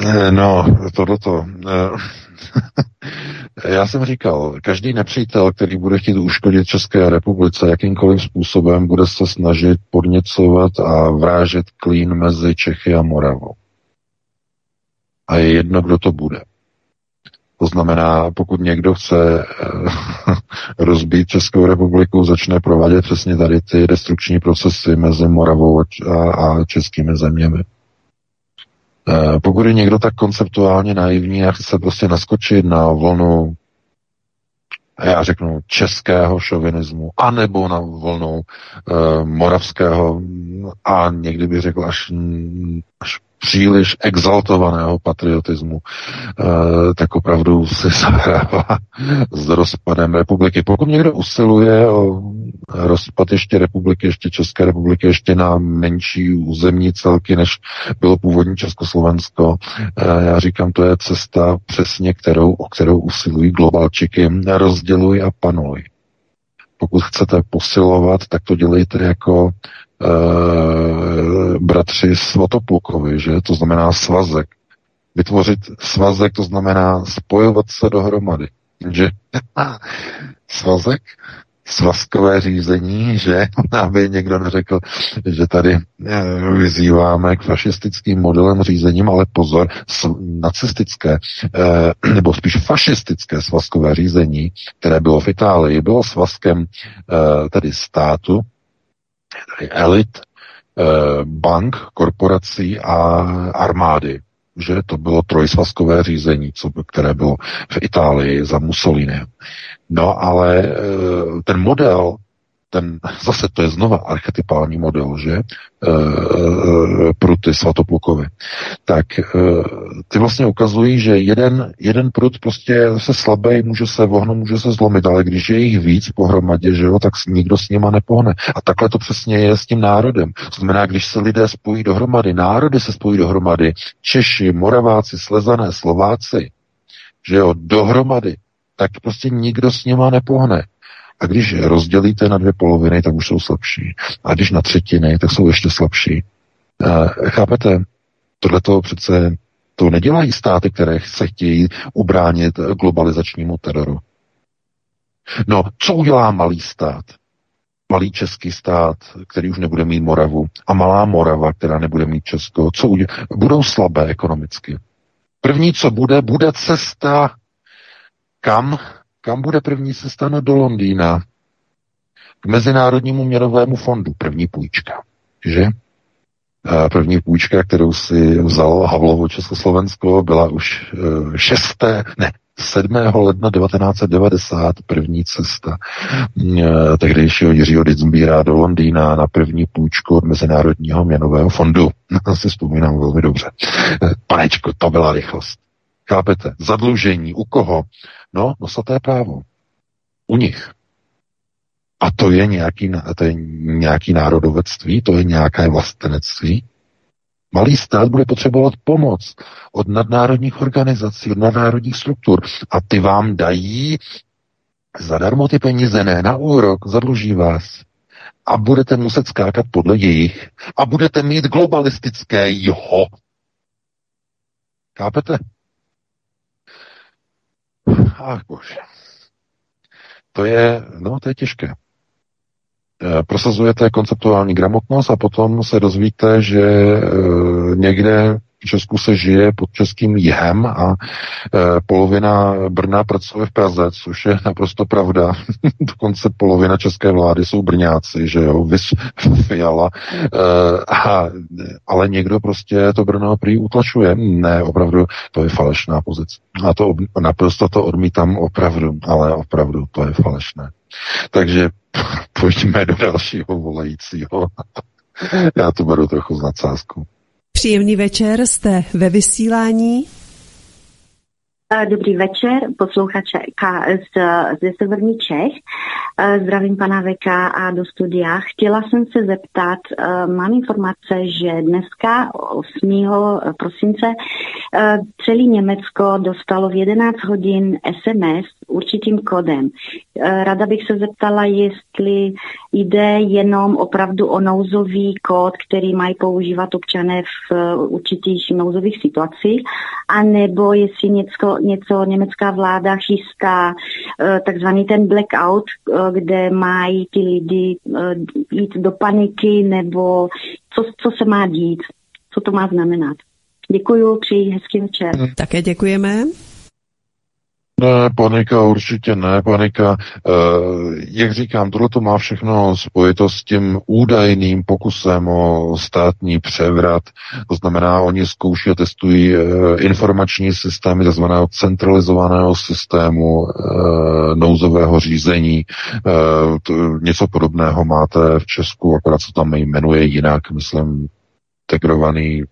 Eh, no, tohleto. Eh, já jsem říkal, každý nepřítel, který bude chtít uškodit České republice jakýmkoliv způsobem, bude se snažit podněcovat a vrážet klín mezi Čechy a Moravou. A je jedno, kdo to bude. To znamená, pokud někdo chce rozbít Českou republiku, začne provádět přesně tady ty destrukční procesy mezi Moravou a, českými zeměmi. Eh, pokud je někdo tak konceptuálně naivní a chce prostě naskočit na vlnu já řeknu českého šovinismu, anebo na volnou e, moravského a někdy bych řekl až, až příliš exaltovaného patriotismu, eh, tak opravdu si zahrává s rozpadem republiky. Pokud někdo usiluje o rozpad ještě republiky, ještě České republiky, ještě na menší územní celky, než bylo původní Československo, eh, já říkám, to je cesta přesně, kterou, o kterou usilují globalčiky. Rozděluj a panuj. Pokud chcete posilovat, tak to dělejte jako e, bratři Svatopukovi, že? To znamená svazek. Vytvořit svazek, to znamená spojovat se dohromady. Že? svazek svazkové řízení, že aby někdo neřekl, že tady eh, vyzýváme k fašistickým modelem řízením, ale pozor, nacistické, eh, nebo spíš fašistické svazkové řízení, které bylo v Itálii, bylo svazkem tedy státu, tedy elit, bank, korporací a armády že to bylo trojsvazkové řízení, co, které bylo v Itálii za Mussolini. No ale e, ten model, ten, zase to je znova archetypální model, že, e, e, pro ty svatoplukovy, tak e, ty vlastně ukazují, že jeden, jeden prut prostě se slabý, může se vohnout, může se zlomit, ale když je jich víc pohromadě, že jo, tak nikdo s nima nepohne. A takhle to přesně je s tím národem. To znamená, když se lidé spojí dohromady, národy se spojí dohromady, Češi, Moraváci, Slezané, Slováci, že jo, dohromady, tak prostě nikdo s nima nepohne. A když rozdělíte na dvě poloviny, tak už jsou slabší. A když na třetiny, tak jsou ještě slabší. E, chápete? Tohle to přece to nedělají státy, které se chtějí ubránit globalizačnímu teroru. No, co udělá malý stát? Malý český stát, který už nebude mít Moravu, a malá Morava, která nebude mít Česko, co udělá? Budou slabé ekonomicky. První, co bude, bude cesta kam? Kam bude první cesta? No do Londýna. K Mezinárodnímu měnovému fondu. První půjčka. Že? První půjčka, kterou si vzal Havlovo Československo, byla už 6. E, ne, 7. ledna 1990 první cesta e, tehdejšího Jiřího Ditzbíra do Londýna na první půjčku od Mezinárodního měnového fondu. Na si vzpomínám velmi dobře. E, panečko, to byla rychlost. Chápete? Zadlužení. U koho? No, nosaté právo. U nich. A to je nějaký, to je nějaký národovectví, to je nějaké vlastenectví. Malý stát bude potřebovat pomoc od nadnárodních organizací, od nadnárodních struktur a ty vám dají zadarmo ty peníze, ne na úrok, zadluží vás. A budete muset skákat podle jejich a budete mít globalistické jo. Chápete? Ach bože. To je, no to je těžké. Eh, prosazujete konceptuální gramotnost a potom se dozvíte, že eh, někde Česku se žije pod českým jihem a e, polovina Brna pracuje v Praze, což je naprosto pravda. Dokonce polovina české vlády jsou Brňáci, že jo, vys Fiala. E, a, ale někdo prostě to Brno prý utlačuje. Ne, opravdu, to je falešná pozice. A to naprosto to odmítám opravdu, ale opravdu to je falešné. Takže pojďme do dalšího volajícího. Já to beru trochu s nadsázkou. Příjemný večer, jste ve vysílání. Dobrý večer, posluchače z, ze Severní Čech. Zdravím pana Veka a do studia. Chtěla jsem se zeptat, mám informace, že dneska 8. prosince celý Německo dostalo v 11 hodin SMS určitým kodem. Rada bych se zeptala, jestli jde jenom opravdu o nouzový kód, který mají používat občané v určitých nouzových situacích, anebo jestli něco, něco německá vláda chystá, takzvaný ten blackout, kde mají ty lidi jít do paniky, nebo co, co se má dít, co to má znamenat. Děkuju, přeji hezký večer. Také děkujeme. Ne, panika určitě ne, panika. E, jak říkám, tohle to má všechno spojitost s tím údajným pokusem o státní převrat. To znamená, oni zkouší a testují e, informační systémy tzv. centralizovaného systému e, nouzového řízení. E, to, něco podobného máte v Česku, akorát se tam jmenuje jinak, myslím, integrovaný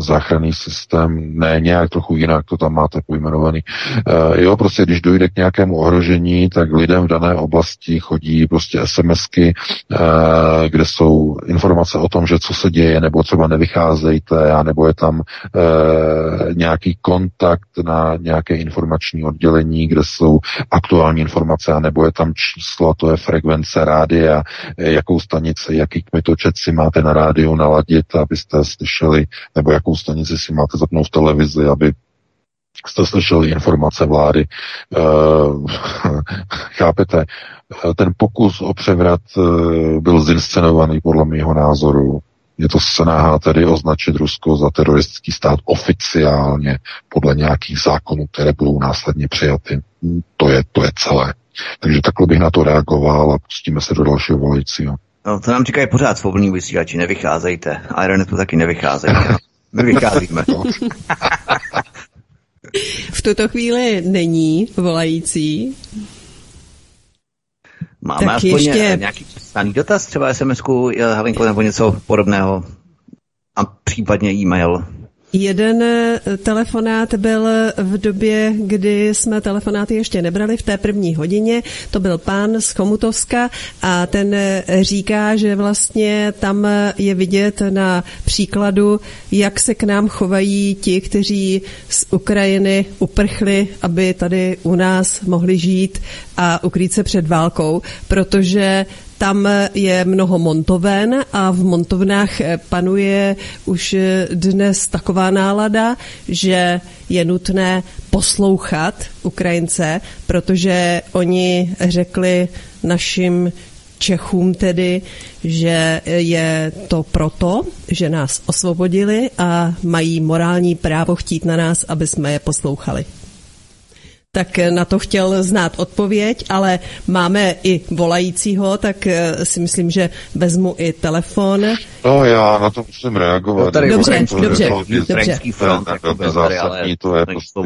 záchranný systém, ne nějak trochu jinak, to tam máte pojmenovaný. E, jo, prostě když dojde k nějakému ohrožení, tak lidem v dané oblasti chodí prostě SMSky, e, kde jsou informace o tom, že co se děje, nebo třeba nevycházejte, a nebo je tam e, nějaký kontakt na nějaké informační oddělení, kde jsou aktuální informace, a nebo je tam číslo, to je frekvence rádia, jakou stanici, jaký kmitočet si máte na rádiu naladit, abyste slyšeli, nebo jak jakou stanici si máte zapnout v televizi, aby jste slyšeli informace vlády. E, chápete, ten pokus o převrat e, byl zinscenovaný podle mého názoru. Je to snaha tedy označit Rusko za teroristický stát oficiálně podle nějakých zákonů, které budou následně přijaty. To je, to je celé. Takže takhle bych na to reagoval a pustíme se do dalšího volajícího. No, to nám říkají pořád svobodní vysílači, nevycházejte. Ironetu taky nevycházejte. Vycházíme. v tuto chvíli není volající. Máme tak aspoň ještě... nějaký přestaný dotaz, třeba SMS-ku, Helenko, nebo něco podobného a případně e-mail. Jeden eh, telefonát byl v době, kdy jsme telefonáty ještě nebrali v té první hodině. To byl pán z Chomutovska a ten eh, říká, že vlastně tam je vidět na příkladu, jak se k nám chovají ti, kteří z Ukrajiny uprchli, aby tady u nás mohli žít a ukrýt se před válkou, protože tam je mnoho montoven a v montovnách panuje už dnes taková nálada, že je nutné poslouchat Ukrajince, protože oni řekli našim Čechům tedy, že je to proto, že nás osvobodili a mají morální právo chtít na nás, aby jsme je poslouchali tak na to chtěl znát odpověď, ale máme i volajícího, tak eh, si myslím, že vezmu i telefon. No já na to musím reagovat. No, tady dobře, dobře, dobře. dobře. Front, to je zásadní, to je prostě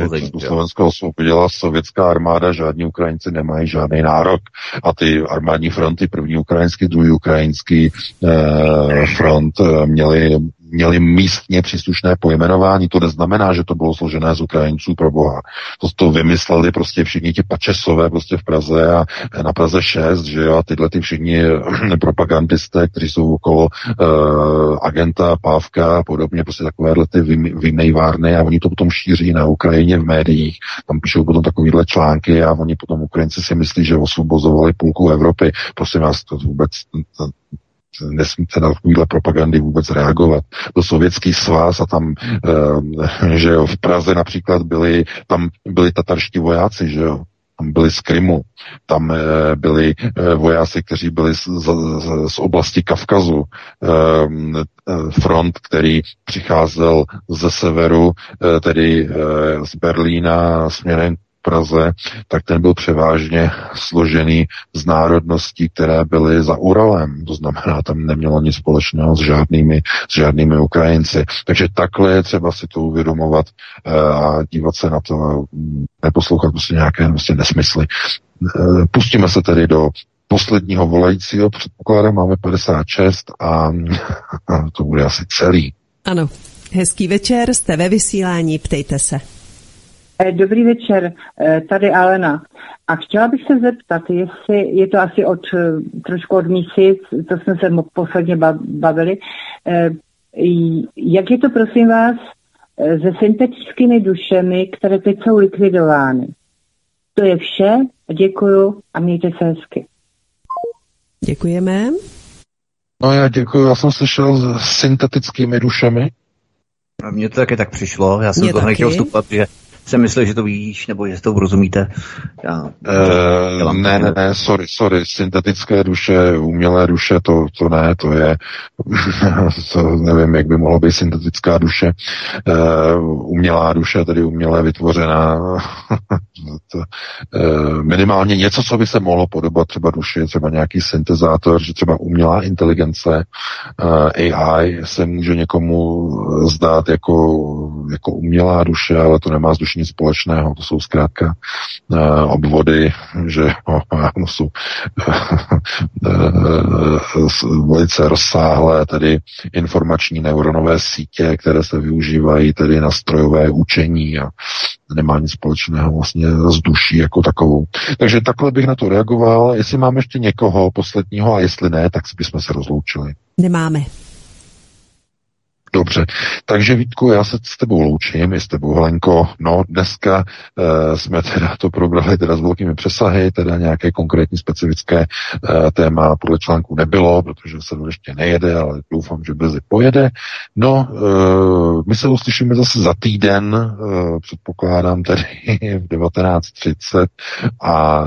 Slovensko osvobodila sovětská armáda, žádní Ukrajinci nemají žádný nárok a ty armádní fronty, první ukrajinský, druhý ukrajinský eh, front eh, měli měli místně příslušné pojmenování. To neznamená, že to bylo složené z Ukrajinců pro boha. To, to vymysleli prostě všichni ti pačesové prostě v Praze a na Praze 6, že jo, a tyhle ty všichni propagandisté, kteří jsou okolo uh, agenta, Pávka a podobně, prostě takovéhle ty vymejvárny a oni to potom šíří na Ukrajině v médiích. Tam píšou potom takovýhle články a oni potom Ukrajinci si myslí, že osvobozovali půlku Evropy. Prosím vás, to vůbec nesmíte na takovýhle propagandy vůbec reagovat. To sovětský svaz a tam, e, že jo, v Praze například byli, tam byli tatarští vojáci, že jo, tam byli z Krymu, tam e, byli e, vojáci, kteří byli z, z, z oblasti Kavkazu, e, front, který přicházel ze severu, tedy z Berlína směrem Praze, tak ten byl převážně složený z národností, které byly za Uralem. To znamená, tam nemělo nic společného s žádnými, s žádnými Ukrajinci. Takže takhle je třeba si to uvědomovat eh, a dívat se na to, neposlouchat prostě nějaké prostě nesmysly. Eh, pustíme se tedy do posledního volajícího, předpokládám, máme 56 a to bude asi celý. Ano, hezký večer, jste ve vysílání, ptejte se. Eh, dobrý večer, eh, tady Alena. A chtěla bych se zeptat, jestli je to asi od eh, trošku od mísí, to jsme se posledně bavili, jak je to prosím vás se syntetickými dušemi, které teď jsou likvidovány. To je vše, děkuju a mějte se hezky. Děkujeme. No já děkuji, já jsem slyšel s syntetickými dušemi. A mně to taky tak přišlo, já jsem to nechtěl vstupovat, že jsem myslel, že to víš, nebo že to rozumíte. Já, uh, ne, ne, ne, sorry, sorry, syntetické duše, umělé duše, to, to ne, to je, to nevím, jak by mohlo být syntetická duše, uh, umělá duše, tedy umělé vytvořená, to, uh, minimálně něco, co by se mohlo podobat třeba duši, třeba nějaký syntezátor, že třeba umělá inteligence, uh, AI se může někomu zdát jako, jako umělá duše, ale to nemá s duší nic společného. To jsou zkrátka uh, obvody, že no, jsou uh, velice rozsáhlé, tedy informační neuronové sítě, které se využívají tedy na strojové učení a nemá nic společného vlastně s duší jako takovou. Takže takhle bych na to reagoval. Jestli máme ještě někoho posledního a jestli ne, tak bychom se rozloučili. Nemáme. Dobře, takže Vítku, já se s tebou loučím, i s tebou Helenko. No, dneska e, jsme teda to probrali teda s velkými přesahy, teda nějaké konkrétní specifické e, téma podle článku nebylo, protože se to ještě nejede, ale doufám, že brzy pojede. No, e, my se uslyšíme zase za týden, e, předpokládám tedy v 19.30 a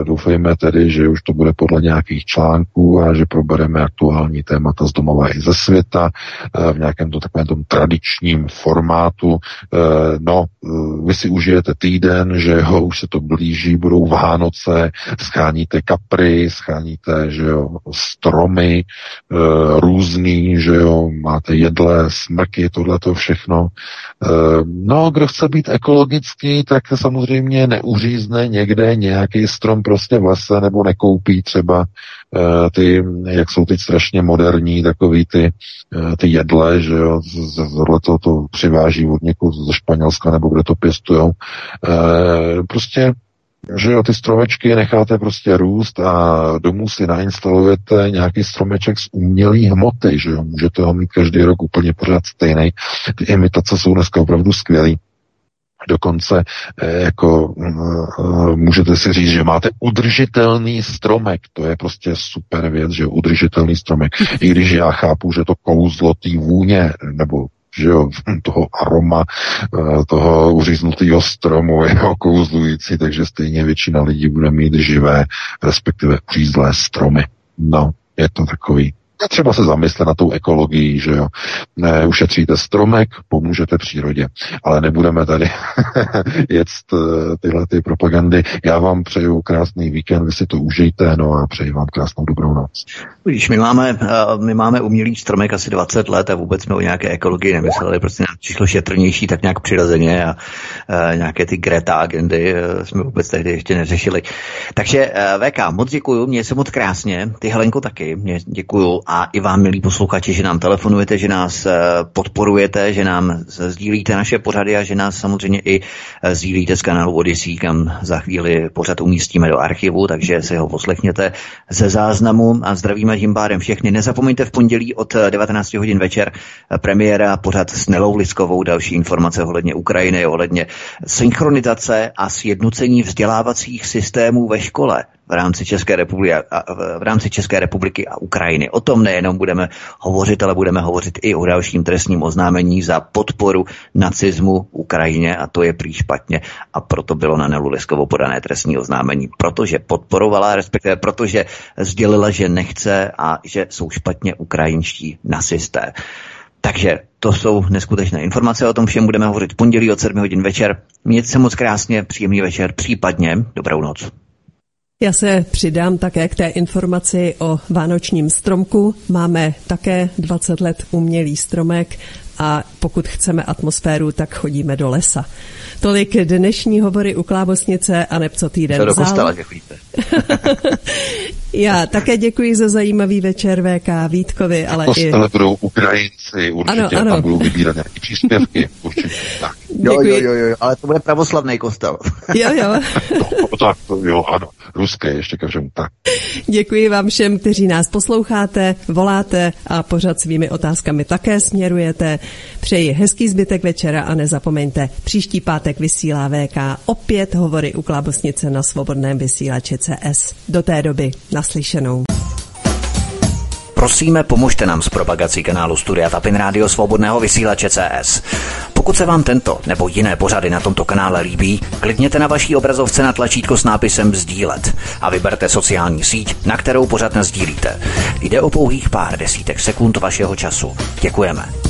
e, doufejme tedy, že už to bude podle nějakých článků a že probereme aktuální témata z domova i ze světa. E, nějakém to takovém tom tradičním formátu. Eh, no, eh, vy si užijete týden, že ho už se to blíží, budou Vánoce, scháníte kapry, scháníte, že jo, stromy eh, různý, že jo, máte jedle, smrky, tohle to všechno. No, kdo chce být ekologický, tak samozřejmě neuřízne někde nějaký strom prostě v lese nebo nekoupí třeba ty, jak jsou teď strašně moderní, takový ty, eh, ty jedle, že jo, tohle to, to přiváží od někud ze Španělska nebo kde to pěstujou. Eh, prostě že jo, ty stromečky necháte prostě růst a domů si nainstalujete nějaký stromeček z umělé hmoty, že jo, můžete ho mít každý rok úplně pořád stejný. Ty imitace jsou dneska opravdu skvělý. Dokonce eh, jako eh, můžete si říct, že máte udržitelný stromek. To je prostě super věc, že udržitelný stromek. I když já chápu, že to kouzlo té vůně nebo že jo, toho aroma, eh, toho uříznutého stromu je okouzlující, takže stejně většina lidí bude mít živé, respektive uřízlé stromy. No, je to takový třeba se zamyslet na tou ekologií, že jo. Ne, ušetříte stromek, pomůžete přírodě. Ale nebudeme tady jet eh, tyhle ty propagandy. Já vám přeju krásný víkend, vy si to užijte, no a přeji vám krásnou dobrou noc. Když my máme, eh, my máme umělý stromek asi 20 let a vůbec jsme o nějaké ekologii nemysleli, prostě nám přišlo šetrnější tak nějak přirozeně a, a nějaké ty Greta agendy eh, jsme vůbec tehdy ještě neřešili. Takže VK, moc děkuju, mě se moc krásně, ty Helenko taky, mě děkuju a i vám, milí posluchači, že nám telefonujete, že nás eh, podporujete, že nám sdílíte naše pořady a že nás samozřejmě i eh, sdílíte z kanálu Odyssey, kam za chvíli pořad umístíme do archivu, takže si ho poslechněte ze záznamu a zdravíme tím pádem všechny. Nezapomeňte v pondělí od 19 hodin večer premiéra pořad s Nelou Liskovou, další informace ohledně Ukrajiny, ohledně synchronizace a sjednocení vzdělávacích systémů ve škole v rámci České republiky a, v rámci České republiky a Ukrajiny. O tom nejenom budeme hovořit, ale budeme hovořit i o dalším trestním oznámení za podporu nacismu Ukrajině a to je prý špatně a proto bylo na Nelu Leskovou podané trestní oznámení, protože podporovala, respektive protože sdělila, že nechce a že jsou špatně ukrajinští nacisté. Takže to jsou neskutečné informace, o tom všem budeme hovořit pondělí od 7 hodin večer. Mějte se moc krásně, příjemný večer, případně dobrou noc. Já se přidám také k té informaci o vánočním stromku. Máme také 20 let umělý stromek a pokud chceme atmosféru, tak chodíme do lesa. Tolik dnešní hovory u Klábosnice a neb co týden Co do kostela. Já také děkuji za zajímavý večer VK Vítkovi, ale kostele i... budou Ukrajinci, určitě, Ano, ano. tam budou vybírat nějaké příspěvky, určitě. Tak. Jo, jo, jo, jo, ale to bude pravoslavný kostel. Jo, jo. No, tak, jo, ano, ruské ještě každému tak. Děkuji vám všem, kteří nás posloucháte, voláte a pořád svými otázkami také směrujete. Přeji hezký zbytek večera a nezapomeňte, příští pátek vysílá VK opět hovory u Klábosnice na svobodném vysílači CS. Do té doby naslyšenou. Prosíme, pomožte nám s propagací kanálu Studia Tapin Rádio Svobodného vysílače CS. Pokud se vám tento nebo jiné pořady na tomto kanále líbí, klikněte na vaší obrazovce na tlačítko s nápisem Sdílet a vyberte sociální síť, na kterou pořád sdílíte. Jde o pouhých pár desítek sekund vašeho času. Děkujeme.